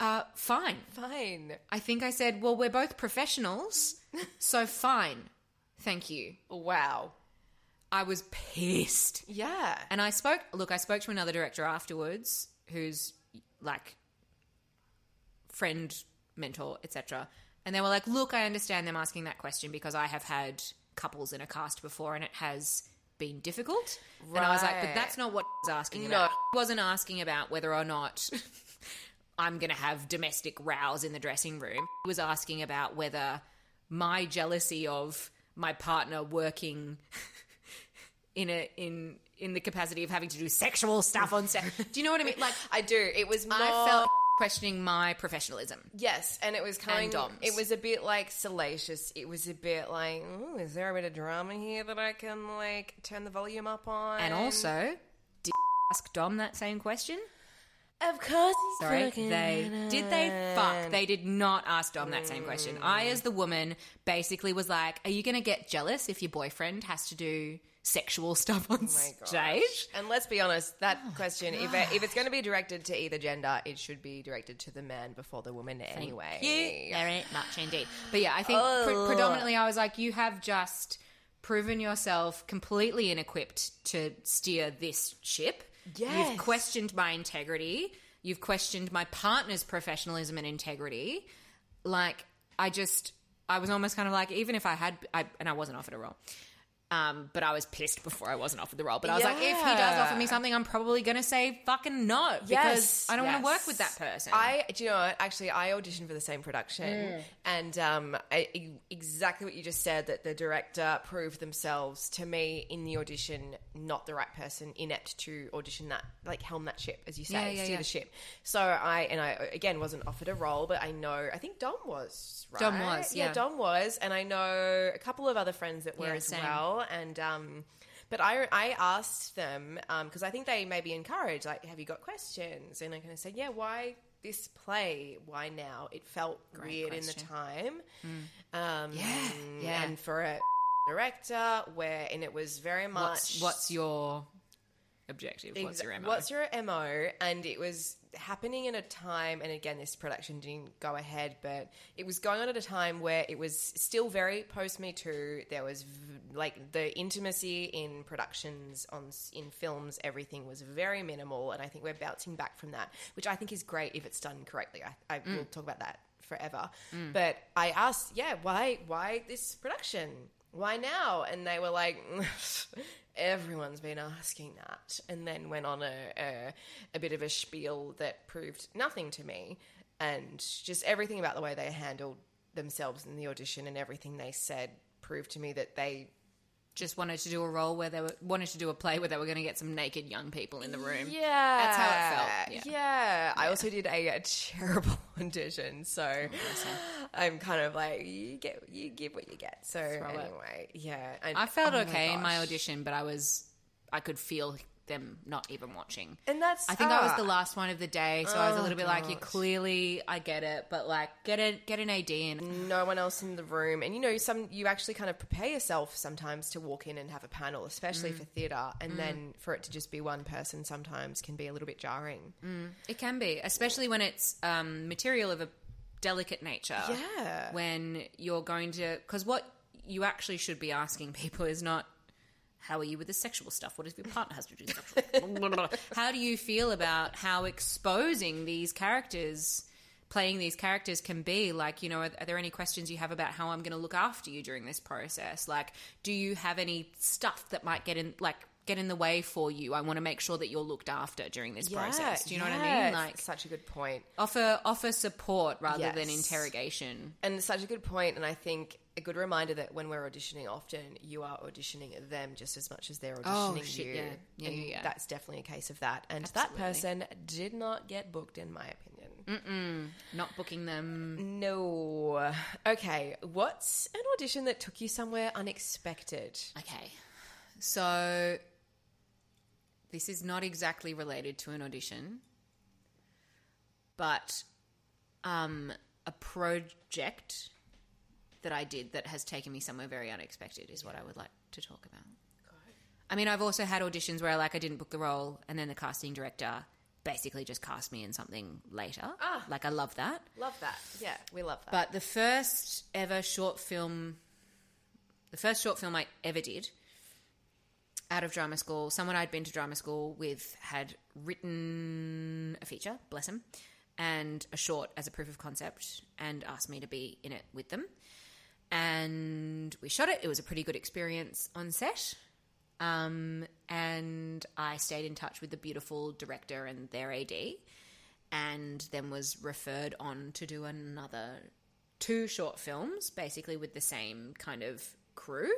uh, fine. Fine. I think I said, well, we're both professionals, (laughs) so fine. Thank you. Wow. I was pissed. Yeah. And I spoke, look, I spoke to another director afterwards who's like friend, mentor, etc. And they were like, look, I understand them asking that question because I have had couples in a cast before and it has been difficult. Right. And I was like, but that's not what was asking No. about. He wasn't asking about whether or not (laughs) I'm going to have domestic rows in the dressing room. He was asking about whether my jealousy of my partner working (laughs) in a in in the capacity of having to do sexual stuff on set. Do you know what I mean? Like (laughs) I do. It was more I felt questioning my professionalism. Yes, and it was kind Dom's. it was a bit like salacious. It was a bit like, Ooh, is there a bit of drama here that I can like turn the volume up on? And also, did you ask Dom that same question? Of course, Sorry, they did they fuck. They did not ask Dom that same question. I, as the woman, basically was like, "Are you going to get jealous if your boyfriend has to do sexual stuff on Oh stage?" And let's be honest, that Oh, question, if, it, if it's going to be directed to either gender, it should be directed to the man before the woman anyway. you very much indeed. But yeah, I think pre- predominantly I was like, you have just proven yourself completely inequipped to steer this ship. Yes. You've questioned my integrity. You've questioned my partner's professionalism and integrity. Like, I just, I was almost kind of like, even if I had, I, and I wasn't offered a role. Um, but I was pissed before I wasn't offered the role. But I was like, if he does offer me something, I'm probably going to say fucking no because Yes, I don't want to work with that person. I, do you know what? Actually, I auditioned for the same production, Mm. and um, I, exactly what you just said that the director proved themselves to me in the audition not the right person, inept to audition that, like helm that ship, as you say, Yeah, yeah, steer yeah. the ship. So I and I again wasn't offered a role, but I know I think Dom was. Right? Dom was, yeah. Dom was, and I know a couple of other friends that were Yeah, as same. well, and um. But I, I asked them um, because I think they may be encouraged. Like, have you got questions? And I kind of said, yeah. Why this play? Why now? It felt weird in the question. time. Um, Yeah, yeah. And for a director, where and it was very much what's, what's your objective? What's your MO? What's your MO? And it was happening in a time, and again, this production didn't go ahead, but it was going on at a time where it was still very post Me Too. There was v- like the intimacy in productions on in films, everything was very minimal, and I think we're bouncing back from that, which I think is great if it's done correctly. I, I Mm. will talk about that forever. But I asked, yeah, why why this production? Why now? And they were like, (laughs) everyone's been asking that. And then went on a, a a bit of a spiel that proved nothing to me, and just everything about the way they handled themselves in the audition and everything they said proved to me that they Just wanted to do a role where they were wanted to do a play where they were going to get some naked young people in the room. Yeah, That's how it felt, Yeah, I also did a, a terrible (laughs) audition, so Oh, I'm kind of like you get you give what you get. So it. anyway, yeah, and- I felt oh my okay in my audition, but I was I could feel them not even watching. and that's I think I was ah, the last one of the day, so I was a Oh, little bit like, "You clearly, I get it, but like, get a get an AD and no one else in the room, and you know, some you actually kind of prepare yourself sometimes to walk in and have a panel, Mm. especially for theatre, and then for it to just be one person sometimes can be a little bit jarring. It can be, especially when it's um, material of a delicate nature. Yeah. When you're going to, because what you actually should be asking people is not, how are you with the sexual stuff? What if your partner has to do sexual? (laughs) how do you feel about how exposing these characters? Playing these characters can be like, you know, are, are there any questions you have about how I'm going to look after you during this process? Like, do you have any stuff that might get in, like, get in the way for you? I want to make sure that you're looked after during this process. Do you know what I mean? Like, such a good point. offer offer support rather than interrogation. And such a good point, and I think a good reminder that when we're auditioning, often you are auditioning them just as much as they're Oh, auditioning shit, you. yeah. Yeah, and yeah, yeah. That's definitely a case of that. And Absolutely. that person did not get booked, in my opinion. Not booking them. No. Okay, what's an audition that took you somewhere unexpected? Okay, so this is not exactly related to an audition, but um, a project that I did that has taken me somewhere very unexpected is what I would like to talk about. I mean, I've also had auditions where like I didn't book the role, and then the casting director basically just cast me in something later. Ah. Like I love that. Love that. Yeah, we love that. But the first ever short film, the first short film I ever did out of drama school, someone I'd been to drama school with had written a feature, bless him, and a short as a proof of concept and asked me to be in it with them. And we shot it. It was a pretty good experience on set. Um, and I stayed in touch with the beautiful director and their AD, and then was referred on to do another two short films, basically with the same kind of crew,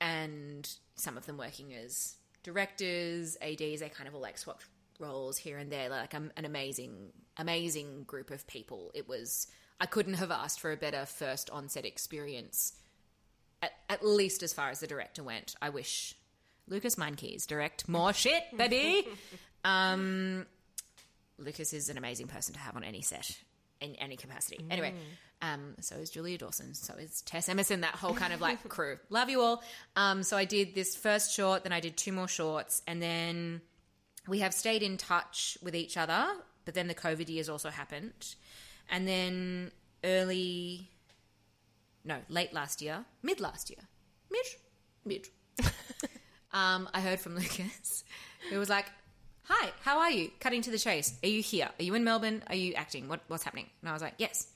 and some of them working as directors, ADs. They kind of all like swapped roles here and there. Like um, an amazing, amazing group of people. It was. I couldn't have asked for a better first onset experience at, at least as far as the director went. I wish Lucas Meinkeys direct more (laughs) shit, baby. um, Lucas is an amazing person to have on any set in any capacity. Anyway, um, so is Julia Dawson, so is Tess Emerson, that whole kind of like (laughs) crew. Love you all. Um, so I did this first short, then I did two more shorts, and then we have stayed in touch with each other, but then the COVID years also happened. And then early, no, late last year, mid last year, mid, mid, (laughs) um, I heard from (laughs) Lucas, who was like, Hi, how are you? Cutting to the chase. Are you here? Are you in Melbourne? Are you acting? What, what's happening? And I was like, Yes.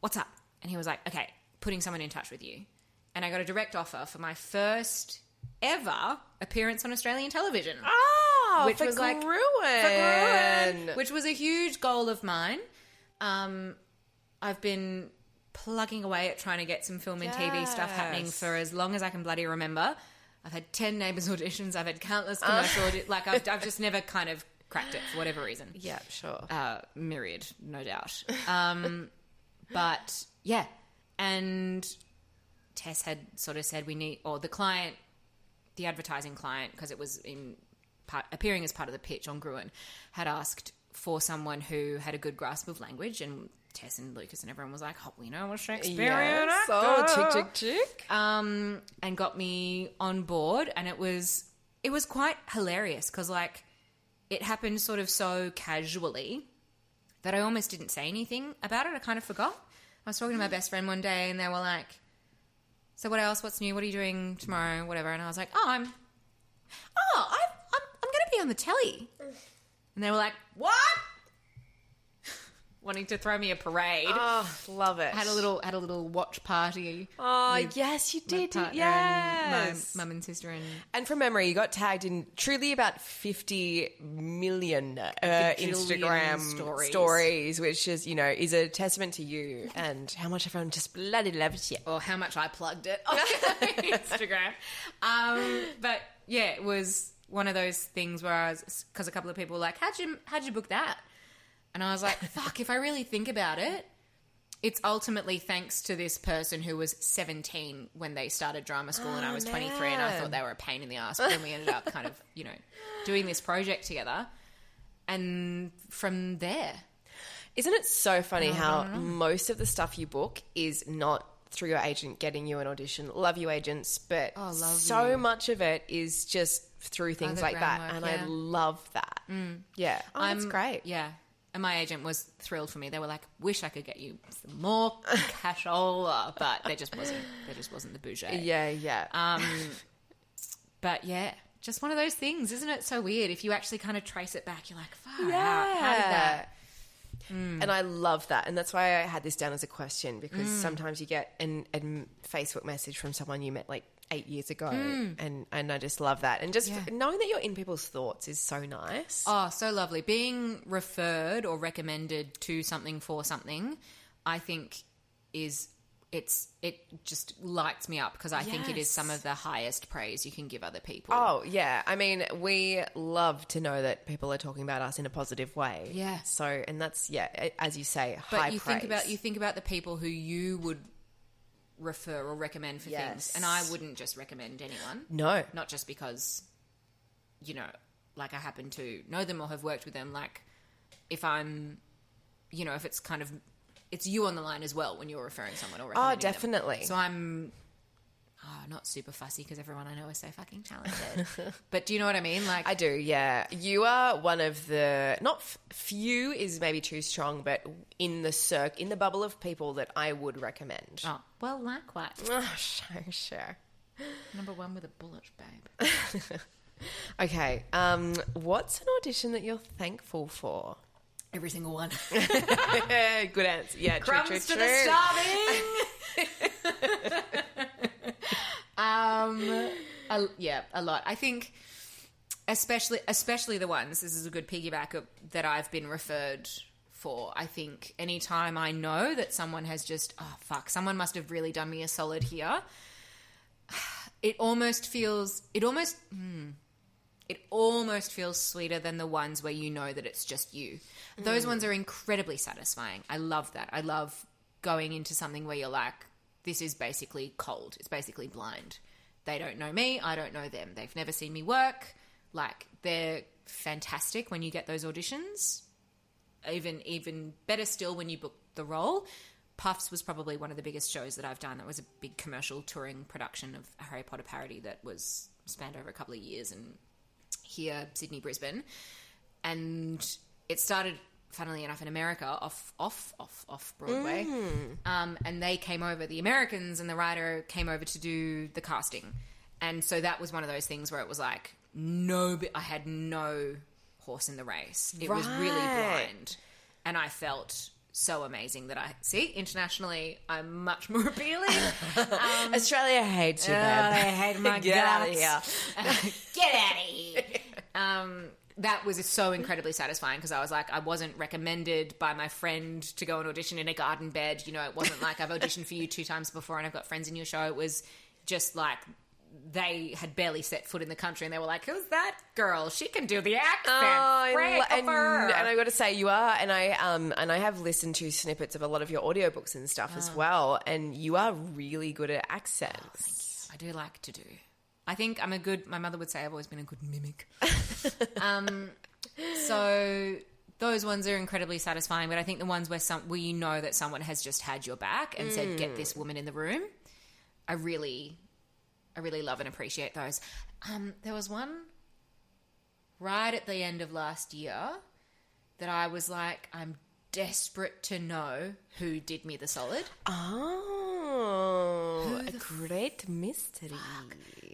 What's up? and he was like, "Okay, putting someone in touch with you." And I got a direct offer for my first ever appearance on Australian television Oh, which for was like Gruen. for Gruen, which was a huge goal of mine. Um, I've been plugging away at trying to get some film and TV stuff happening for as long as I can bloody remember. I've had ten neighbours (laughs) auditions. I've had countless commercial audi- like I've, I've just never kind of cracked it for whatever reason. (laughs) yeah, sure. Uh, myriad, no doubt. Um, (laughs) but yeah, and Tess had sort of said we need, or the client, the advertising client, because it was in part, appearing as part of the pitch on Gruen, had asked for someone who had a good grasp of language, and Tess and Lucas and everyone was like, "Oh, we know a Shakespearean Yes. actor." Oh, chick, chick, chick. um, and got me on board, and it was it was quite hilarious because like it happened sort of so casually that I almost didn't say anything about it. I kind of forgot. I was talking to my best friend one day, and they were like, "So what else? What's new? What are you doing tomorrow? Whatever." And I was like, "Oh, I'm oh, I, I'm I'm going to be on the telly," and they were like, "What?" (laughs) Wanting to throw me a parade. Oh, love it. had a little had a little watch party. Oh, with yes, you my did. Yes. and my mum and sister and And from memory, you got tagged in truly about 50 million uh, Instagram stories. stories. which is, you know, is a testament to you and how much everyone just bloody loves you. or how much I plugged it on (laughs) (laughs) Instagram. Um, but yeah, it was one of those things where I was because a couple of people were like, "How'd you how'd you book that?" And I was like, (laughs) "Fuck!" If I really think about it, it's ultimately thanks to this person who was 17 when they started drama school, and I Oh, was 23, and I thought they were a pain in the ass. But then we ended up kind of, you know, doing this project together, and from there, Isn't it so funny how most of the stuff you book is not through your agent getting you an audition? Love you, agents, but Oh, so you. much of it is just through things Other like that. And yeah. Mm. I love that. Yeah. Oh, that's I'm- great. Yeah. And my agent was thrilled for me. They were like, "Wish I could get you some more (laughs) cashola," but there just wasn't. There just wasn't the budget. Yeah, yeah. Um, (laughs) but yeah, just one of those things, isn't it? So weird. If you actually kind of trace it back, you're like, "Fuck, how, how did that?" And I love that. And that's why I had this down as a question because Mm. sometimes you get an, a Facebook message from someone you met like eight years ago. And, and I just love that. And just Mm. Yeah. knowing that you're in people's thoughts is so nice. Oh, so lovely. Being referred or recommended to something for something, I think is it's it just lights me up because I think it is some of the highest praise you can give other people. Oh, yeah. I mean, we love to know that people are talking about us in a positive way. Yeah. So, and that's, yeah, as you say, but high you praise. think about you think about the people who you would refer or recommend for Yes. things and i wouldn't just recommend anyone No. not just because you know like i happen to know them or have worked with them like if i'm you know if it's kind of it's you on the line as well when you're referring someone or oh, recommending them. Oh, definitely. so i'm oh, not super fussy because everyone i know is so fucking talented (laughs) but do you know what i mean like I do, yeah. You are one of the not f- few is maybe too strong, but in the circ in the bubble of people that I would recommend. oh, well likewise (laughs) Oh, sure, sure. number one with a bullet babe (laughs) Okay, um, what's an audition that you're thankful for? every single one Good answer. Yeah, true, true, crumbs to true. the starving. (laughs) um, a, yeah, a lot. I think, especially especially the ones. This is a good piggyback of, that I've been referred for. I think anytime I know that someone has just oh fuck, someone must have really done me a solid here. (sighs) It almost feels. It almost. hmm, it almost feels sweeter than the ones where you know that it's just you. Those ones are incredibly satisfying. I love that. I love going into something where you're like, this is basically cold. It's basically blind. They don't know me. I don't know them. They've never seen me work. Like, they're fantastic when you get those auditions. Even even better still when you book the role. Puffs was probably one of the biggest shows that I've done. That was a big commercial touring production of a Harry Potter parody that was spanned over a couple of years and here, Sydney, Brisbane, and it started, funnily enough, in America, off, off, off, off Broadway. Um, and they came over. The Americans and the writer came over to do the casting, and so that was one of those things where it was like no, I had no horse in the race. It was really blind, and I felt so amazing that I see internationally I'm much more (laughs) appealing. Australia hates you, Oh, babe. they hate my (laughs) Get out of here. (laughs) Get out of here. um, that was so incredibly satisfying because I was like, I wasn't recommended by my friend to go and audition in a garden bed. You know, it wasn't like I've auditioned for you two times before and I've got friends in your show. It was just like they had barely set foot in the country and they were like, Who's that girl? She can do the accent. Oh, Frank and, her." and I got to say, you are, and I um, and I have listened to snippets of a lot of your audiobooks and stuff as Ah. well, and you are really good at accents. I do like to do. I think I'm a good. My mother would say I've always been a good mimic. (laughs) um, so those ones are incredibly satisfying, but I think the ones where some where you know that someone has just had your back and said, "Get this woman in the room," I really, I really love and appreciate those. Um, there was one right at the end of last year that I was like, I'm desperate to know who did me the solid. Oh, a great mystery.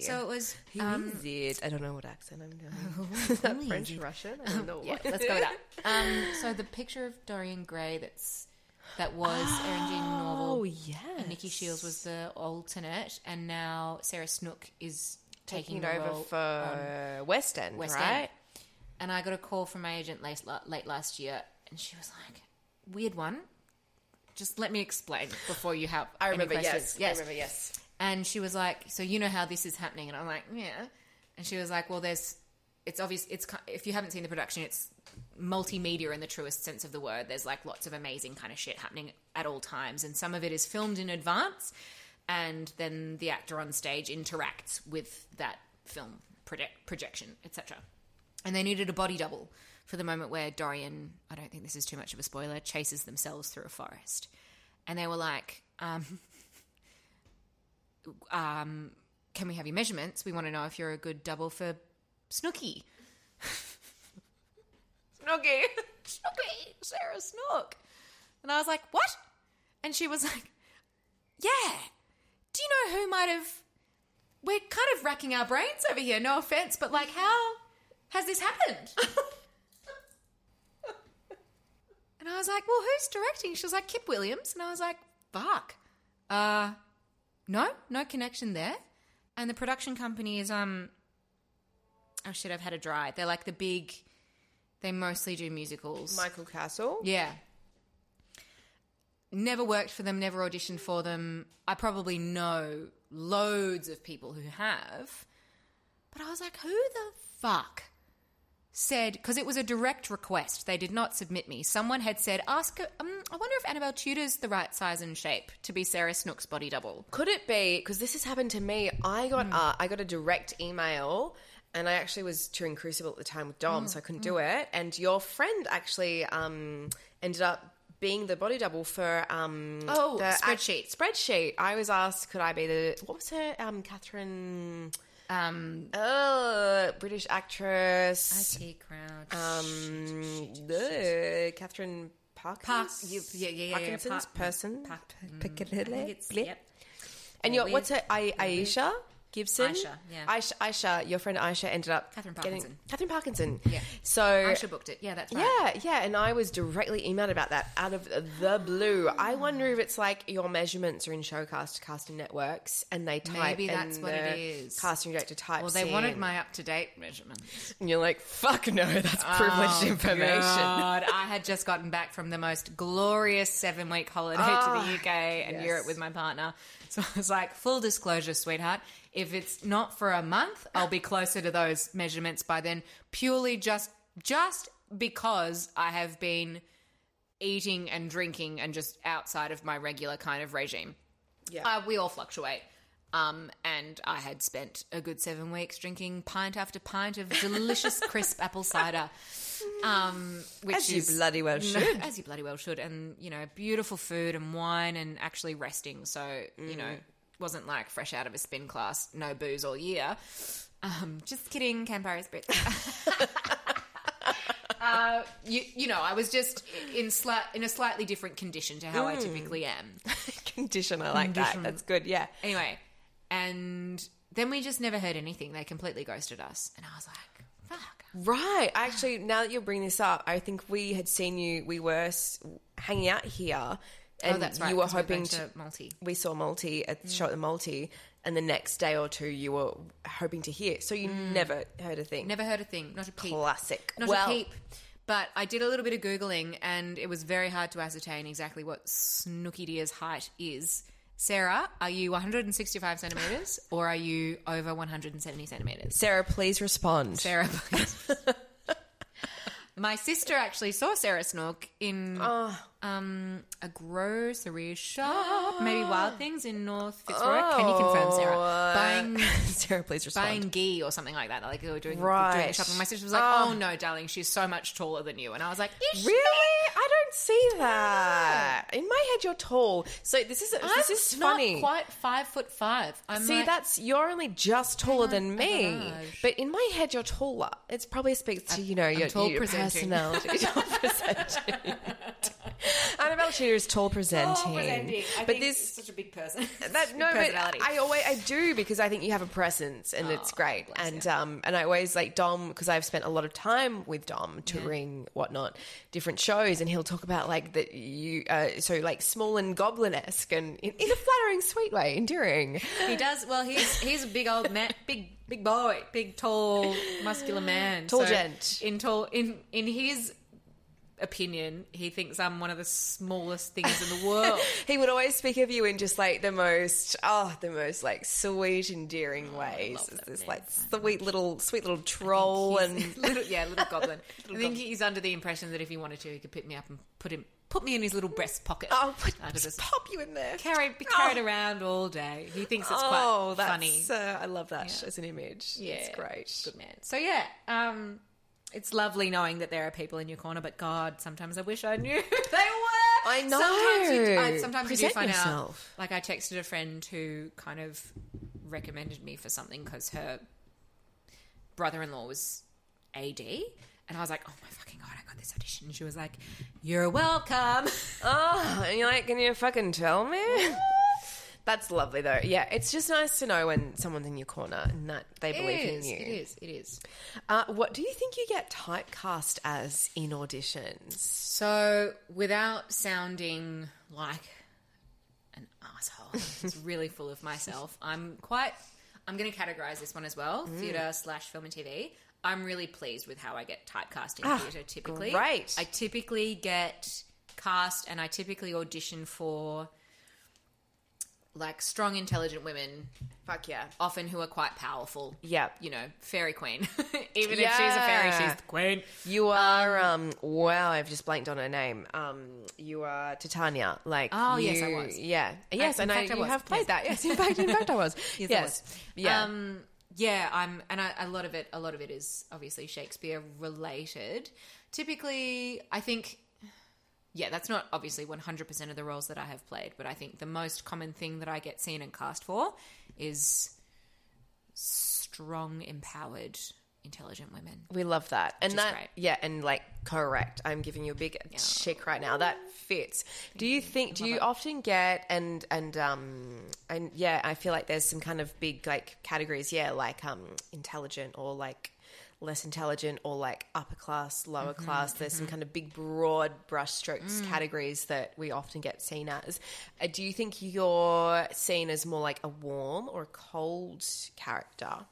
So it was. Who Um, is it? I don't know what accent I'm doing. (laughs) is that French, it? Russian? I don't know yeah, what. let's go with that. (laughs) Um, so the picture of Dorian Gray that's that was Eryn Jean Oh, Norvill. yes. And Nikki Shiels was the alternate, and now Sarah Snook is taking taking, over role for West End, West right? End. And I got a call from my agent late, late last year, and she was like, "Weird one. Just let me explain before you have." I remember, questions." yes. I remember, yes. And she was like, "So you know how this is happening?" And I'm like, "Yeah." And she was like, "Well, there's, it's obvious. It's if you haven't seen the production, it's multimedia in the truest sense of the word. There's like lots of amazing kind of shit happening at all times, and some of it is filmed in advance, and then the actor on stage interacts with that film project, projection, etc. And they needed a body double for the moment where Dorian, I don't think this is too much of a spoiler, chases themselves through a forest. And they were like, um, um, can we have your measurements? We want to know if you're a good double for Snooky. (laughs) Snooky. Snooky, Sarah Snook. And I was like, what? And she was like, yeah. Do you know who might have. We're kind of racking our brains over here, no offense, but like, how has this happened? (laughs) and I was like, well, who's directing? She was like, Kip Williams. And I was like, fuck. Uh, no, no connection there. And the production company is, um, oh shit, I've had a dry. They're like the big, they mostly do musicals. Michael Cassel. Yeah. Never worked for them, never auditioned for them. I probably know loads of people who have. But I was like, who the fuck said, because it was a direct request, they did not submit me. Someone had said, ask, um, I wonder if Annabelle Tudor's the right size and shape to be Sarah Snook's body double. Could it be because this has happened to me? I got uh, I got a direct email, and I actually was touring Crucible at the time with Dom, so I couldn't do it. And your friend actually um, ended up being the body double for um, Oh, the spreadsheet. spreadsheet. I was asked, could I be the what was her um, Katherine? Um, Uh, British actress. IT crowd. Um, the Katherine. Park, yeah, yeah, yeah, yeah, Parkinson's Park- person. Park- Piccadilly. It's, Blip. yep. And your what's her? I, Aisha Gibson. Aisha, yeah. Aisha, Aisha, your friend Aisha ended up Katherine getting- Parkinson. Katherine Parkinson. Yeah. So Aisha booked it. Yeah, that's right. yeah, yeah, and I was directly emailed about that out of the blue. I mm. wonder if it's like your measurements are in Showcast casting networks, and they type. Maybe that's what it is. Casting director types. Well, they wanted my up to date measurements. and you're like, fuck no, that's oh, privileged Oh, information. God. (laughs) I had just gotten back from the most glorious seven week holiday Oh, to the ah, UK and yes. Europe with my partner. So I was like, full disclosure, sweetheart, if it's not for a month, I'll be closer to those measurements by then, purely just just because I have been eating and drinking and just outside of my regular kind of regime. Yeah. Uh, we all fluctuate. Um, and I had spent a good seven weeks drinking pint after pint of delicious (laughs) crisp apple cider. Um, which As you is bloody well should. as you bloody well should, and you know, beautiful food and wine and actually resting. So you know, wasn't like fresh out of a spin class, no booze all year. Um, just kidding, Campari Spritz. (laughs) uh, you, you know, I was just in slight in a slightly different condition to how I typically am. (laughs) Condition, I like that. That's good. Yeah. Anyway, and then we just never heard anything. They completely ghosted us, and I was like, "Fuck." Right. Actually, now that you're bringing this up, I think we had seen you. We were s- hanging out here, Oh, and oh, that's right. you were hoping going to. multi. We saw multi at the show at the mm. multi, and the next day or two you were hoping to hear. So you mm. never heard a thing. Never heard a thing. Not a peep. Classic. Not well, a peep. But I did a little bit of googling, and it was very hard to ascertain exactly what Snooky Deer's height is. Sarah, are you 165 centimeters or are you over 170 centimeters? Sarah, please respond. Sarah, please. (laughs) My sister actually saw Sarah Snook in ah. um, a grocery shop, maybe Wild ah. Things in North Fitzroy. Can you confirm, Sarah? Oh. Buying (laughs) Sarah, please respond. buying ghee or something like that. Like they were doing, doing Right. the shopping. My sister was like, Oh. "Oh no, darling, she's so much taller than you," and I was like, "Is she?" Really? I don't see that. In my head, you're tall. So this is this I'm is not funny. quite five foot five. I'm See, like, that's you're only just taller than me, gosh. but in my head, you're taller. It's probably speaks to you know your, tall your presenting. personality. (laughs) tall presenting. Annabelle Tudor is tall presenting, but this such a big person. (laughs) that no, but I always I do because I think you have a presence and it's great. bless And um and I always like Dom because I've spent a lot of time with Dom touring whatnot, different shows, and he'll talk about like that you uh, so like small and goblin esque and in, in a flattering, sweet way, endearing. he does well. He's he's a big old man, big big boy, big tall muscular man, Tall gent. In tall in in his opinion, he thinks I'm one of the smallest things in the world. (laughs) He would always speak of you in just like the most, oh, the most like sweet, endearing ways. It's this man. like sweet little, sweet little troll, and (laughs) little, yeah, little (laughs) goblin. I think he's under the impression that if he wanted to, he could pick me up and put him put me in his little breast pocket. oh, put, just pop you in there. carry be carried around all day. He thinks it's oh, quite that's, funny. Uh, I love that as an image. Yeah, it's great. Good man. So yeah, um, it's lovely knowing that there are people in your corner. But God, sometimes I wish I knew who (laughs) they were. I know. Sometimes you, I, sometimes you do find yourself. out. Like I texted a friend who kind of recommended me for something because her brother-in-law was AD. And I was like, oh my fucking God, I got this audition. And she was like, you're welcome. Oh, and you're like, can you fucking tell me? (laughs) That's lovely though. Yeah, it's just nice to know when someone's in your corner and that they believe is, in you. it is, it is. Uh, what do you think you get typecast as in auditions? So, without sounding like an asshole, it's (laughs) really full of myself. I'm quite. I'm going to categorize this one as well: Mm. theatre slash film and TV. I'm really pleased with how I get typecast in theatre. Typically, Ah, great. I typically get cast, and I typically audition for like strong, intelligent women, Fuck yeah. often who are quite powerful. Yeah. you know, fairy queen. (laughs) Even if she's a fairy, she's the queen. You are um, wow, I've just blanked on her name. Um you are Titania. Like Oh, yes, I was. Yeah. Yes, in and I, fact, I you was. have played that. Yes, in fact in fact I was. Yes, (laughs) yes. I was. Yeah. Um, yeah, I'm, and I, a lot of it, a lot of it is obviously Shakespeare related. Typically, I think, yeah, that's not obviously 100% of the roles that I have played, but I think the most common thing that I get seen and cast for is strong, empowered, intelligent women. We love that. And that, great. yeah, and like correct. I'm giving you a big chick right now. That fits. Do you think, do you often get, and, and, um, and yeah, I feel like there's some kind of big like categories. Yeah. Like, um, intelligent or like, less intelligent or like upper class, lower Mm-hmm, class. There's some kind of big broad brushstrokes categories that we often get seen as. Uh, do you think you're seen as more like a warm or a cold character?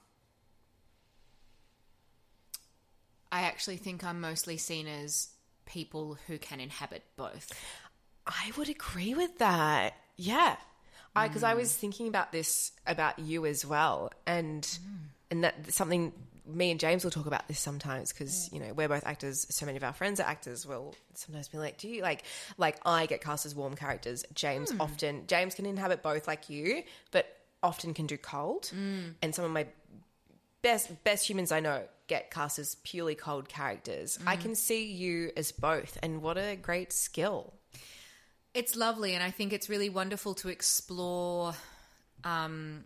I actually think I'm mostly seen as people who can inhabit both. I would agree with that. Yeah. I because I was thinking about this about you as well and and that something me and James will talk about this sometimes because you know we're both actors. So many of our friends are actors will sometimes be like do you like like I get cast as warm characters. James hmm. often James can inhabit both like you but often can do cold. Hmm. And some of my best best humans I know get cast as purely cold characters. I hmm. can see you as both and what a great skill. It's lovely, and I think it's really wonderful to explore. Um,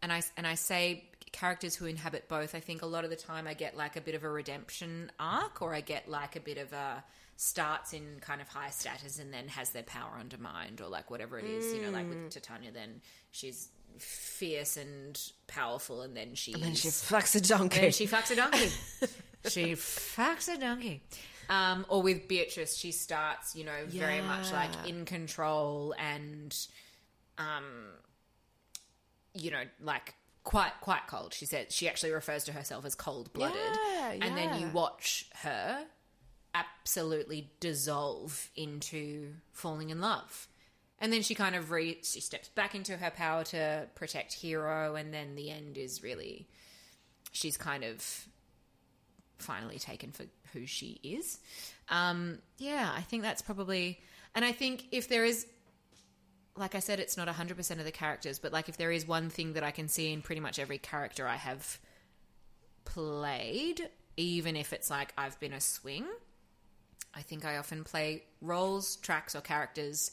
and I and I say characters who inhabit both. I think a lot of the time I get like a bit of a redemption arc, or I get like a bit of a starts in kind of high status and then has their power undermined, or like whatever it is. You know, like with Titania, then she's fierce and powerful, and then she's and then she fucks a donkey she fucks a donkey. she fucks a donkey. Um, or with Beatrice, she starts, you know, very much like in control and, um, you know, like quite quite cold. She said she actually refers to herself as cold blooded. Yeah, And then you watch her absolutely dissolve into falling in love. And then she kind of re she steps back into her power to protect Hero, and then the end is really she's kind of finally taken for who she is. Um, yeah, I think that's probably, and I think if there is, like I said, it's not 100% of the characters, but like if there is one thing that I can see in pretty much every character I have played, even if it's like I've been a swing, I think I often play roles, tracks, or characters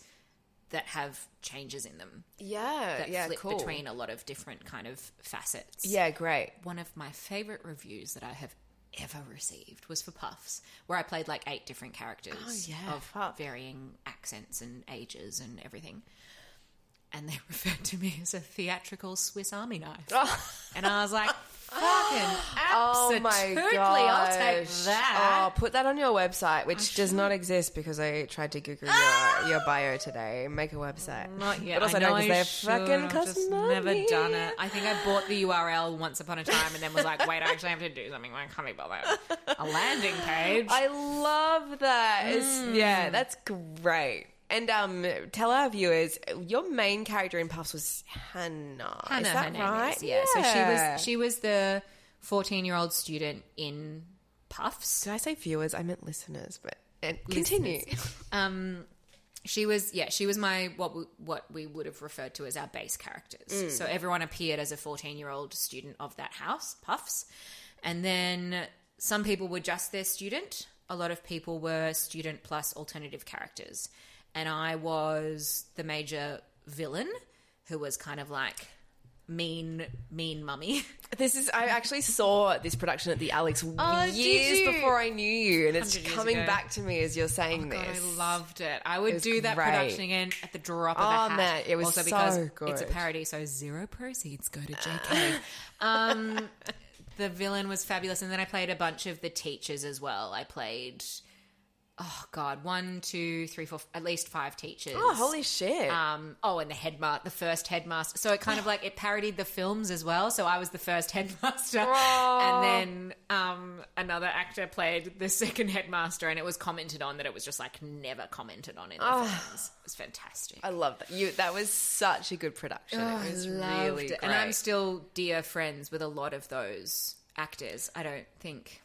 that have changes in them Yeah, that yeah, flip cool. between a lot of different kind of facets Yeah, great. one of my favorite reviews that I have ever received was for Puffs, where I played like eight different characters Oh, yeah, of fuck. varying accents and ages and everything. And they (laughs) referred to me as a theatrical Swiss Army knife. And I was like, fucking (laughs) Oh absolutely, my! I'll take that. Oh, put that on your website, which does not exist because I tried to Google your, your bio today. Make a website. Not yet. But also I know don't, 'cause I they're should. fucking I've just never done it. I think I bought the URL once upon a time and then was like, wait, I actually have to do something. I can't be bothered. A landing page. I love that. Mm. Yeah, that's great. And um, tell our viewers, your main character in Puffs was Hannah. Hannah, is that right? is, yeah. So she was she was the fourteen year old student in Puffs. Did I say viewers? I meant listeners. But and continue. (laughs) Um, she was yeah she was my what we, what we would have referred to as our base characters. So everyone appeared as a fourteen year old student of that house, Puffs, and then some people were just their student. A lot of people were student plus alternative characters, and I was the major villain who was kind of like mean mean mummy. (laughs) This is. I actually saw this production at the Alex Oh, years before I knew you, and it's coming ago. back to me as you're saying God, this. I loved it. I would was do that great. production again at the drop of Oh, a hat. man, it was also so because it's a parody, so zero proceeds go to JK. (laughs) um, the villain was fabulous, and then I played a bunch of the teachers as well. I played, oh god, one, two, three, four, at least five teachers. Oh, holy shit! Um, oh, and the headmaster, the first headmaster. So it kind of like it parodied the films as well. So I was the first (laughs) headmaster, and then um, another actor played the second headmaster, and it was commented on that it was just like never commented on in the films. It was fantastic. I love that. You. That was such a good production. Oh, it was really it. And I'm still dear friends with a lot of those actors. I don't think.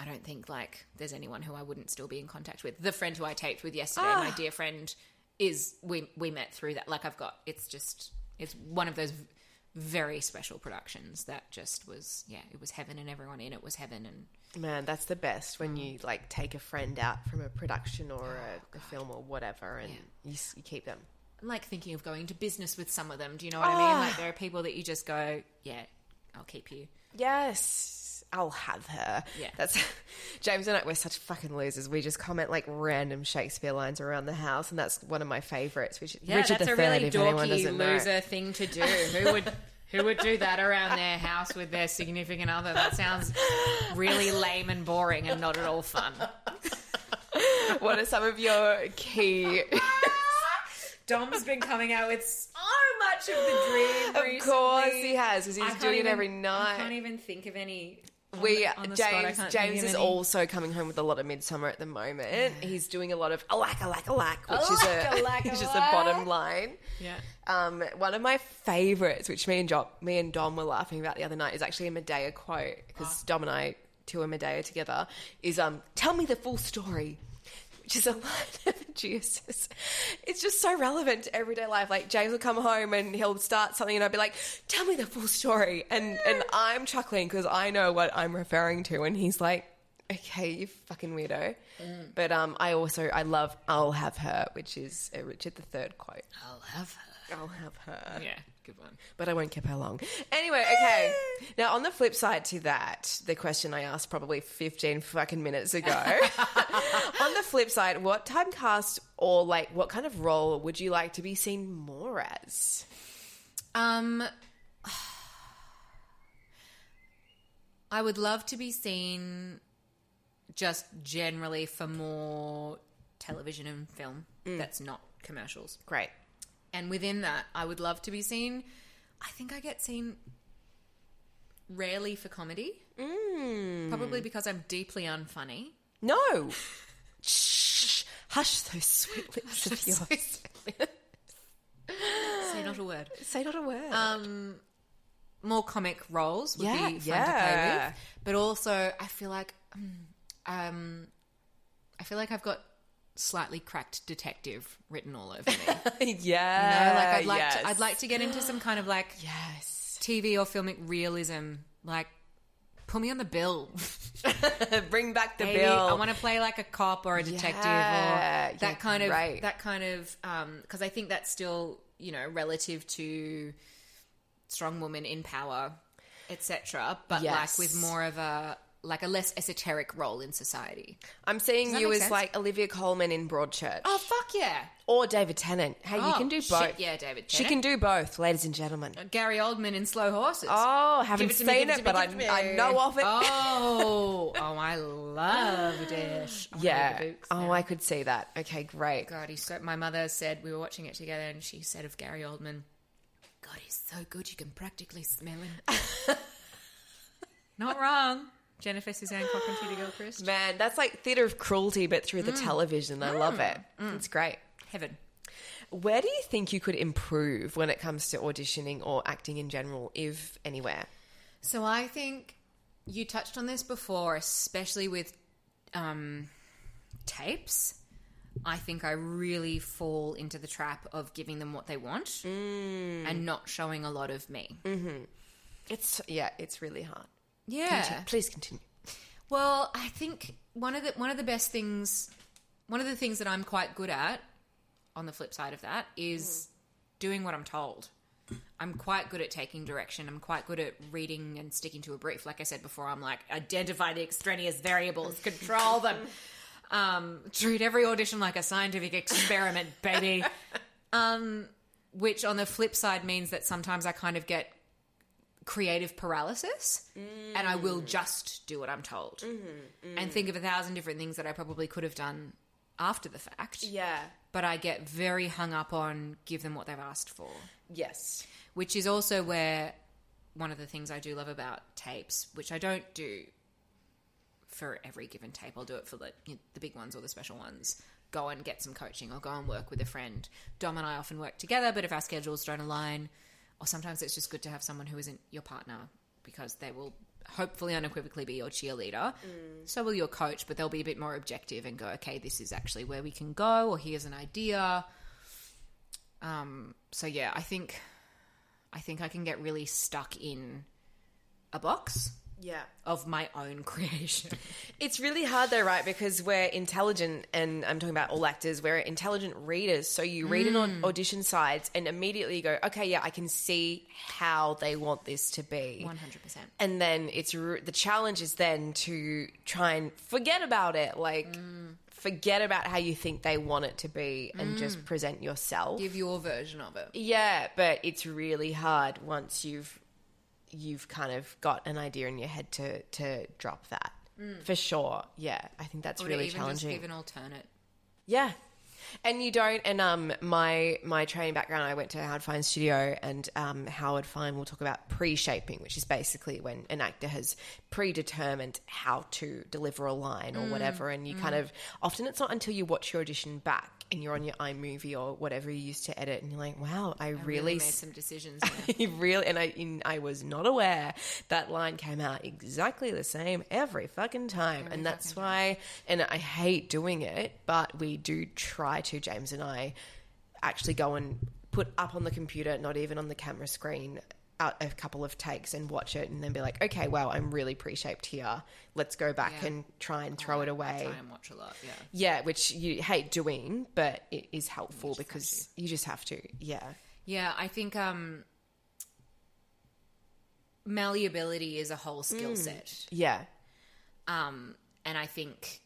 I don't think like there's anyone who I wouldn't still be in contact with. The friend who I taped with yesterday, Ah. my dear friend, is we we met through that. Like I've got it's just it's one of those very special productions that just was yeah it was heaven and everyone in it was heaven and Man, that's the best when Mm. you like take a friend out from a production or Oh, a, a film or whatever, and you, you keep them. I'm like thinking of going to business with some of them. Do you know what I mean? Ah. Like there are people that you just go yeah I'll keep you. Yes, I'll have her. Yeah. that's (laughs) James and I. We're such fucking losers. We just comment like random Shakespeare lines around the house, and that's one of my favorites. Which Yeah, Richard that's III, a really dorky doesn't know. loser thing to do. Who would who would do that around their house with their significant other? That sounds really lame and boring and not at all fun. (laughs) What are some of your key? (laughs) Dom's been coming out with so much of the dream. of recently. course, he has because he's doing even- it every night. I can't even think of any. We the spot, James James is any. also coming home with a lot of midsummer at the moment. He's doing a lot of alack alack alack, which is Alack, a alack, (laughs) which is a bottom line. Yeah. Um, one of my favorites, which me and Dom, me and Dom were laughing about the other night, is actually a Medea quote because Dom and I tour Medea together. Is um, tell me the full story, which is a (laughs) line of Jesus. It's just so relevant to everyday life. Like James will come home and he'll start something, and I'll be like, "Tell me the full story," and and I'm chuckling because I know what I'm referring to, and he's like. Okay, you fucking weirdo. But um, I also I love "I'll have her," which is a Richard III quote. I'll have her. I'll have her. Yeah, good one. But I won't keep her long. Anyway, okay. (laughs) now, on the flip side to that, the question I asked probably 15 fucking minutes ago. (laughs) on the flip side, what typecast or like what kind of role would you like to be seen more as? Um, (sighs) I would love to be seen just generally for more television and film that's not commercials. Great. And within that, I would love to be seen. I think I get seen rarely for comedy. Probably because I'm deeply unfunny. No. (laughs) Shh. Hush those sweet lips of yours. Say not a word. Say not a word. Um, more comic roles would Yeah, be fun to play with. But also, I feel like, mm, um, I feel like I've got slightly cracked detective written all over me. (laughs) You yeah. know, like I'd like yes. to, I'd like to get into some kind of like Yes. TV or filmic realism. Like, put me on the bill. (laughs) Bring back the Maybe bill. I want to play like a cop or a detective Yeah, or that yeah, kind of great. that kind of um, because I think that's still you know relative to strong woman in power, etc. But Yes. like with more of a like a less esoteric role in society. I'm seeing you as sense? like Olivia Colman in Broadchurch. Oh fuck yeah! Or David Tennant. Hey, you Oh, can do shit, both. yeah, David She can do both, ladies and gentlemen. Uh, Gary Oldman in Slow Horses. Oh, haven't Give it to me, seen it it, but I, give it to me. I know of it. Oh, (laughs) oh, I loved it. Oh, yeah. the books Oh. I could see that. Okay, great. God, he's so. My mother said we were watching it together, and she said of Gary Oldman, "God, he's so good you can practically smell him." (laughs) Not wrong. Jennifer Suzanne Cochran, Judy Gilchrist. Man, that's like theatre of cruelty, but through Mm. the television. I love it. It's great. Heaven. Where do you think you could improve when it comes to auditioning or acting in general, if anywhere? So I think you touched on this before, especially with um, tapes. I think I really fall into the trap of giving them what they want and not showing a lot of me. It's yeah, it's really hard. Yeah. Conti- Please continue. Well, I think one of the one of the best things, one of the things that I'm quite good at, on the flip side of that, is doing what I'm told. I'm quite good at taking direction. I'm quite good at reading and sticking to a brief. Like I said before, I'm like identify the extraneous variables, (laughs) control them, um, treat every audition like a scientific experiment, baby. (laughs) Um, which on the flip side means that sometimes I kind of get creative paralysis and I will mm. just do what I'm told mm-hmm, mm-hmm. and think of a thousand different things that I probably could have done after the fact. Yeah. But I get very hung up on give them what they've asked for, Yes. which is also where one of the things I do love about tapes, which I don't do for every given tape. I'll do it for the you know, the big ones or the special ones. Go and get some coaching or go and work with a friend. Dom and I often work together, but if our schedules don't align, or sometimes it's just good to have someone who isn't your partner because they will hopefully unequivocally be your cheerleader. So will your coach, but they'll be a bit more objective and go, okay, this is actually where we can go, or here's an idea. Um, so yeah, I think I think I can get really stuck in a box Yeah. of my own (laughs) creation. It's really hard though, right? Because we're intelligent, and I'm talking about all actors, we're intelligent readers. So you read Mm. au- audition sides and immediately you go, okay, yeah, I can see how they want this to be. 100%. And then it's r- the challenge is then to try and forget about it. Like, Mm. forget about how you think they want it to be and just present yourself. Give your version of it. Yeah, but it's really hard once you've you've kind of got an idea in your head to to drop that. For sure. Yeah, I think that's Or really even challenging. just give an alternate. Yeah. And you don't and um my my training background I went to Howard Fine Studio and um Howard Fine will talk about pre-shaping which is basically when an actor has predetermined how to deliver a line or whatever and you kind of often it's not until you watch your audition back and you're on your iMovie or whatever you used to edit and you're like wow I, I really, really made some decisions. (laughs) really and I in, I was not aware that line came out exactly the same every fucking time, and that's why. And I hate doing it, but we do try to. James and I actually go and put up on the computer, not even on the camera screen. Out a couple of takes and watch it, and then be like, "Okay, wow, I'm really pre-shaped here. Let's go back Yeah. and try and throw it I away." try and watch a lot, yeah. Yeah, which you hate doing, but it is helpful because you just have to. Yeah, Yeah, I think um, malleability is a whole skill set. yeah, Um, and I think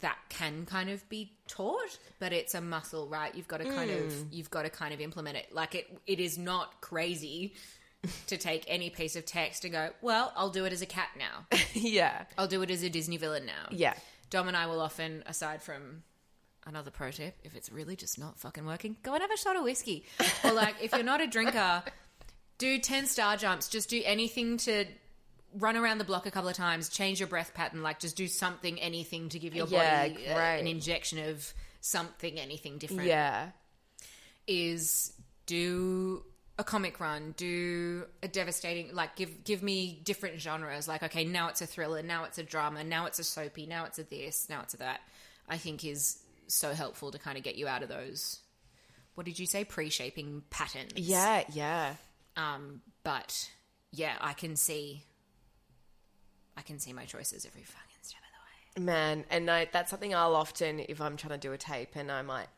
that can kind of be taught, but it's a muscle, right? You've got to kind of you've got to kind of implement it. Like it it is not crazy to take any piece of text and go, well, I'll do it as a cat now. (laughs) yeah. I'll do it as a Disney villain now. Yeah. Dom and I will often, aside from another pro tip, if it's really just not fucking working, go and have a shot of whiskey. or like, if you're not a drinker, do 10 star jumps. Just do anything to run around the block a couple of times, change your breath pattern, like just do something, anything to give your Yeah, body uh, an injection of something, anything different. Yeah. Is do a comic run, do a devastating like give give me different genres. Like okay, now it's a thriller, now it's a drama, now it's a soapy, now it's a this, now it's a that. I think is so helpful to kind of get you out of those. What did you say? Pre-shaping patterns. Yeah. Yeah. Um, but yeah, I can see. I can see my choices every fucking step of the way. Man, and I, that's something I'll often, if I'm trying to do a tape, and I might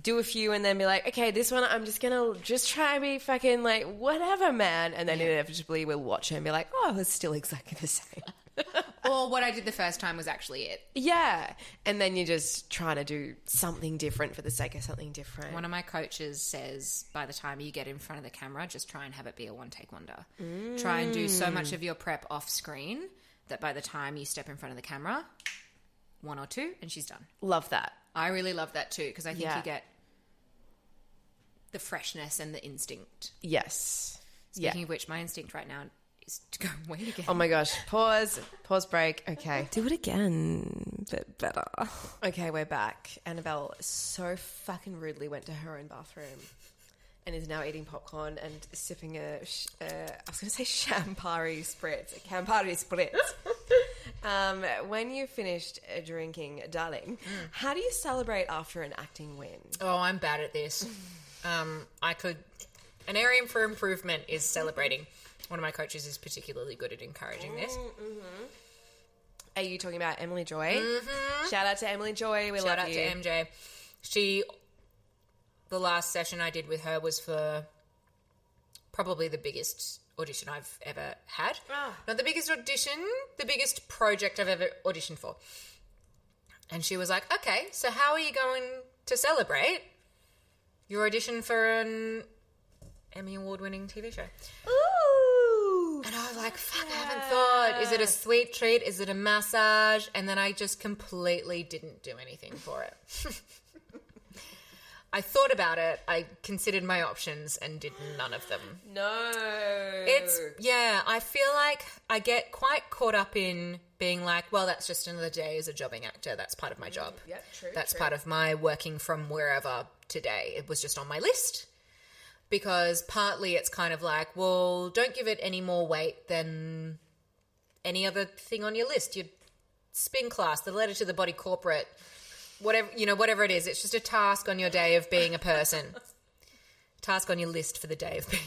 do a few and then be like, okay, this one I'm just gonna just try and be fucking like whatever, man, and then inevitably we'll watch it and be like, oh, it's still exactly the same. (laughs) Or what I did the first time was actually it. yeah, and then you're just trying to do something different for the sake of something different. One of my coaches says by the time you get in front of the camera, just try and have it be a one take wonder. Try and do so much of your prep off screen that by the time you step in front of the camera, one or two, and she's done. Love that. I really love that too because I think Yeah. you get the freshness and the instinct. Yes. Speaking yeah. of which, my instinct right now is to go and (laughs) wait again. Oh my gosh. Pause. Pause break. Okay. (laughs) Do it again, but better. Okay, we're back. Annabelle so fucking rudely went to her own bathroom and is now eating popcorn and sipping a, sh- uh, I was going to say (laughs) Champari spritz, a Campari spritz. (laughs) um, when you finished uh, drinking, darling, how do you celebrate after an acting win? Oh, I'm bad at this. (laughs) Um, I could. An area for improvement is celebrating. One of my coaches is particularly good at encouraging this. Are you talking about Emily Joy? Shout out to Emily Joy. We Shout love out you. to MJ. She, the last session I did with her was for probably the biggest audition I've ever had. Ah. Not the biggest audition, the biggest project I've ever auditioned for. And she was like, okay, so how are you going to celebrate your audition for an Emmy Award winning TV show? Ooh. And I was like, fuck, I haven't thought. Is it a sweet treat? Is it a massage? And then I just completely didn't do anything for it. (laughs) I thought about it. I considered my options and did none of them. No. It's, yeah, I feel like I get quite caught up in being like, well, that's just another day as a jobbing actor. That's part of my mm, job. yeah, true, That's true. part of my working from wherever today. It was just on my list because partly it's kind of like, well, don't give it any more weight than any other thing on your list. Your spin class, the letter to the body corporate, whatever you know, whatever it is. It's just a task on your day of being a person. (laughs) task on your list for the day of being.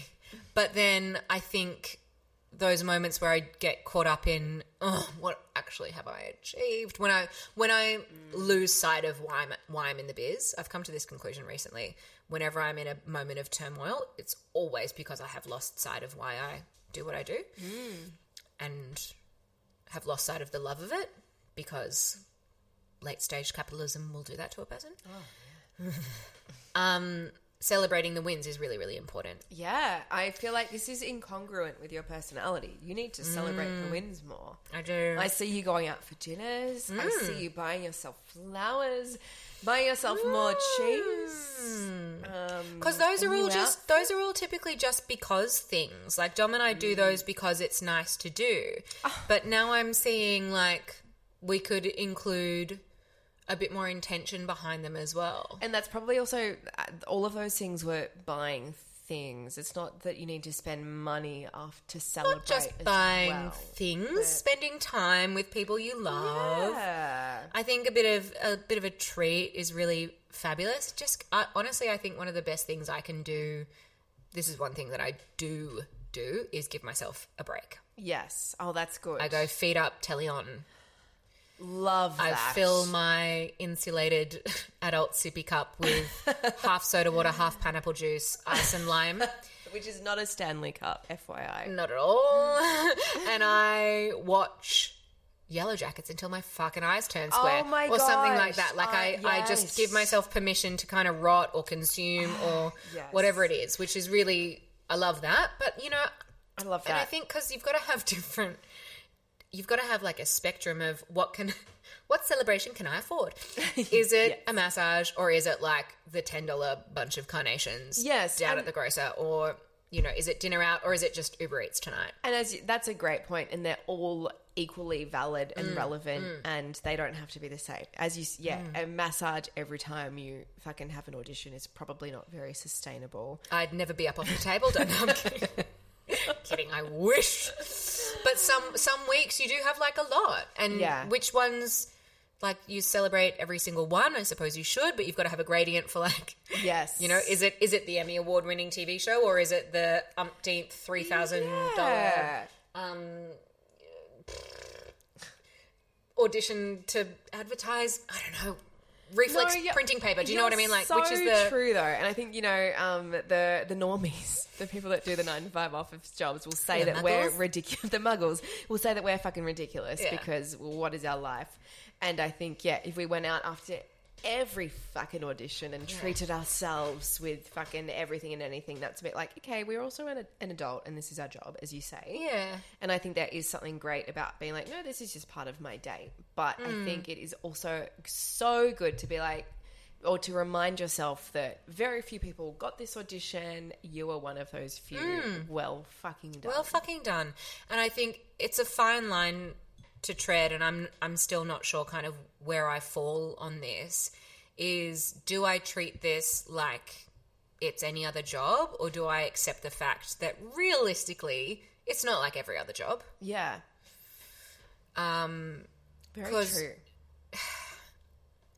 But then I think those moments where I get caught up in oh, what actually have I achieved when I when I lose sight of why I'm why I'm in the biz. I've come to this conclusion recently. Whenever I'm in a moment of turmoil, it's always because I have lost sight of why I do what I do, mm. and have lost sight of the love of it because late stage capitalism will do that to a person. Oh, (laughs) um, celebrating the wins is really really important. Yeah, I feel like this is incongruent with your personality. You need to celebrate the mm. wins more. I do. I see you going out for dinners. I see mm. you buying yourself flowers, buying yourself more cheese. Mm. Um, Because those are all just those are all typically just because things. Like Dom and I do those because it's nice to do. Ah. But now I'm seeing like we could include a bit more intention behind them as well. And that's probably also uh, all of those things were buying things. It's not that you need to spend money off to celebrate. Not just buying well. things, spending time with people you love. Yeah. I think a bit of a bit of a treat is really fabulous. Just I, honestly, I think one of the best things I can do. This is one thing that I do do is give myself a break. Yes. Oh, that's good. I go feet up, telly on. Love I that. fill my insulated (laughs) adult sippy cup with (laughs) half soda water, half pineapple juice, ice and lime. (laughs) which is not a Stanley Cup, FYI. Not at all. and I watch Yellowjackets until my fucking eyes turn square. Oh my or something like that. Like Uh, I, I just give myself permission to kind of rot or consume (sighs) or Yes. whatever it is, which is really I love that. But you know, I love that. and I think because you've got to have different, you've got to have like a spectrum of what can, (laughs) what celebration can I afford? (laughs) Is it Yes. a massage or is it like the ten dollar bunch of carnations? Yes, down and- at the grocer, or you know, is it dinner out or is it just Uber Eats tonight? And as you, that's a great point, and they're all equally valid and Mm, relevant, and they don't have to be the same. As you, yeah, Mm. a massage every time you fucking have an audition is probably not very sustainable. I'd never be up off the table. Don't know. (laughs) Kidding. I wish. But some some weeks you do have like a lot, and Yeah. which ones like you celebrate every single one? I suppose you should, but you've got to have a gradient for like. Yes, You know, is it is it the Emmy award winning TV show or is it the umpteenth three thousand dollar yeah. Um, audition to advertise? I don't know. Reflex No, yeah, printing paper. Do you know what I mean? Like, so which is the true though, and I think you know um, the the normies, (laughs) the people that do the nine to five office jobs, will say The that we're ridiculous. (laughs) The muggles will say that we're fucking ridiculous Yeah. because well, what is our life? And I think yeah, if we went out after every fucking audition and treated ourselves with fucking everything and anything, that's a bit like okay, we're also an, an adult and this is our job, as you say. yeah. And I think there is something great about being like, no, this is just part of my day. But I Mm. think it is also so good to be like, or to remind yourself that very few people got this audition. You are one of those few. Well, fucking done. Mm. Well fucking done. And I think it's a fine line to tread and I'm I'm still not sure kind of where I fall on this is do I treat this like it's any other job or do I accept the fact that realistically it's not like every other job? yeah. Um Very true. (sighs)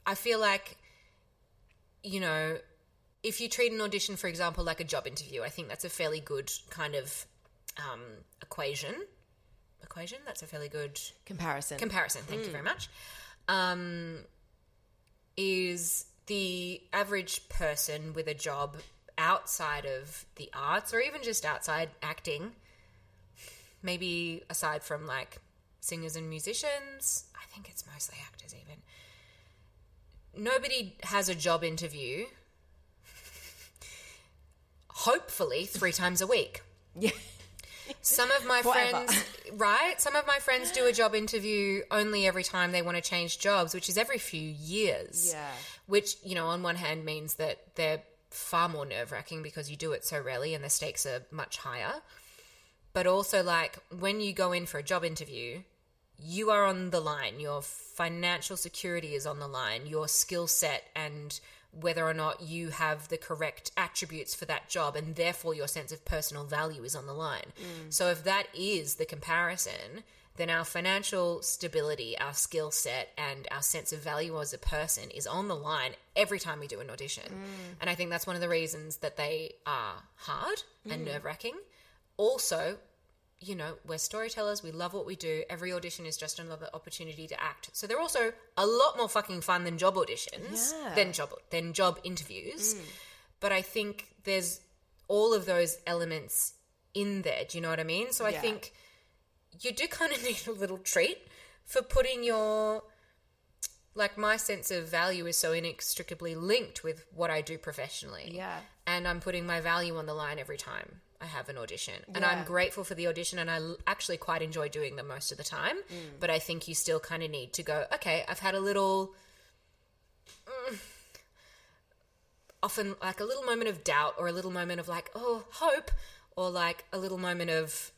I feel like, you know, if you treat an audition, for example, like a job interview, I think that's a fairly good kind of um, equation. Equation? That's a fairly good Comparison. comparison. Thank you very much. Um, is the average person with a job outside of the arts or even just outside acting, maybe aside from like singers and musicians, I think it's mostly actors even. Nobody has a job interview, hopefully, three times a week. (laughs) yeah. Some of my friends, right? Some of my friends do a job interview only every time they want to change jobs, which is every few years. Yeah. Which, you know, on one hand means that they're far more nerve wracking because you do it so rarely and the stakes are much higher. But also, like, when you go in for a job interview, you are on the line. Your financial security is on the line. Your skill set and whether or not you have the correct attributes for that job, and therefore your sense of personal value is on the line. Mm. So, if that is the comparison, then our financial stability, our skill set, and our sense of value as a person is on the line every time we do an audition. Mm. And I think that's one of the reasons that they are hard and mm. nerve wracking. Also, you know, we're storytellers. We love what we do. Every audition is just another opportunity to act. So they're also a lot more fucking fun than job auditions, Yeah. than job than job interviews. Mm. But I think there's all of those elements in there. Do you know what I mean? So I Yeah. think you do kind of (laughs) need a little treat for putting your like my sense of value is so inextricably linked with what I do professionally Yeah. and I'm putting my value on the line every time I have an audition. And I'm grateful for the audition and I actually quite enjoy doing them most of the time. But I think you still kind of need to go, okay, I've had a little. mm, often like a little moment of doubt or a little moment of like, oh, hope, or like a little moment of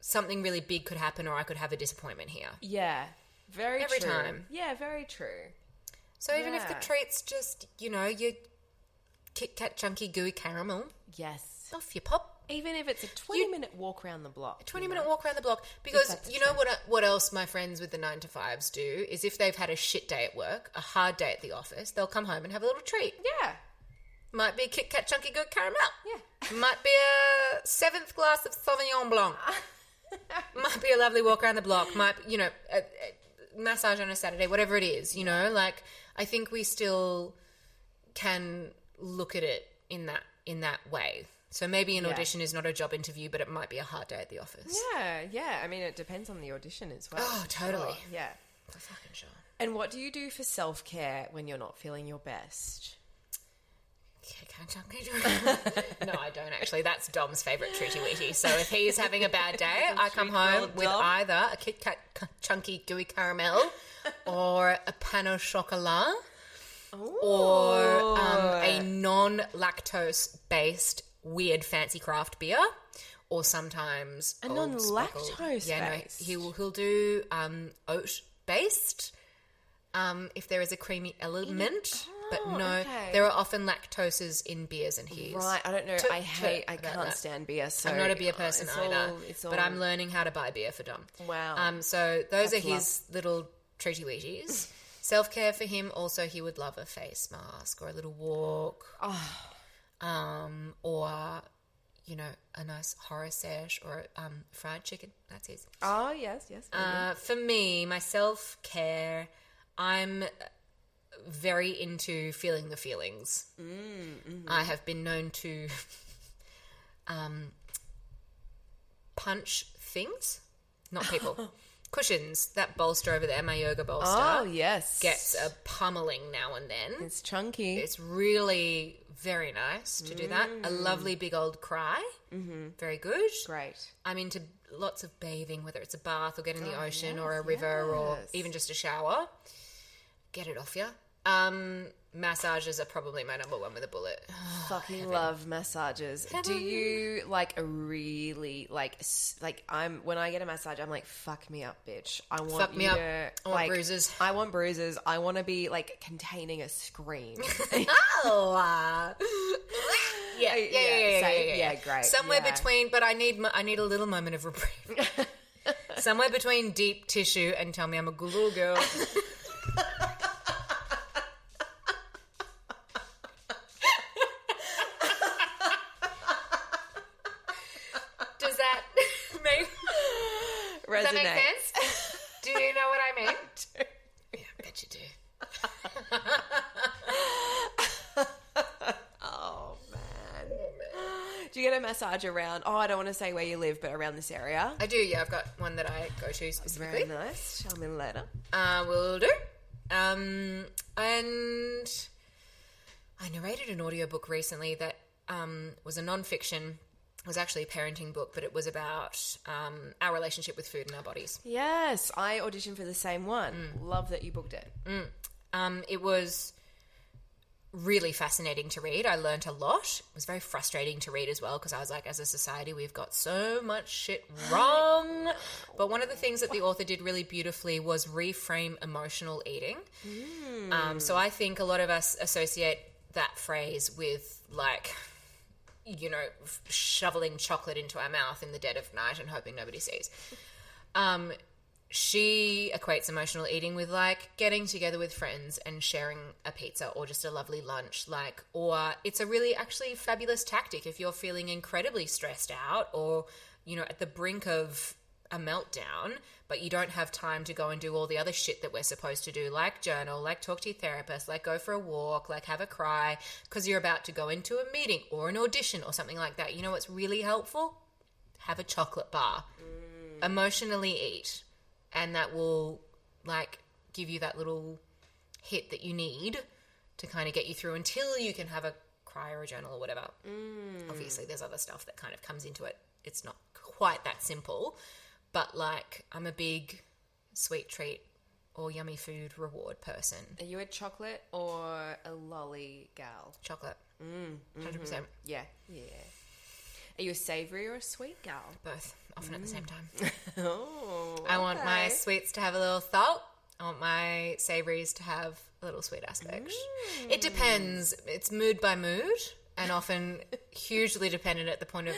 something really big could happen or I could have a disappointment here. Yeah. Very Every true. time. Yeah, very true. So even if the treat's just, you know, your Kit Kat chunky gooey caramel, Yes. off you pop. Even if it's a 20 minute walk around the block. 20 minute walk around the block because you know what uh, what else my friends with the 9 to 5s do is if they've had a shit day at work a hard day at the office they'll come home and have a little treat. Yeah. might be a Kit Kat chunky good caramel. Yeah. might be a seventh glass of Sauvignon Blanc. (laughs) Might be a lovely walk around the block. Might you know a, a massage on a Saturday whatever it is you know? Like I think we still can look at it in that in that way so maybe an Yeah. audition is not a job interview but it might be a hard day at the office Yeah, yeah. I mean, it depends on the audition as well. Oh, totally. Sure, Yeah. For fucking sure. And what do you do for self care when you're not feeling your best? Kit Katchunky chunky. No, I don't actually. That's Dom's favourite treaty weetie. So if he's having a bad day, (laughs) I come home with Dom. either a Kit Kat chunky gooey caramel (laughs) or a pan au chocolat or um, a non lactose based weird fancy craft beer. Or sometimes A old non-lactose Yeah, no, he'll he'll do um, oat based. Um, if there is a creamy element, but Oh, no, okay. there are often lactoses in beers and his. Right, I don't know. Toot I hate. I can't that. stand beer. So I'm not a beer person it's either, all- it's but I'm learning how to buy beer for Dom. Wow. Um, so those That's are his little treaty weeties. Self care for him. Also, he would love a face mask or a little walk. Oh. Um, or you know, a nice horror sesh or um, fried chicken. That's his. Oh yes, yes. Uh, for me, my self care, I'm very into feeling the feelings. I have been known to (laughs) um, punch things, not people. (laughs) Cushions, that bolster over there, my yoga bolster, oh yes. gets a pummeling now and then. It's chunky. It's really very nice to do that. A lovely big old cry. Mm-hmm. Very good. great. I'm into lots of bathing, whether it's a bath or get in the ocean or a river or Oh, even just a shower. Get it off you. Um, massages are probably my number one with a bullet. (sighs) (sighs) Fucking love massages. Do you like a really like like I'm when I get a massage I'm like fuck me up bitch. I want Fuck me up. to I want like, bruises. I want bruises. I want to be like containing a scream. Oh, (laughs) uh, (laughs) yeah, yeah, yeah, yeah, yeah, yeah, yeah, yeah, Yeah, great, Somewhere yeah. between, but I need, I need a little moment of reprieve. (laughs) Somewhere between deep tissue and tell me I'm a good little girl. Does that make, does that make Resonates. sense? Do you know what I mean? Yeah, I bet you do. Oh man. Do you get a massage around? Oh, I don't want to say where you live, but around this area. I do, yeah. I've got one that I go to specifically. Very nice. Tell me later. Uh, will do. Um, and I narrated an audiobook recently that um, was a non-fiction. It was actually a parenting book, but it was about um, our relationship with food and our bodies. Yes, I auditioned for the same one. Love that you booked it. Um, it was really fascinating to read. I learnt a lot. It was very frustrating to read as well because I was like, as a society, we've got so much shit wrong. But one of the things that the author did really beautifully was reframe emotional eating. Um, so I think a lot of us associate that phrase with like, you know, f- shoveling chocolate into our mouth in the dead of night and hoping nobody sees. Um, she equates emotional eating with like getting together with friends and sharing a pizza or just a lovely lunch like or it's a really actually fabulous tactic if you're feeling incredibly stressed out or you know at the brink of a meltdown but you don't have time to go and do all the other shit that we're supposed to do like journal like talk to your therapist like go for a walk like have a cry because you're about to go into a meeting or an audition or something like that. You know what's really helpful? Have a chocolate bar. Mm. Emotionally eat and that will like give you that little hit that you need to kind of get you through until you can have a cry or a journal or whatever. Mm. Obviously, there's other stuff that kind of comes into it. It's not quite that simple, but like I'm a big sweet treat or yummy food reward person. Are you a chocolate or a lolly gal? Chocolate, mm, mm-hmm. 100 percent, Yeah, yeah. Are you a savory or a sweet gal? both, often at the same time. (laughs) Oh, I want my sweets to have a little salt. I want my savories to have a little sweet aspect. It depends. It's mood by mood, and often (laughs) hugely dependent at the point of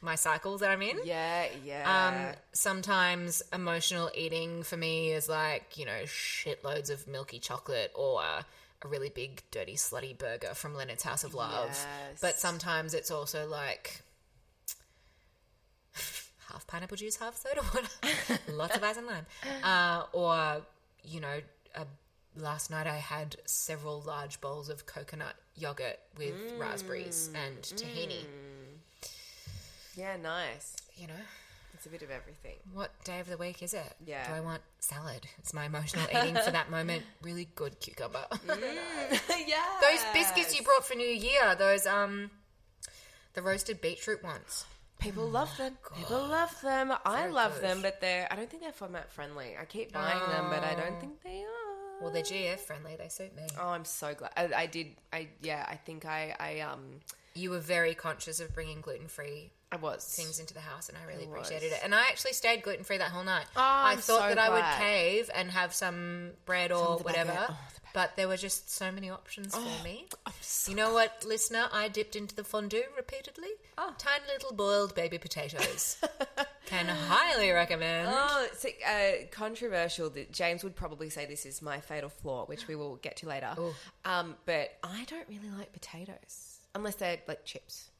my cycles that I'm in. Yeah, yeah. Um, sometimes emotional eating for me is like, you know, shitloads of milky chocolate or a, a really big, dirty, slutty burger from Leonard's House of Love. Yes. But sometimes it's also like half pineapple juice, half soda water, (laughs) lots of ice and lime. Uh, or, you know, uh, last night I had several large bowls of coconut yogurt with raspberries and tahini. yeah, nice. You know, it's a bit of everything. What day of the week is it? Yeah. Do I want salad? It's my emotional eating for that moment. (laughs) Really good cucumber. (laughs) yeah. those biscuits you brought for New Year, those um the roasted beetroot ones. People love them. (sighs) People love them. I love them, but they're. I don't think they're FODMAP friendly. I keep buying them, but I don't think they are. Well, they're GF friendly. They suit me. Oh, I'm so glad. I, I did. I yeah. I think I. I um. You were very conscious of bringing gluten free I was things into the house, and I really I appreciated it. And I actually stayed gluten free that whole night. Oh, I thought so that I would cave and have some bread or the whatever. Oh, but there were just so many options Oh, for me. you know what, listener? I dipped into the fondue repeatedly. Oh. Tiny little boiled baby potatoes. (laughs) Can highly recommend. Oh, it's uh, controversial. That James would probably say this is my fatal flaw, which we will get to later. Um, but I don't really like potatoes unless they're like chips.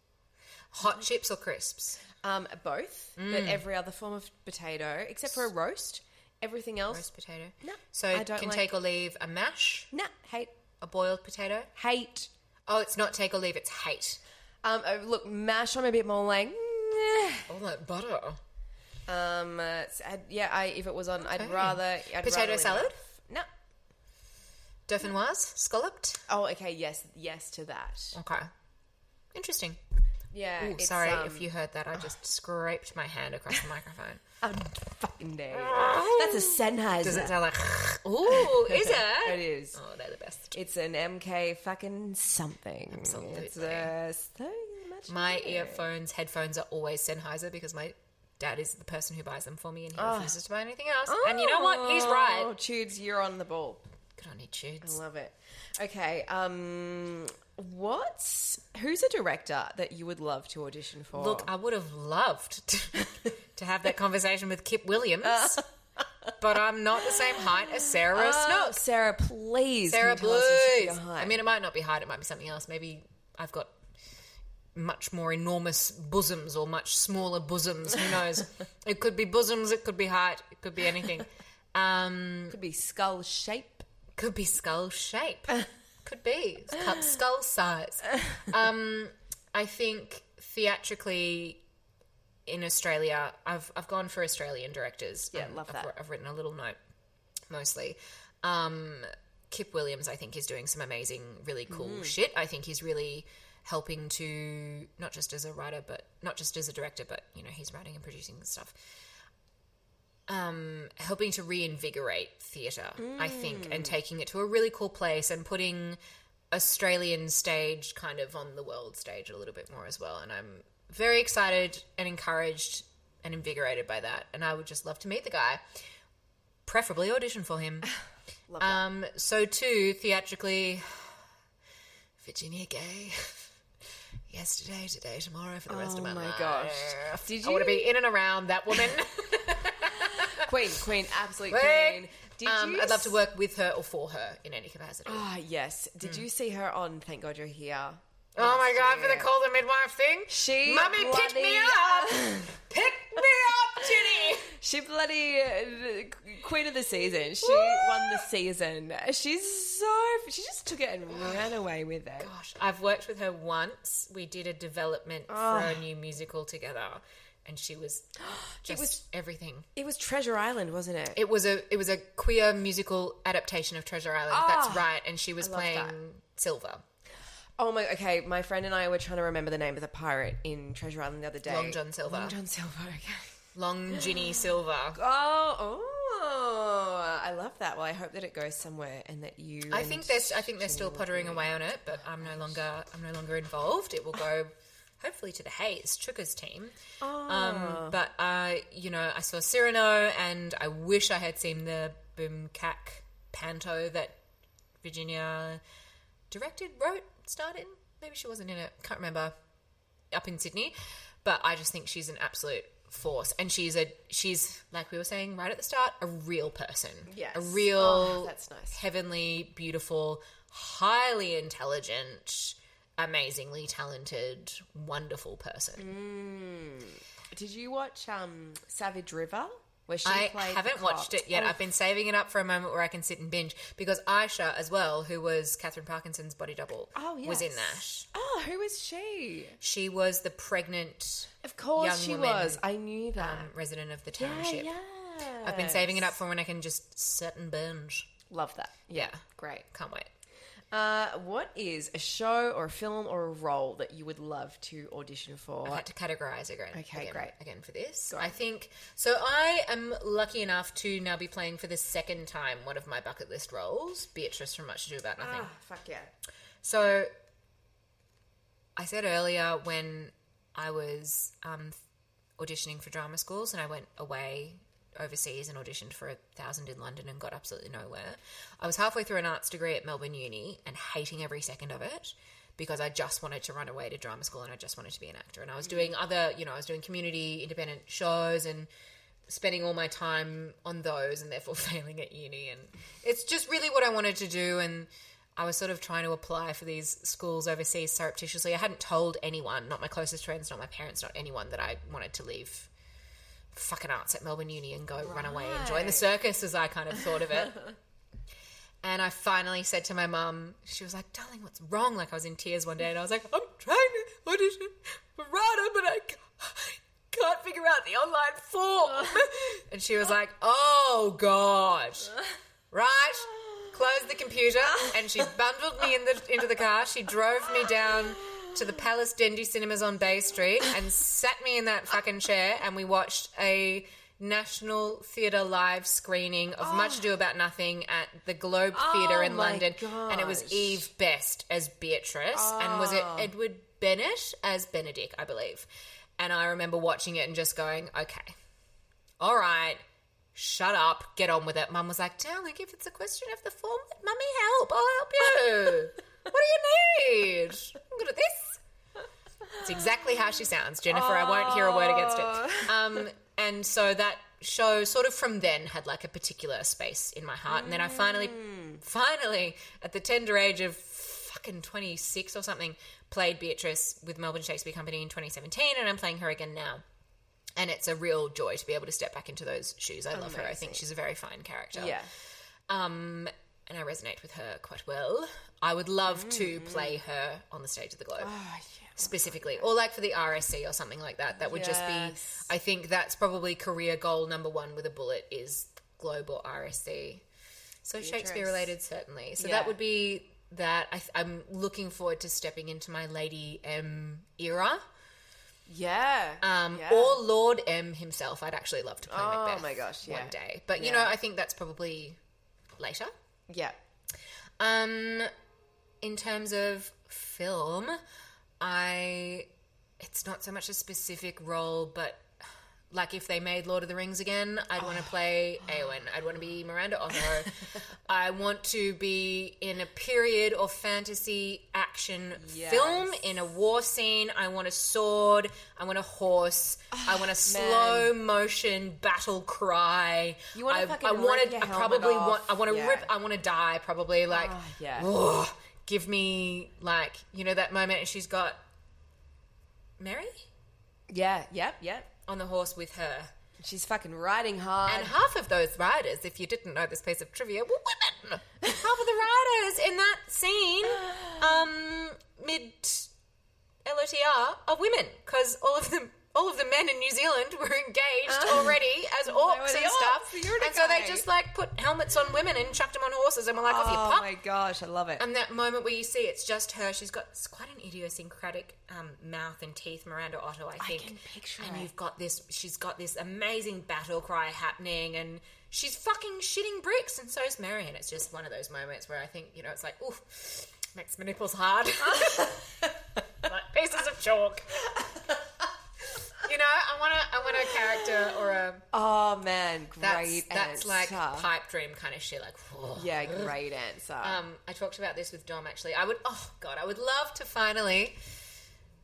Hot chips or crisps? Um, both, Mm. but every other form of potato except for a roast. Everything else, Roast potato. No, So I don't can like- take or leave a mash, nah, hate, a boiled potato. hate. Oh, it's not take or leave. It's hate. Um, uh, look, mash. I'm a bit more like. eh. Oh, like butter. Um, uh, s- I'd- yeah, I if it was on, I'd Okay. rather I'd Potato rather leave salad? No. Dauphinoise, scalloped. Oh, okay. Yes, yes to that. Okay. Interesting. Yeah. Ooh, it's, sorry um, if you heard that. I just scraped my hand across the (laughs) microphone. I'm fucking dead. (laughs) That's a Sennheiser. Does it sound like? (laughs) Ooh, is it? (laughs) It is. Oh, they're the best. It's an MK fucking something. Absolutely. It's so much. My earphones, headphones are always Sennheiser because my dad is the person who buys them for me, and he refuses to buy anything else. And you know what? He's right. Oh, Tudes, you're on the ball. Good on you, Tudes. I love it. Okay. Um, what's who's a director that you would love to audition for? Look, I would have loved to, (laughs) to have that conversation with Kip Williams, (laughs) but I'm not the same height as Sarah Oh, Snook. Sarah, please. Sarah, you tell us who's please. I mean, it might not be height; it might be something else. Maybe I've got much more enormous bosoms or much smaller bosoms. Who knows? (laughs) it could be bosoms. It could be height. It could be anything. Um, could be skull shape. could be skull shape. Could be Cu- (sighs) skull size. Um, I think theatrically in Australia, I've I've gone for Australian directors. Yeah, Um, love I've, that. I've written a little note, mostly. Um, Kip Williams, I think, is doing some amazing, really cool Mm. shit. I think he's really helping to not just as a writer, but not just as a director, but you know, he's writing and producing stuff. Um, helping to reinvigorate theatre, I think, Mm. and taking it to a really cool place and putting Australian stage kind of on the world stage a little bit more as well. And I'm very excited and encouraged and invigorated by that. And I would just love to meet the guy, preferably audition for him. (laughs) Love that. Um, so too theatrically, (sighs) Virginia Gay. (laughs) Yesterday, today, tomorrow, for the rest Oh of my, my life. gosh. Did I want to be in and around that woman. (laughs) Queen, Queen, absolute. Queen. Did um, you I'd love to work with her or for her in any capacity. Ah, yes. Did you see her on Thank God You're Here? Oh my god, for the call the midwife thing? She Mummy, pick me up! (laughs) pick me up, Ginny! She bloody uh, queen of the season. She won the season. She's so. She just took it and ran away with it. Gosh, I've worked with her once. We did a development for a new musical together, and she was (gasps) just was- everything. It was Treasure Island, wasn't it? It was a it was a queer musical adaptation of Treasure Island. That's ah! right, and she was playing that. Silver. oh my. Okay, my friend and I were trying to remember the name of the pirate in Treasure Island the other day. Long John Silver. Long John Silver. (laughs) Okay. Long Ginny Silver. Oh, oh, I love that. Well, I hope that it goes somewhere and that you. I think they're I think they're still pottering away on it, but I'm no longer I'm no longer involved. It will go hopefully to the Hayes Chuka's team. Oh. Um, but uh, you know, I saw Cyrano, and I wish I had seen the Boom Panto that Virginia directed, wrote, starred in. Maybe she wasn't in it. Can't remember. Up in Sydney, but I just think she's an absolute force, and she's a she's like we were saying right at the start, a real person. Yes. a real Oh, that's nice. heavenly, beautiful, highly intelligent, amazingly talented, wonderful person. Did you watch um, Savage River? where she I haven't watched it yet. Oh, I've been saving it up for a moment where I can sit and binge because Aisha, as well, who was Katherine Parkinson's body double, Oh, was in yes. that. Oh, who is she? She was the pregnant Of course she woman, was. I knew that. um, resident of the yeah, township. yeah. I've been saving it up for when I can just sit and binge. Love that. Yeah, Great. can't wait. Uh, what is a show or a film or a role that you would love to audition for? I had to categorize again. Okay, again, great. Again for this, I think so. I am lucky enough to now be playing for the second time one of my bucket list roles, Beatrice from Much Ado About Nothing. Ah, fuck yeah. So, I said earlier when I was um, auditioning for drama schools and I went away overseas and auditioned for a thousand in London and got absolutely nowhere. I was halfway through an arts degree at Melbourne Uni and hating every second of it because I just wanted to run away to drama school and I just wanted to be an actor. And I was doing mm. other, you know, I was doing community independent shows and spending all my time on those and therefore (laughs) failing at uni and it's just really what I wanted to do and I was sort of trying to apply for these schools overseas surreptitiously. I hadn't told anyone, not my closest friends, not my parents, not anyone that I wanted to leave fucking arts at Melbourne Uni and go run away and join the circus as I kind of thought of it. (laughs) and I finally said to my mum, she was like, darling, what's wrong? Like I was in tears one day and I was like, I'm trying to audition for RADA, but I can't figure out the online form. (laughs) and she was like, oh God. Right? Closed the computer and she bundled me in the, into the car. She drove me down to the Palace Dendy Cinemas on Bay Street and sat me in that fucking chair and we watched a National Theatre live screening of oh. Much Ado About Nothing at the Globe Theatre Oh in my London. And it was gosh. Eve Best as Beatrice and was it oh. Edward Bennett as Benedick, I believe. And I remember watching it and just going, okay, all right, shut up, get on with it. Mum was like, darling, if it's a question of the form, mummy help. I'll help you. (laughs) what do you need? I'm good at this. It's exactly how she sounds, Jennifer. I won't hear a word against it. Um, and so that show, sort of from then, had like a particular space in my heart. And then I finally, finally, at the tender age of fucking 26 or something, played Beatrice with Melbourne Shakespeare Company in 2017, and I'm playing her again now. And it's a real joy to be able to step back into those shoes. I love her. I think Amazing. she's a very fine character. Yeah. Um, and I resonate with her quite well. I would love to play her on the stage of the Globe. Oh, yeah. Specifically, or like for the RSC or something like that. That would just be. I think that's probably career goal number one with a bullet is Globe or RSC. So Shakespeare related, certainly. So Yeah. that would be that. I, I'm looking forward to stepping into my Lady M era, Yeah. um, yeah. or Lord M himself. I'd actually love to play Oh Macbeth. my gosh, yeah. one day. But you know, I think that's probably later. Yeah. Um, in terms of film, I it's not so much a specific role, but like if they made Lord of the Rings again, I'd want to oh. play Eowyn. I'd want to be Miranda Otto. (laughs) I want to be in a period or fantasy action Yes. film in a war scene. I want a sword. I want a horse. I want a (sighs) slow motion battle cry. You wanna I, fucking I rip wanted- your I probably off. want. I want to Yeah. rip. I want to die. Probably ah, like. Oh, yeah. Give me like you know that moment and she's got Merry Yeah. Yep. Yep. On the horse with her. She's fucking riding hard. And half of those riders, if you didn't know this piece of trivia, were women. half of the riders in that scene, um, mid LOTR, are women because all of them. All of the men in New Zealand (laughs) were engaged already as orcs and orcs, stuff, the and so they just like put helmets on women and chucked them on horses, and were like, "Off you oh pop!" my gosh, I love it. And that moment where you see it's just her, she's got quite an idiosyncratic um, mouth and teeth, Miranda Otto, I think. can picture and it. you've got this, she's got this amazing battle cry happening, and she's fucking shitting bricks, and so's Merry. And it's just one of those moments where I think, you know, it's like, ooh, makes my nipples hard. (laughs) (laughs) like pieces of chalk. You know, I want a, I want a character or a. oh man, That's, great that's like answer. pipe dream kind of shit. Like, whoa. Yeah, great answer. Um, I talked about this with Dom actually. I would, oh god, I would love to finally,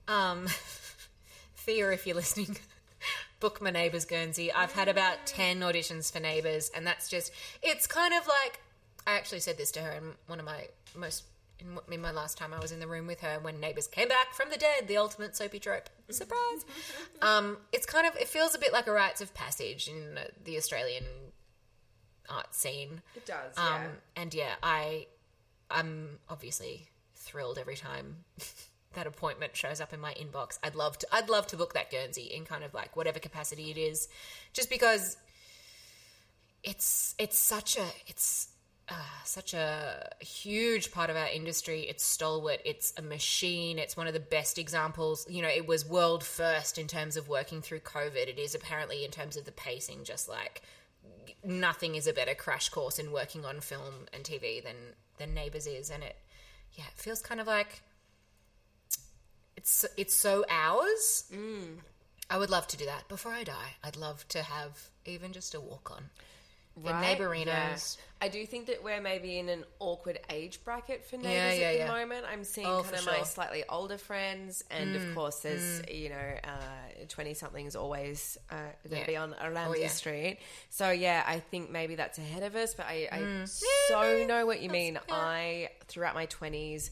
um, (laughs) Thea, if you're listening, (laughs) book my neighbours Guernsey. I've had about ten auditions for neighbours, and that's just, it's kind of like I actually said this to her in one of my most in, in my last time I was in the room with her when neighbors came back from the dead, the ultimate soapy trope. Surprise! (laughs) um, it's kind of it feels a bit like a rites of passage in the Australian art scene. It does, Um, yeah. and yeah, I I'm obviously thrilled every time (laughs) that appointment shows up in my inbox. I'd love to I'd love to book that Guernsey in kind of like whatever capacity it is, just because it's it's such a it's uh, such a huge part of our industry. It's stalwart. It's a machine. It's one of the best examples. You know, it was world first in terms of working through COVID. It is apparently in terms of the pacing, just like nothing is a better crash course in working on film and TV than than Neighbours is, and it yeah, it feels kind of like it's it's so ours. I would love to do that before I die. I'd love to have even just a walk on. The Right? neighborinos. Yeah. I do think that we're maybe in an awkward age bracket for neighbours Yeah, yeah, at the moment. I'm seeing Oh, kind of my sure. Mm, slightly older friends, and of course, there's you know, twenty somethings always uh, going to be on around Oh, street. So yeah, I think maybe that's ahead of us. But I, I Mm. so know what you mean. I throughout my twenties.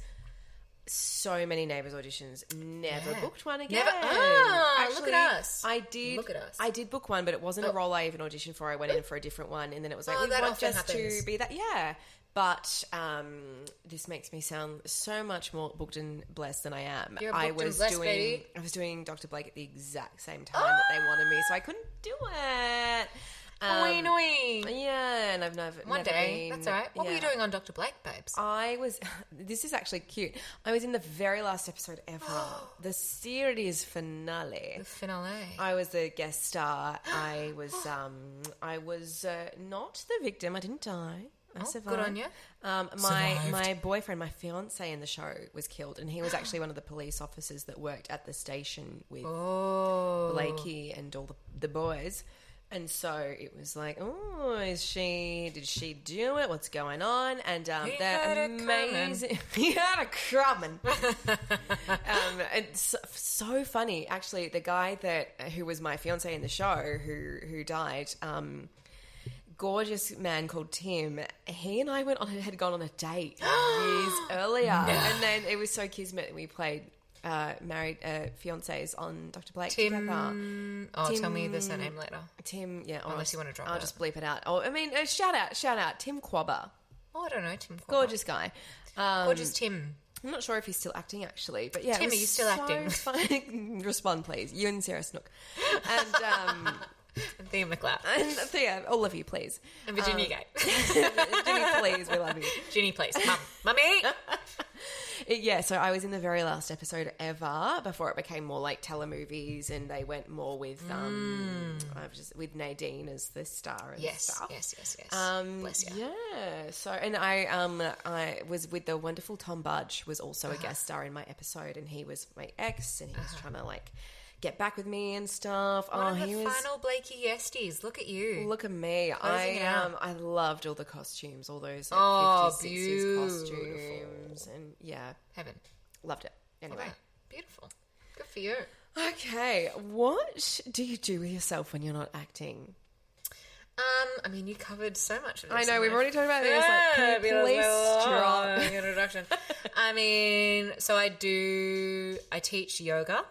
So many neighbours auditions, never Yeah. booked one again. Never- Ah, look Actually, at us. I did. Look at us. I did book one, but it wasn't a Oh. role I even auditioned for. I went in for a different one, and then it was like Oh, we that want often just happens. to be that. Yeah, but um, this makes me sound so much more booked and blessed than I am. You're I booked and was blessed, doing. I was doing Dr. Blake at the exact same time that they wanted me, so I couldn't do it. Um, annoying. yeah, and I've never One never day, been- that's all right. What were you doing on Dr. Blake, babes? I was. (laughs) This is actually cute. I was in the very last episode ever, (gasps) the series finale. the finale. I was the guest star. I was (gasps) um I was uh, not the victim. I didn't die. I Oh, survived. good on you. Um, my Survived. my boyfriend, my fiance in the show, was killed, and he was (gasps) actually one of the police officers that worked at the station with oh, Blakey and all the, the boys. And so it was like, oh, is she? Did she do it? What's going on? And um, He they're amazing. (laughs) he had a coming. (laughs) um, it's so funny, actually. The guy that who was my fiance in the show, who who died, um, gorgeous man called Tim. He and I went on had gone on a date (gasps) years earlier, and then it was so kismet. That we played uh, married uh, fiancés on Dr. Blake. Tim. Oh, tell me the surname later. Tim, yeah. I'll Unless just- you wanna drop I'll it. just bleep it out. Oh, I mean, uh, shout out, shout out, Tim Quabber, Oh, I don't know, Tim. Quabber. gorgeous guy. Um, gorgeous Tim. I'm not sure if he's still acting actually, but yeah. Tim, are you still so acting? (laughs) Respond, please. You and Sarah Snook, and um, (laughs) Thea McLeod. and yeah, all of you, please. And Virginia Gay. Jimmy, (laughs) please, we love you. Ginny, please. Mum. Mummy. (laughs) It- yeah, so I was in the very last episode ever before it became more like telemovies, and they went more with um, I was just with Nadine as the star and Mm. Yes, stuff. yes, yes, yes. Um, Bless you. yeah. So, and I, um, I was with the wonderful Tom Budge, was also Uh-huh. a guest star in my episode, and he was my ex, and he was trying to like get back with me and stuff. One oh, of the he was. final Blakey Yesties. Look at you. Look at me! I Closing out. um, I loved all the costumes, all those like, Oh, 50s, 60s beautiful. costumes, and yeah, Heaven. loved it. Anyway. Beautiful. Good for you. okay, what do you do with yourself when you're not acting? Um, I mean, you covered so much of this. I know we've already talked about this. Like, can you please drop? (laughs) introduction. I mean, so I do. I teach yoga,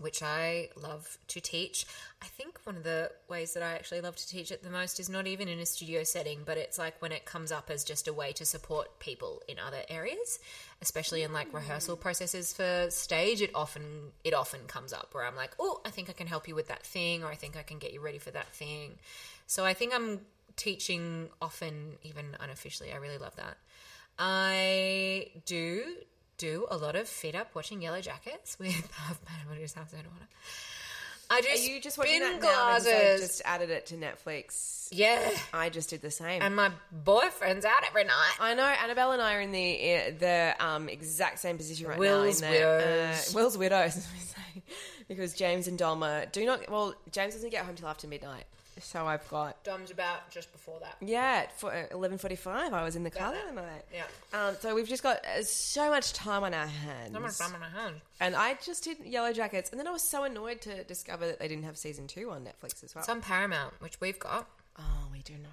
which I love to teach. I think one of the ways that I actually love to teach it the most is not even in a studio setting, but it's like when it comes up as just a way to support people in other areas, especially in like rehearsal mm. processes for stage. It often it often comes up where I'm like, oh, I think I can help you with that thing, or I think I can get you ready for that thing. So I think I'm teaching often, even unofficially. I really love that. I do do a lot of feed up watching Yellowjackets with Half Man What is Half Water. I do Are you just watching that now because I just added it to Netflix? yeah, I just did the same. and my boyfriend's out every night. I know Annabelle and I are in the uh, the um, exact same position right Will's now. the, widows. Uh, Will's widows, (laughs) as we because James and Dolma do not. Well, James doesn't get home till after midnight, so I've got Dom's about just before that. yeah for eleven forty five. I was in the car the other night. Yeah. Um, so we've just got uh, so much time on our hands. So much fun on my hand. And I just did Yellowjackets, and then I was so annoyed to discover that they didn't have season two on Netflix as well. It's on Paramount, which we've got. oh, we do not.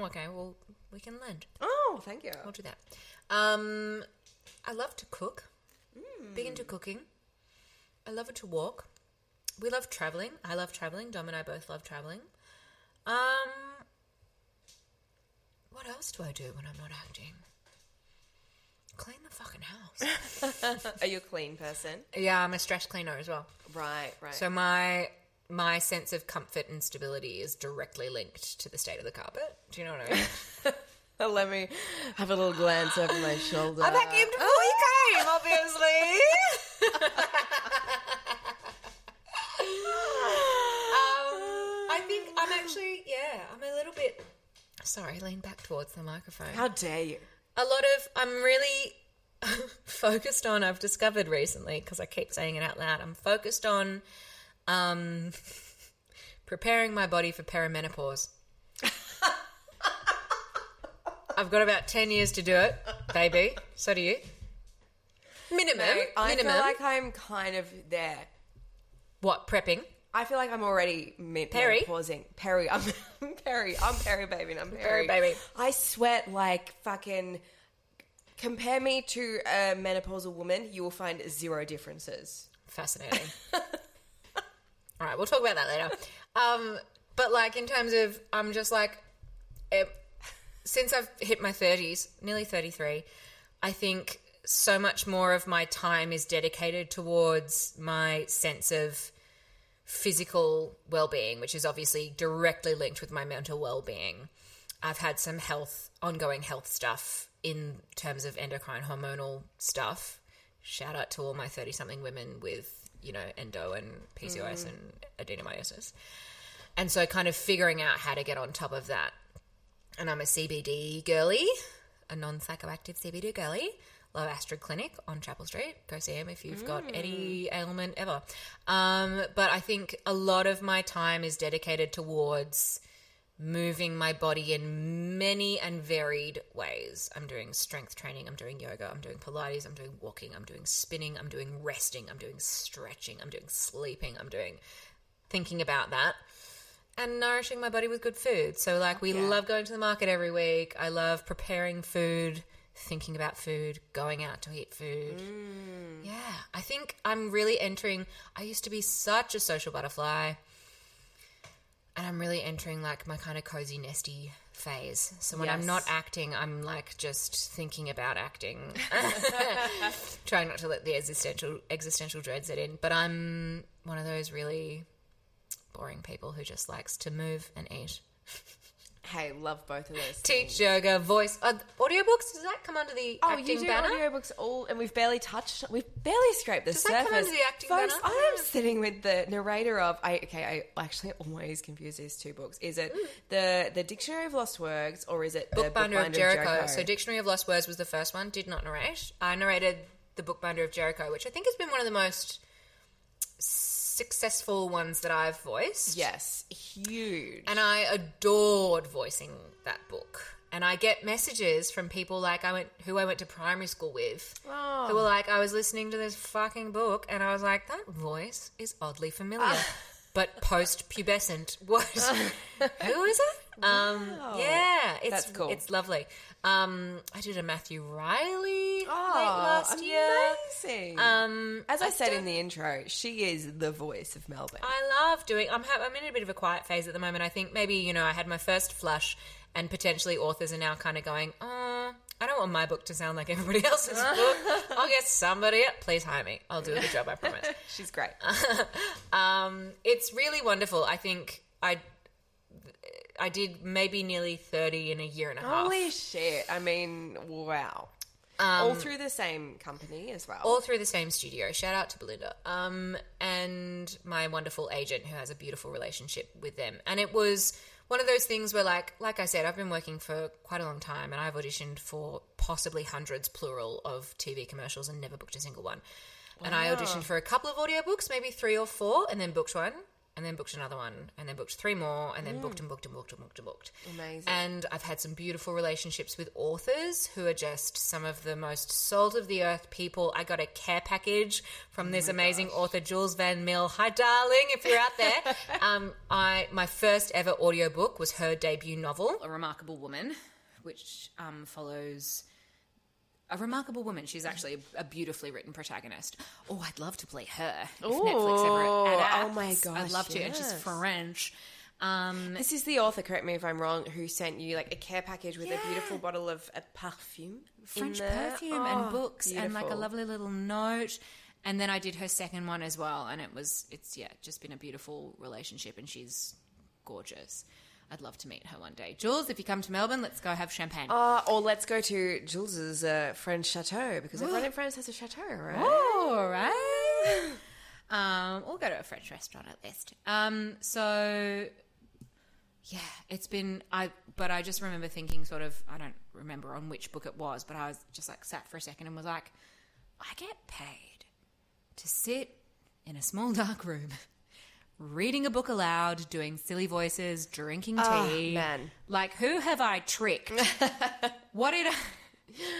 Oh, okay. Well, we can lend. Oh, thank you. I'll do that. Um, I love to cook. Big into cooking. I love to walk. We love traveling. I love traveling. Dom and I both love traveling. Um, what else do I do when I'm not acting? Clean the fucking house. (laughs) Are you a clean person? yeah, I'm a stress cleaner as well. Right, right. So my my sense of comfort and stability is directly linked to the state of the carpet. Do you know what I mean? (laughs) Let me have a little glance over my shoulder. I vacuumed before you came, obviously. (laughs) um, I think I'm actually, yeah, I'm a little bit. Sorry, lean back towards the microphone. How dare you? A lot of, I'm really (laughs) focused on, I've discovered recently, because I keep saying it out loud, I'm focused on um, (laughs) preparing my body for perimenopause. I've got about 10 years to do it, baby. So do you. Minimum. I minimum. feel like I'm kind of there. what, prepping? I feel like I'm already mid Perry? pausing. Perry, I'm (laughs) Perry. I'm Perry, baby. I'm Perry. Perry, baby. I sweat like fucking. Compare me to a menopausal woman, you will find zero differences. Fascinating. (laughs) All right, we'll talk about that later. Um, but like in terms of, I'm just like, eh, since I've hit my 30s, nearly 33, I think so much more of my time is dedicated towards my sense of physical well-being, which is obviously directly linked with my mental well-being. I've had some health, ongoing health stuff in terms of endocrine hormonal stuff. Shout out to all my 30 something women with, you know, endo and PCOS mm. and adenomyosis. And so kind of figuring out how to get on top of that. And I'm a CBD girly, a non psychoactive CBD girly. Love Astrid Clinic on Chapel Street. Go see him if you've got any ailment ever. Um, but I think a lot of my time is dedicated towards moving my body in many and varied ways. I'm doing strength training, I'm doing yoga, I'm doing Pilates, I'm doing walking, I'm doing spinning, I'm doing resting, I'm doing stretching, I'm doing sleeping, I'm doing thinking about that and nourishing my body with good food. So, like, we love going to the market every week. I love preparing food, thinking about food, going out to eat food. Mm. Yeah, I think I'm really entering. I used to be such a social butterfly, and I'm really entering like my kind of cozy, nesty phase. So when I'm not acting, I'm like just thinking about acting, (laughs) (laughs) trying not to let the existential existential dread set in. But I'm one of those really boring people who just likes to move and eat. (laughs) Hey, love both of those. Teach things. yoga, voice, uh, audiobooks. Does that come under the Oh, acting you do banner? audiobooks all, and we've barely touched. We've barely scraped the Does that surface. come under the acting Folks, banner? I am sitting with the narrator of. I okay. I actually always confuse these two books. Is it the the Dictionary of Lost Words or is it the Bookbinder of Bookbinder Jericho. So Dictionary of Lost Words was the first one. Did not narrate. I narrated the Bookbinder of Jericho, which I think has been one of the most successful ones that I've voiced. yes, huge. And I adored voicing that book. And I get messages from people like I went who I went to primary school with Oh. who were like, I was listening to this fucking book and I was like, that voice is oddly familiar. (laughs) but post pubescent. What (laughs) who is it? Um yeah, it's That's cool. it's lovely. Um I did a Matthew Reilly late Oh, last year. amazing. Um As I said in the intro, she is the voice of Melbourne. I love doing. I'm ha- I'm in a bit of a quiet phase at the moment. I think maybe you know I had my first flush, and potentially authors are now kind of going, "Oh, I don't want my book to sound like everybody else's (laughs) book. I'll get somebody. Up. Please hire me. I'll do a good job. I promise." (laughs) She's great. (laughs) Um, it's really wonderful. I think I I did maybe nearly thirty in a year and a half. Holy shit! I mean, wow. all through the same company as well. Um, all through the same studio. Shout out to Belinda. Um, and my wonderful agent who has a beautiful relationship with them. And it was one of those things where, like, like I said, I've been working for quite a long time, and I've auditioned for possibly hundreds, plural, of TV commercials and never booked a single one. And I auditioned for a couple of audiobooks, maybe three or four, and then booked one, and then booked another one, and then booked three more, and then booked and booked and booked and booked and booked. Amazing. And I've had some beautiful relationships with authors who are just some of the most salt of the earth people. I got a care package from this amazing author, Jules Van Mil. Hi, darling, if you're out there. (laughs) um, I my first ever audiobook was her debut novel. A Remarkable Woman, which um, follows a remarkable woman. She's actually a, beautifully written protagonist. Oh, I'd love to play her. If Netflix ever adapts. oh my gosh, I'd love to. And she's. French. Um, This is the author, correct me if I'm wrong, who sent you like a care package with a beautiful bottle of a perfume, French perfume Oh, and books and like a lovely little note. And then I did her second one as well, and it was it's yeah, just been a beautiful relationship, and she's gorgeous. I'd love to meet her one day. Jules, if you come to Melbourne, let's go have champagne. Uh, or let's go to Jules's uh, French chateau because everyone in (gasps) France has a chateau, right? All right. (laughs) um, we'll go to a French restaurant at least. Um, so yeah, it's been I, but I just remember thinking, sort of, I don't remember on which book it was, but I was just like sat for a second and was like, I get paid to sit in a small dark room. Reading a book aloud, doing silly voices, drinking ah, tea. man. Like, who have I tricked? (laughs) what did I,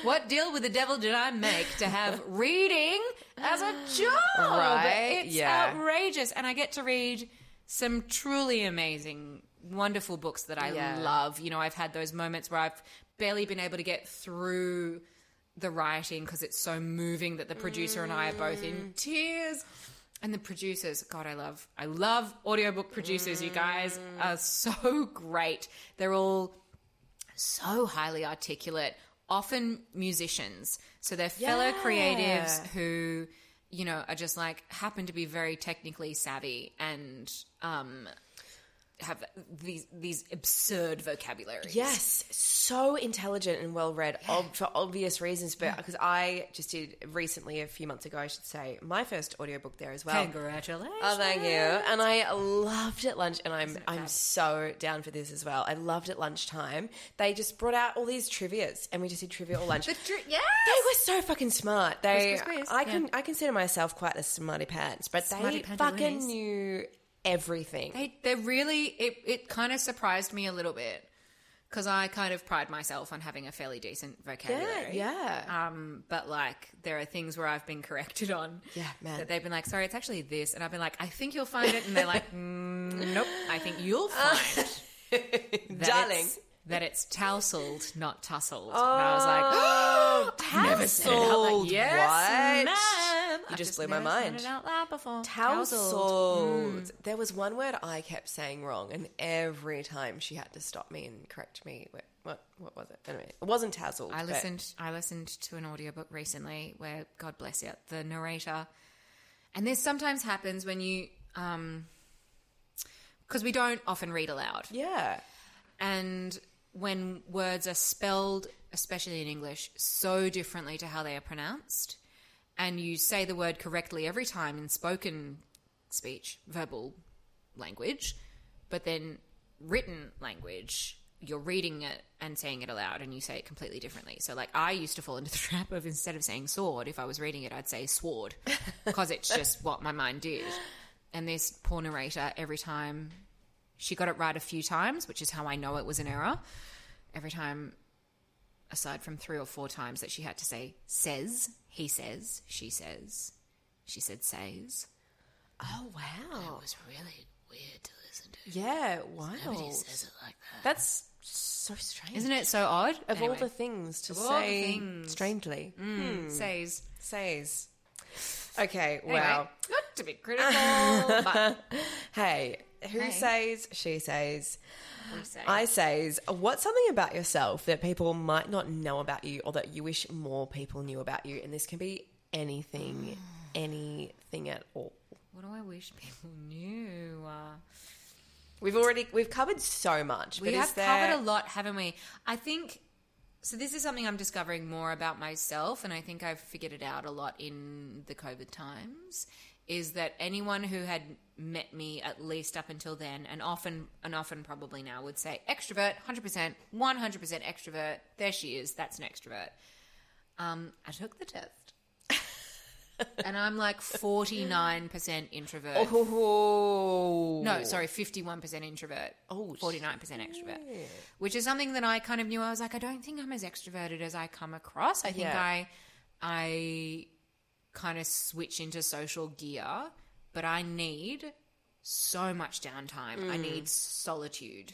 what deal with the devil did I make to have (laughs) reading as a job? Right, It's yeah. outrageous. And I get to read some truly amazing, wonderful books that I Yeah. love. You know, I've had those moments where I've barely been able to get through the writing because it's so moving that the producer and I are both in mm. tears. And the producers, God, I love, I love audiobook producers. You guys are so (laughs) great. They're all so highly articulate, often musicians. So they're fellow Yeah. creatives who, you know, are just like happen to be very technically savvy and um, have these these absurd vocabularies. Yes, so intelligent and well read ob- for obvious reasons. But because I just did recently, a few months ago, I should say, my first audiobook there as well. Congratulations. Oh, thank you. And I loved it lunch, and I'm I'm so down for this as well. I loved it lunchtime. They just brought out all these trivia's, and we just did trivia all lunch. (laughs) The tri- yes! They were so fucking smart. They, quiz, quiz, I yeah. can, I consider myself quite a smarty pants, but Smarty they fucking knew everything. They they really it it kind of surprised me a little bit because I kind of pride myself on having a fairly decent vocabulary. yeah. Um, but like there are things where I've been corrected on. Yeah, man. That they've been like, sorry, it's actually this, and I've been like, I think you'll find it, and they're like, (laughs) mm, nope, I think you'll (laughs) find that Darling. it's, that it's tousled, not tussled. and I was like, oh, (gasps) never said it loud. Tousled, Yes, what? You I've just blew my mind. it out loud before. Tousled. There was one word I kept saying wrong, and every time she had to stop me and correct me. What what, what was it? Anyway, it wasn't tousled. I but- listened. I listened to an audiobook recently where God bless it, the narrator, and this sometimes happens when you, um, because we don't often read aloud, Yeah. and when words are spelled, especially in English, so differently to how they are pronounced, and you say the word correctly every time in spoken speech, verbal language, but then written language, you're reading it and saying it aloud and you say it completely differently. So, like, I used to fall into the (laughs) trap of instead of saying sword, if I was reading it, I'd say sword because it's just what my mind did. And this poor narrator, every time she got it right a few times, which is how I know it was an error. Every time, aside from three or four times that she had to say says, he says, she says, she said says. Oh wow. It was really weird to listen to. Yeah. Wow. says it like that. That's so strange. Isn't it so odd? Of Anyway, all the things to Of all the say things. strangely. Mm. Hmm. says. Says. Okay, Anyway, wow. not to be critical, but (laughs) Hey, who Hey. says, she says, say. I says, what's something about yourself that people might not know about you or that you wish more people knew about you? And this can be anything, (sighs) anything at all. what do I wish people knew? Uh, We've already, we've covered so much. we have there, covered a lot, haven't we? I think so. This is something I'm discovering more about myself, and I think I've figured it out a lot in the COVID times. Is that anyone who had met me at least up until then, and often and often probably now would say extrovert, hundred percent, one hundred percent extrovert. There she is. That's an extrovert. Um, I took the test. (laughs) and I'm like 49% introvert. Oh No, sorry, 51% introvert. Oh, 49% extrovert. Which is something that I kind of knew. I was like, I don't think I'm as extroverted as I come across. I think Yeah. I I kind of switch into social gear, but I need so much downtime. I Mm. need solitude.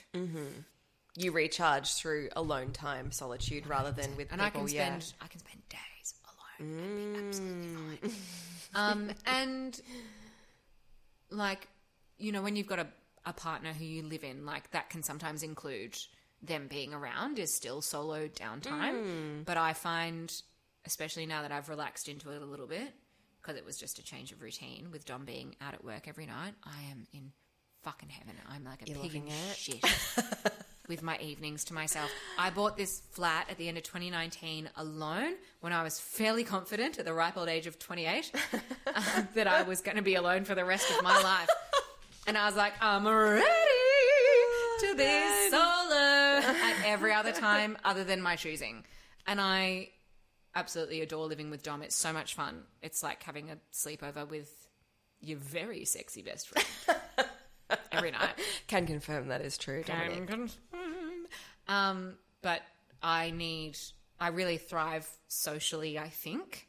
You recharge through alone time, solitude, rather than with And I people. can yeah. I can spend days alone and be absolutely fine. Um (laughs) and like you know, when you've got a, a partner who you live in, like that can sometimes include them being around is still solo downtime. But I find, especially now that I've relaxed into it a little bit, because it was just a change of routine with Dom being out at work every night, I am in fucking heaven. I'm like a You're pig in it. shit (laughs) with my evenings to myself. I bought this flat at the end of 2019 alone when I was fairly confident at the ripe old age of 28 (laughs) um, that I was going to be alone for the rest of my life. (laughs) And I was like, I'm ready to be solo at every other time other than my choosing. And I absolutely adore living with Dom. It's so much fun. It's like having a sleepover with your very sexy best friend (laughs) every night. Can confirm that is true. Dominic. Can confirm. Um, but I need, I really thrive socially, I think,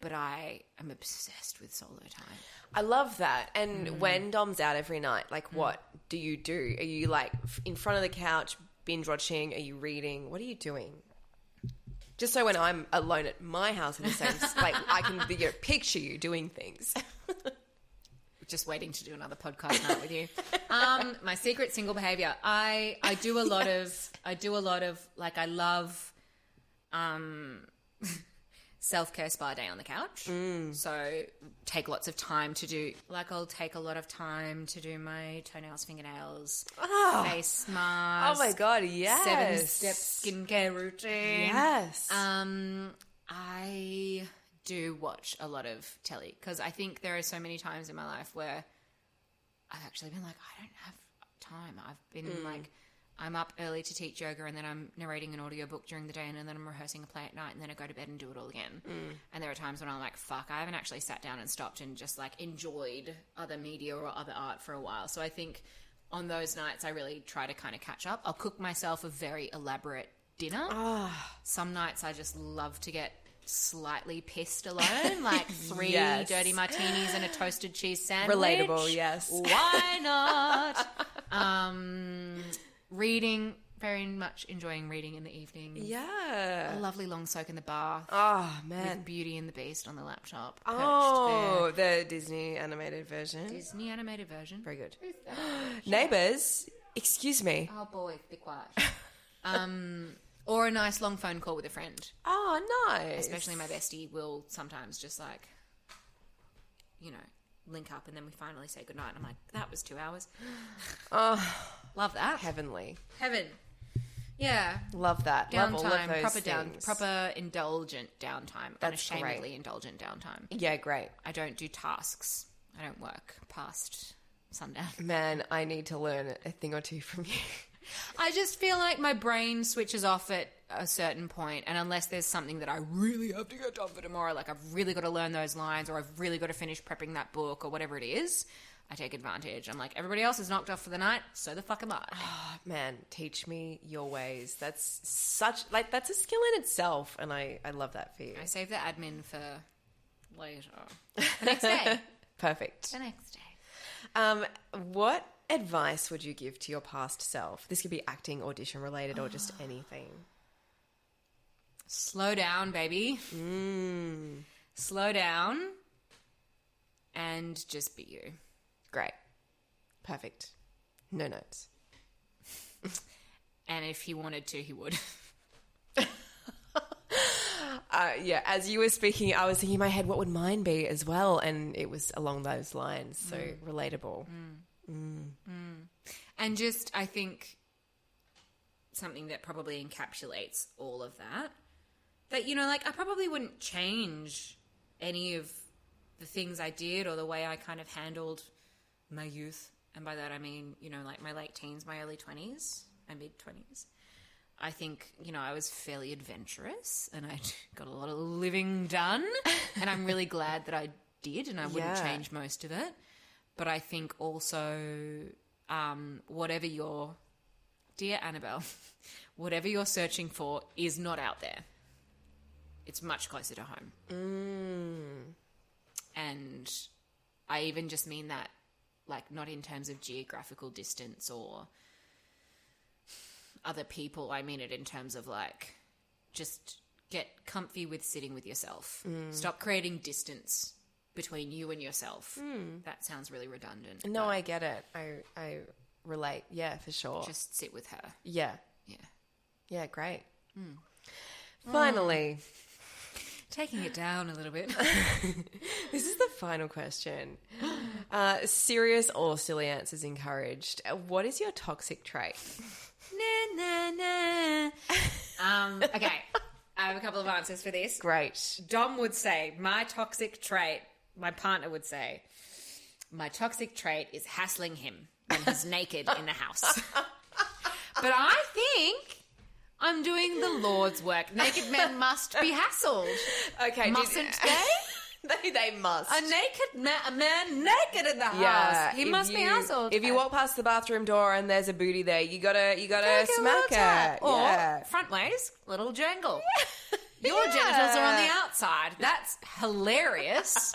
but I am obsessed with solo time. I love that. And Mm. when Dom's out every night, like, what do you do? Are you like in front of the couch, binge watching? Are you reading? What are you doing? Just so when I'm alone at my house in the same, (laughs) like, I can you know, picture you doing things. (laughs) Just waiting to do another podcast night with you. Um, my secret single behavior. I I do a lot (laughs) of I do a lot of like I love um self care spa day on the couch. So take lots of time to do like I'll take a lot of time to do my toenails, fingernails, face mask. Oh my god, yes. seven step skincare routine. Yes. Um, I do watch a lot of telly because I think there are so many times in my life where I've actually been like, I don't have time. I've been like, I'm up early to teach yoga and then I'm narrating an audiobook during the day and then I'm rehearsing a play at night and then I go to bed and do it all again. And there are times when I'm like, fuck, I haven't actually sat down and stopped and just like enjoyed other media or other art for a while. So I think on those nights, I really try to kind of catch up. I'll cook myself a very elaborate dinner. Some nights I just love to get slightly pissed alone, (laughs) like three Yes. dirty martinis and a toasted cheese sandwich. Relatable, yes. Why (laughs) not? um, reading, very much enjoying reading in the evening. yeah. A lovely long soak in the bath. Oh, man. With Beauty and the Beast on the laptop. Oh, the Disney animated version. Disney animated version. Very good. (gasps) Neighbours, excuse me. Oh boy, be quiet. um, or a nice long phone call with a friend. Oh, nice. Especially my bestie will sometimes just like, you know, link up and then we finally say goodnight. And I'm like, that was two hours. Oh, (sighs) Love that. heavenly. Heaven. Yeah. Love that. Love all of Downtime, those proper down, things. proper indulgent downtime, That's unashamedly great. indulgent downtime. Yeah, great. I don't do tasks. I don't work past sundown. (laughs) Man, I need to learn a thing or two from you. I just feel like my brain switches off at a certain point, and unless there's something that I really have to get done for tomorrow, like I've really got to learn those lines, or I've really got to finish prepping that book, or whatever it is, I take advantage. I'm like, everybody else is knocked off for the night, so the fuck am I. Man, teach me your ways. That's such like that's a skill in itself, and I I love that for you. I save the admin for later. The next day. (laughs) Perfect. the next day. Um, what advice would you give to your past self? This could be acting, audition related, or just anything. Slow down, baby. Mm. Slow down and just be you. Great. Perfect. No notes. (laughs) And if he wanted to, he would. (laughs) Uh, yeah, as you were speaking, I was thinking in my head, what would mine be as well? And it was along those lines. So mm. relatable. Mm. And just, I think, something that probably encapsulates all of that. That, you know, like, I probably wouldn't change any of the things I did or the way I kind of handled my youth. And by that, I mean, you know, like my late teens, my early 20s, my mid 20s. I think, you know, I was fairly adventurous and I (laughs) got a lot of living done. (laughs) and I'm really glad that I did and I wouldn't Yeah. change most of it. But I think also, um, whatever you're, dear Annabelle, (laughs) whatever you're searching for is not out there. It's much closer to home. Mm. And I even just mean that, like, not in terms of geographical distance or other people. I mean it in terms of, like, just get comfy with sitting with yourself. Mm. Stop creating distance between you and yourself. Mm. That sounds really redundant. No, I get it. I I relate. Yeah, for sure. just sit with her. yeah. Yeah. Yeah, great. Finally, Taking it down a little bit. (laughs) this is the final question. (gasps) Uh, serious or silly answers encouraged. Uh, What is your toxic trait? na, na, na. (laughs) Um, okay. I have a couple of answers for this. Great. Dom would say, my toxic trait, my partner would say, my toxic trait is hassling him when he's (laughs) naked in the house. but I think I'm doing the Lord's work. Naked men must be hassled. (laughs) Okay. did- Mustn't (laughs) they? they? They must. A naked ma- a man naked in the yeah, house. He must be hassled. If you walk past the bathroom door and there's a booty there, you gotta you gotta Take smack little tap. it. Or yeah. front ways, little jangle. (laughs) Your genitals are on the outside. That's hilarious.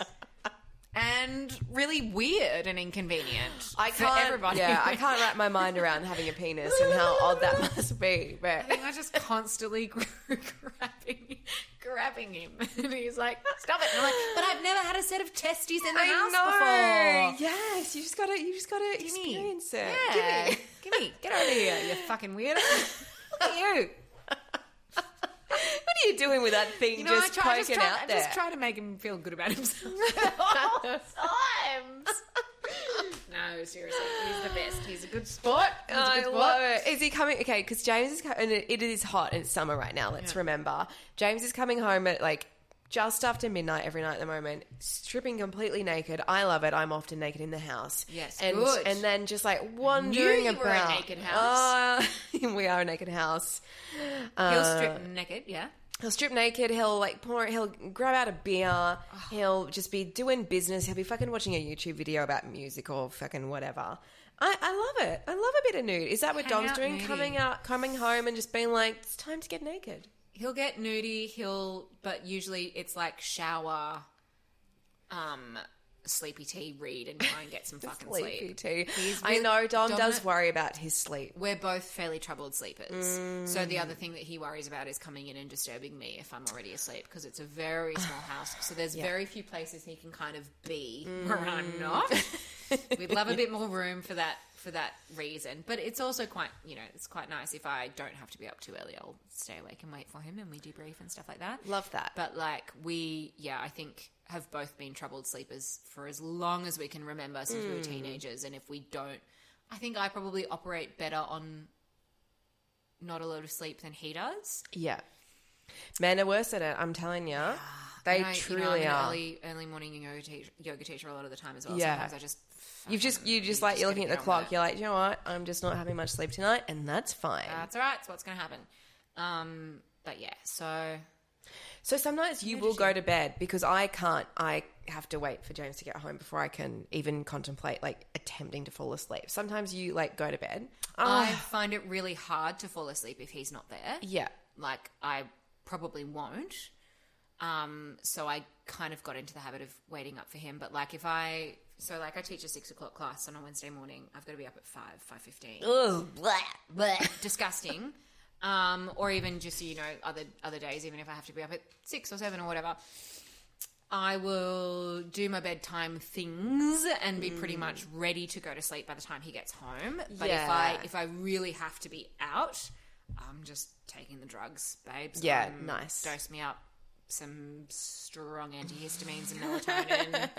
And really weird and inconvenient I can't. everybody. Yeah, I can't wrap my mind around (laughs) having a penis and how odd that must be. But I think I just constantly (laughs) grabbing, grabbing him, (laughs) and he's like, "Stop it!" And I'm like, "But I've never had a set of testes in the I house know. before." Yes, you just gotta you just gotta Gimme. experience it. Yeah. Gimme. Give me, get out of here, you fucking weirdo. Look at you. What are you doing with that thing You know, just I try, I poking just try, out I there? just try to make him feel good about himself all times. (laughs) (laughs) no, seriously, he's the best. He's a good sport. He's a I good love sport. it. Is he coming? Okay, because James is and it, is hot and it's summer right now. Let's Yeah. remember, James is coming home at like just after midnight every night at the moment, stripping completely naked. I love it. I'm often naked in the house. Yes, and good. and then just like wandering you about. were a naked house. Uh, (laughs) we are a naked house. He'll strip naked, yeah. He'll strip naked. He'll like pour. He'll grab out a beer. Oh. He'll just be doing business. He'll be fucking watching a YouTube video about music or fucking whatever. I, I love it. I love a bit of nude. Is that what Hang Dom's doing? nudie. Coming out, coming home, and just being like, "It's time to get naked." He'll get nudie. He'll, but usually it's like shower, um, sleepy tea, read, and try and get some (laughs) fucking Sleepy sleep. He's I really- know Dom does worry about his sleep. We're both fairly troubled sleepers. So Mm. the other thing that he worries about is coming in and disturbing me if I'm already asleep because it's a very small (sighs) house. So there's very few places he can kind of be where I'm not. (laughs) We'd love a bit more room for that for that reason. But it's also quite you know, it's quite nice if I don't have to be up too early. I'll stay awake and wait for him and we debrief and stuff like that. Love that. But like we yeah, I think have both been troubled sleepers for as long as we can remember since we were teenagers and if we don't I think I probably operate better on not a lot of sleep than he does. Yeah, men are worse at it. I'm telling you, they I, truly you know, I'm an are. early early morning yoga teacher, yoga teacher a lot of the time as well. Yeah. Sometimes I just You've just you just like just you're looking at the clock. You're like, you know what? I'm just not having much sleep tonight, and that's fine. that's all right. It's what's going to happen. Um, but yeah, so So sometimes you will go to bed because I can't. I have to wait for James to get home before I can even contemplate like attempting to fall asleep. Sometimes you like go to bed. I Oh, find it really hard to fall asleep if he's not there. yeah. Like I probably won't. Um, so I kind of got into the habit of waiting up for him. But like if I so like I teach a six o'clock class on a Wednesday morning, I've got to be up at five, five fifteen. Ugh, blah, blah. disgusting. Um, or even just you know other other days, even if I have to be up at six or seven or whatever, I will do my bedtime things and be pretty much ready to go to sleep by the time he gets home. But if I Yeah. if I really have to be out, I'm just taking the drugs, babes. Yeah, Um, nice. Dose me up some strong antihistamines and melatonin. (laughs)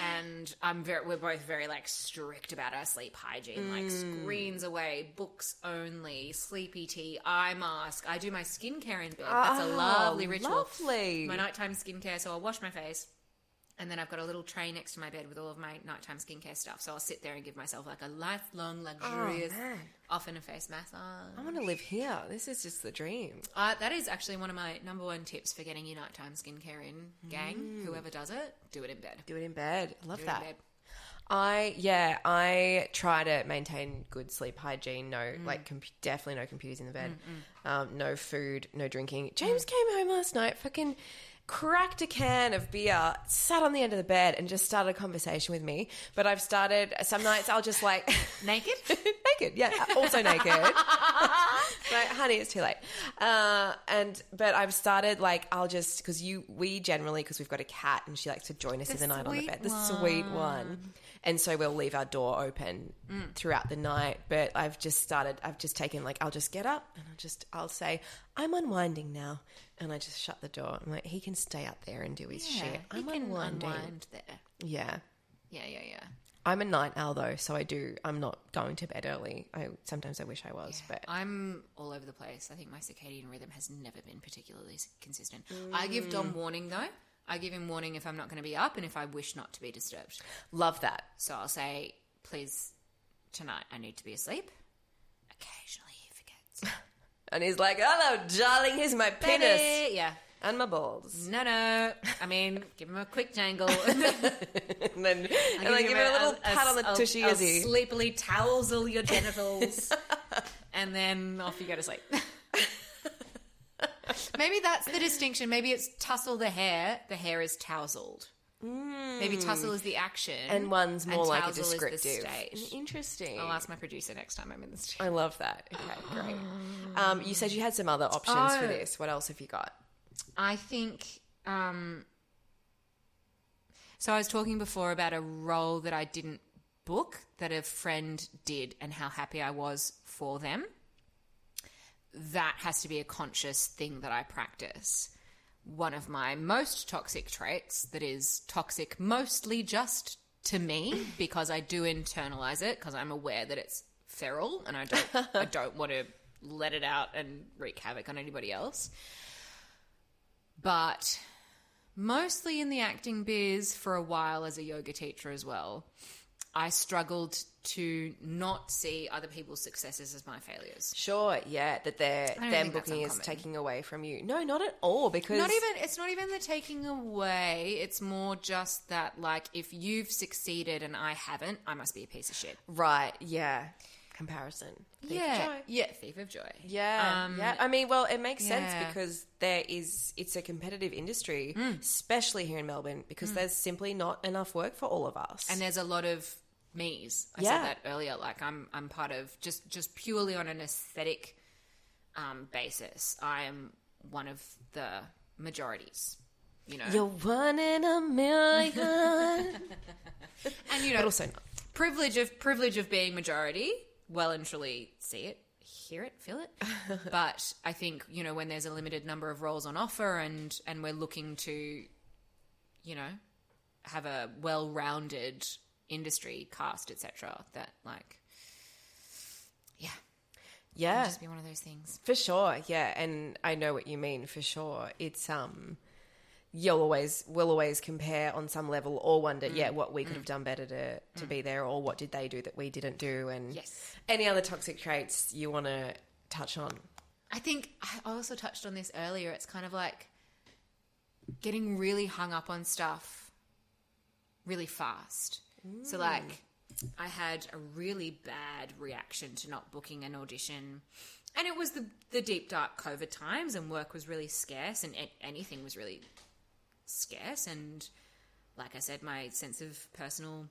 and I'm very, we're both very like strict about our sleep hygiene, like Mm. screens away, books only, sleepy tea, eye mask. I do my skincare in bed. That's a Ah, lovely ritual. lovely. My nighttime skincare. So I'll wash my face. And then I've got a little tray next to my bed with all of my nighttime skincare stuff. So I'll sit there and give myself like a lifelong, luxurious, Oh, man. often a face massage. I want to live here. This is just the dream. Uh, that is actually one of my number one tips for getting your nighttime skincare in, gang. Mm. Whoever does it, do it in bed. Do it in bed. I love Do it in that. bed. I yeah, I try to maintain good sleep hygiene. No, Mm. like com- definitely no computers in the bed. Um, no food, no drinking. James Mm. came home last night, fucking cracked a can of beer, sat on the end of the bed, and just started a conversation with me. But I've started some nights I'll just like (laughs) Naked? (laughs) naked, yeah, also naked. (laughs) like, honey, it's too late. Uh, and but I've started like I'll just because you we generally because we've got a cat and she likes to join us in the night on the bed. The sweet one. And so we'll leave our door open throughout the night. But I've just started. I've just taken like I'll just get up and I'll just I'll say I'm unwinding now, and I just shut the door. I'm like he can stay up there and do his shit. I'm can unwinding. unwind there. Yeah. Yeah, yeah, yeah. I'm a night owl though, so I do. I'm not going to bed early. I sometimes I wish I was, but I'm all over the place. I think my circadian rhythm has never been particularly consistent. I give mm. Dom warning though. I give him warning if I'm not going to be up and if I wish not to be disturbed. love that. So I'll say, please, tonight I need to be asleep. Occasionally he forgets. (laughs) And he's like, "Hello, darling. Here's my penis! Yeah. and my balls." No, no. I mean, give him a quick jangle. (laughs) And then, and I give him a little pat on the I'll- tushy I'll as he. sleepily towsel your genitals, (laughs) and then off you go to sleep. (laughs) Maybe that's the distinction. Maybe it's tussle the hair. The hair is tousled. Maybe tussle is the action, And one's more like a tousle is the descriptive. stage. Interesting. I'll ask my producer next time I'm in the studio. I love that. Okay, great. Um, you said you had some other options for Oh. this. What else have you got? I think. Um, so I was talking before about a role that I didn't book that a friend did, and how happy I was for them. That has to be a conscious thing that I practice. One of my most toxic traits that is toxic mostly just to me because I do internalize it because I'm aware that it's feral and I don't I (laughs) don't want to let it out and wreak havoc on anybody else but mostly in the acting biz for a while as a yoga teacher as well. I struggled to not see other people's successes as my failures. Sure, yeah, that they're them booking is taking away from you. No, not at all. Because Not even it's not even the taking away, it's more just that like if you've succeeded and I haven't, I must be a piece of shit. right, yeah, comparison. Thief of yeah. joy. Yeah, thief of joy. Yeah, Um, yeah. I mean, well, it makes yeah. sense because there is it's a competitive industry, especially here in Melbourne, because there's simply not enough work for all of us. and there's a lot of me's. I Yeah. said that earlier. Like I'm, I'm part of just just purely on an aesthetic um, basis. I am one of the majorities. You know, you're one in a million, (laughs) and you know, but also not. privilege of privilege of being majority. Well and truly see it, hear it, feel it. (laughs) but I think you know when there's a limited number of roles on offer, and and we're looking to, you know, have a well-rounded industry cast, etc. That like, yeah, Yeah, just be one of those things. For sure, yeah, and I know what you mean for sure. It's um you'll always will always compare on some level or wonder, Mm. yeah, what we could have done better to to be there or what did they do that we didn't do and Yes. any other toxic traits you want to touch on. I think I also touched on this earlier. It's kind of like getting really hung up on stuff really fast. So, like, I had a really bad reaction to not booking an audition. And it was the, the deep, dark COVID times, and work was really scarce, and anything was really scarce. And like I said, my sense of personal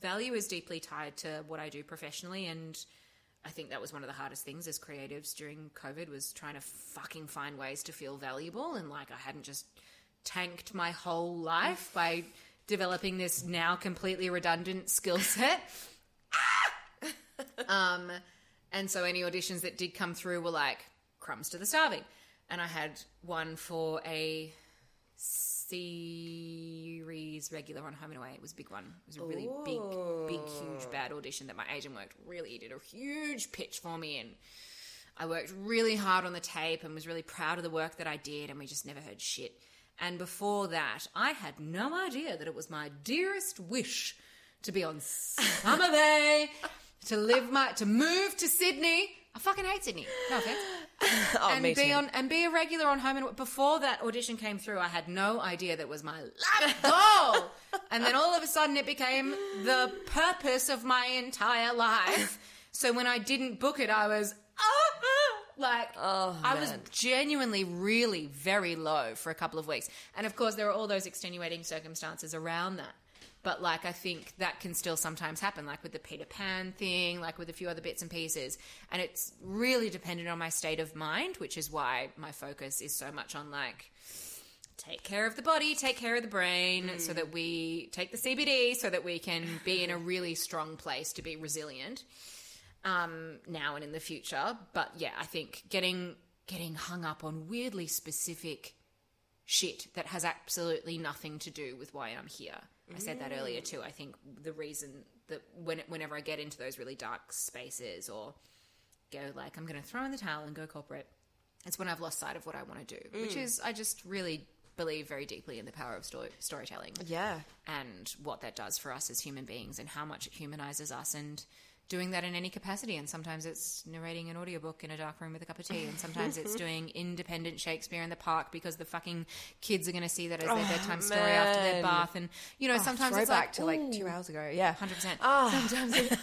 value is deeply tied to what I do professionally. And I think that was one of the hardest things as creatives during COVID was trying to fucking find ways to feel valuable. And like I hadn't just tanked my whole life by developing this now completely redundant skill set. (laughs) um, and so any auditions that did come through were like crumbs to the starving. And I had one for a series regular on Home and Away. It was a big one. It was a really big, big, huge, bad audition that my agent worked really he did a huge pitch for me and I worked really hard on the tape and was really proud of the work that I did and we just never heard shit. And before that, I had no idea that it was my dearest wish to be on Summer (laughs) Bay, to live my, to move to Sydney. I fucking hate Sydney. No offense. (laughs) Oh, and me be too. on and be a regular on home and before that audition came through i had no idea that was my life (laughs) goal and then all of a sudden it became the purpose of my entire life so when i didn't book it i was ah, ah, like Oh, i was genuinely really very low for a couple of weeks. And of course there are all those extenuating circumstances around that. But like I think that can still sometimes happen, like with the Peter Pan thing, like with a few other bits and pieces. And it's really dependent on my state of mind, which is why my focus is so much on like take care of the body, take care of the brain, mm. so that we take the CBD, so that we can be in a really strong place to be resilient um, now and in the future. But yeah, I think getting getting hung up on weirdly specific shit that has absolutely nothing to do with why I'm here. I said that earlier too. I think the reason that when whenever I get into those really dark spaces or go like I'm going to throw in the towel and go corporate, it's when I've lost sight of what I want to do, which is I just really believe very deeply in the power of story, storytelling Yeah. and what that does for us as human beings and how much it humanizes us and doing that in any capacity and sometimes it's narrating an audiobook in a dark room with a cup of tea and sometimes it's (laughs) doing independent shakespeare in the park because the fucking kids are going to see that as their bedtime story after their bath and you know sometimes it's like to like two hours ago. Yeah. Hundred percent. Ah. Sometimes it's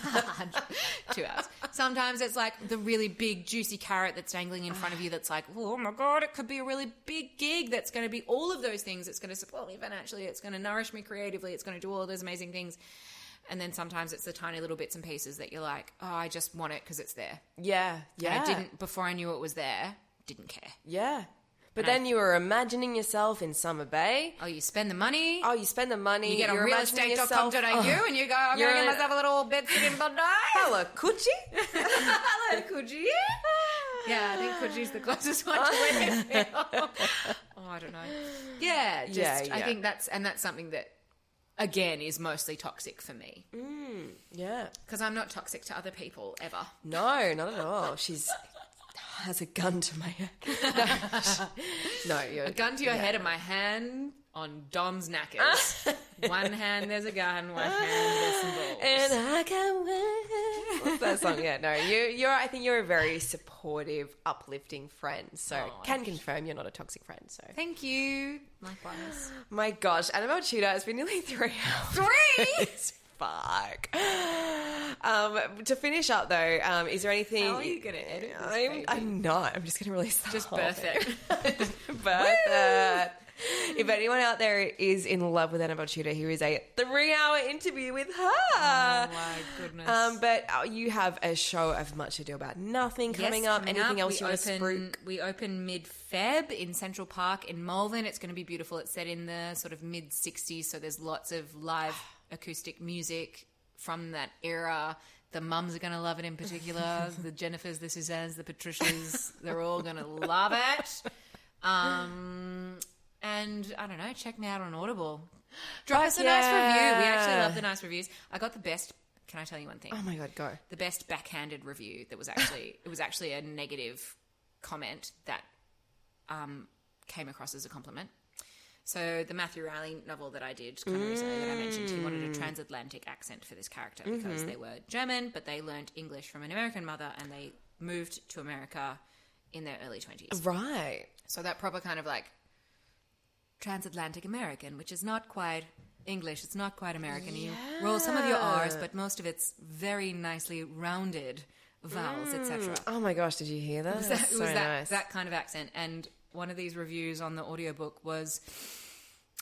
(laughs) two hours. Sometimes it's like the really big juicy carrot that's dangling in front of you. That's like, oh my god, it could be a really big gig. That's going to be all of those things. It's going to support me financially. It's going to nourish me creatively. It's going to do all those amazing things. And then sometimes it's the tiny little bits and pieces that you're like, oh, I just want it because it's there. Yeah. Yeah. And I didn't before I knew it was there. Didn't care. Yeah. But And I- then you were imagining yourself in Summer Bay. Oh, you spend the money. Oh, you spend the money. you get on you're imagining yourself- realestate.com.au Oh, and you go, I'm going to in- get myself a little bed sitting Bondi. (laughs) Hello, Coochie. (laughs) Hello, Coogee. Yeah, I think Coogee's the closest one to where (laughs) Oh, I don't know. Yeah, just Yeah, I think that's and that's something that again is mostly toxic for me mm, Yeah. because I'm not toxic to other people ever. No, not at all. She's has a gun to my head. No, (laughs) no you're A gun to your head and my hand on Dom's knackers. Ah. (laughs) one hand there's a gun, one hand there's some balls. And I can wait. What's that song? Yeah, no, you, you're. I think you're a very supportive, uplifting friend. So Oh, can confirm you're not a toxic friend. So Thank you. Likewise. my gosh, Annabelle Tudor. It's been nearly three hours. Three. (laughs) Fuck. (sighs) Um, to finish up though, um, is there anything? How are you gonna edit this, I'm, baby? I'm not. I'm just gonna release the Just whole birth thing. it. (laughs) (laughs) birth it. If anyone out there is in love with Annabelle Tudor, here is a three-hour interview with her. Oh my goodness. Um, but uh, you have a show of Much Ado About Nothing coming Yes, up. coming Anything up. else we you want to open, spruik? We open mid Feb in Central Park in Malvern. It's going to be beautiful. It's set in the sort of mid 60s, so there's lots of live acoustic music from that era. The mums are going to love it in particular. (laughs) the Jennifers, the Suzannes, the Patricias, they're all going to love it. Um, and I don't know, check me out on Audible. Drop us a nice review. We actually love the nice reviews. I got the best. Can I tell you one thing? Oh my god, go. the best backhanded review that was actually (laughs) it was actually a negative comment that um, came across as a compliment. So the Matthew Reilly novel that I did kind of recently that I mentioned, he wanted a mm. transatlantic accent for this character because mm-hmm. they were German, but they learnt English from an American mother and they moved to America in their early twenties. Right. So that proper kind of like transatlantic American, which is not quite English, it's not quite American. You roll some of your R's, but most of it's very nicely rounded vowels, etc. Mm. Oh my gosh, did you hear that? It (laughs) was, that, it so was that, nice. that kind of accent. And one of these reviews on the audiobook was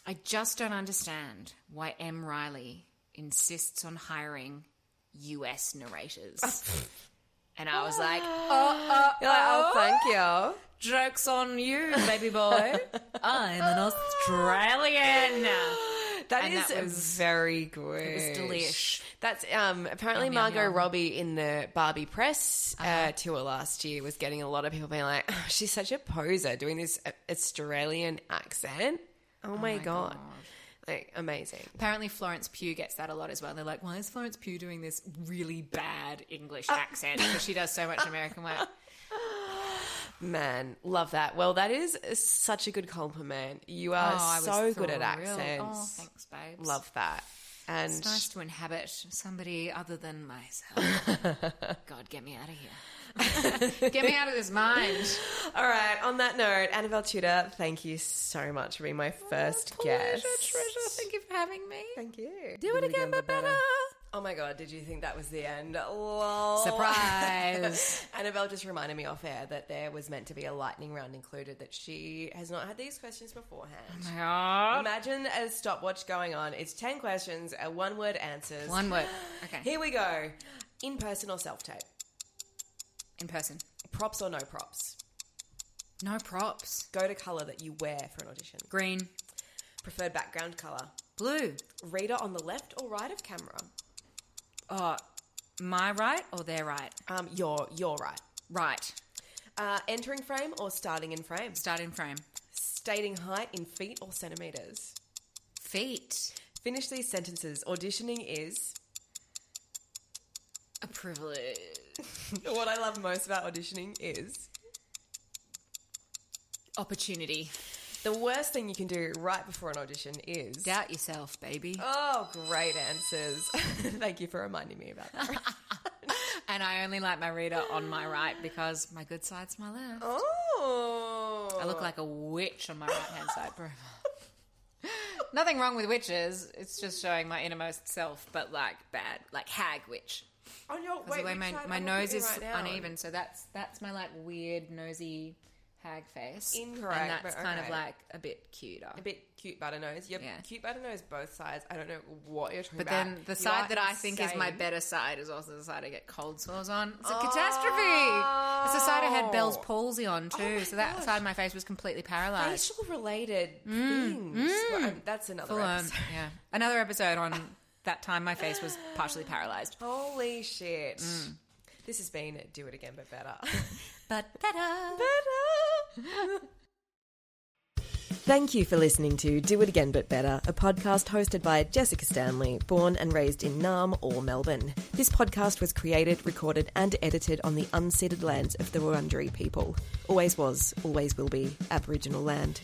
I just don't understand why M. Reilly insists on hiring US narrators. (laughs) and I was like, (gasps) uh, uh, oh, You're like, oh, thank you. Joke's on you, baby boy. (laughs) I'm an Australian. (laughs) That And is that was- very good. It was delish. That's um, apparently Yum, yum, Margot yum. Robbie in the Barbie press uh, tour last year was getting a lot of people being like, oh, "She's such a poser doing this uh, Australian accent." Oh, my, god. like amazing. Apparently, Florence Pugh gets that a lot as well. They're like, why is Florence Pugh doing this really bad English accent? Because she does so much American work. (laughs) Man, love that. Well, that is such a good compliment. You are Oh, so good at thrilled. Oh, accents. Oh, thanks, babes. Love that. And It's nice to inhabit somebody other than myself. (laughs) God, get me out of here. (laughs) get me out of this mind. all right, on that note, Annabelle Tudor, thank you so much for being my oh, first guest. Pleasure, treasure. Thank you for having me. Thank you. Do it again, but better. Oh my god, did you think that was the end? Lol. Surprise. (laughs) Annabelle just reminded me off air that there was meant to be a lightning round included, that she has not had these questions beforehand. Oh my God. Imagine a stopwatch going on. It's 10 questions, uh, one word answers. One word. (gasps) Okay. Here we go. In person or self tape? In person. Props or no props? No props. Go to colour that you wear for an audition. Green. Preferred background colour. Blue. Reader on the left or right of camera? Oh, my right or their right? Um, you're, you're right. Right. Uh, entering frame or starting in frame? Start in frame. Stating height in feet or centimetres? Feet. Finish these sentences. Auditioning is. A privilege. (laughs) What I love most about auditioning is. Opportunity. The worst thing you can do right before an audition is. Doubt yourself, baby. Oh, great answers. (laughs) Thank you for reminding me about that. (laughs) And I only like my reader on my right because my good side's my left. Oh. I look like a witch on my right hand side profile. (laughs) Nothing wrong with witches. It's just showing my innermost self, but like bad, like hag witch. Oh, no, Because wait, the way my, my nose is right uneven, so that's that's my like weird nosy hag face. Incorrect, And that's but kind of like a bit cuter. A bit cute butter nose. Yep, Yeah. cute butter nose both sides. I don't know what you're talking But about. then the side that I think is my better side is also the side I get cold sores on. It's a catastrophe. It's the side I had Bell's Oh. palsy on too. my so that gosh. side of my face was completely paralyzed. facial related things. Well, um, that's another Full on, episode. yeah. Another episode on that time my face was partially paralyzed. Holy shit. Mm. This has been Do It Again But Better. (laughs) But better. better. Thank you for listening to Do It Again But Better, a podcast hosted by Jessica Stanley, born and raised in Naarm or Melbourne. This podcast was created, recorded, and edited on the unceded lands of the Wurundjeri people. Always was, always will be Aboriginal land.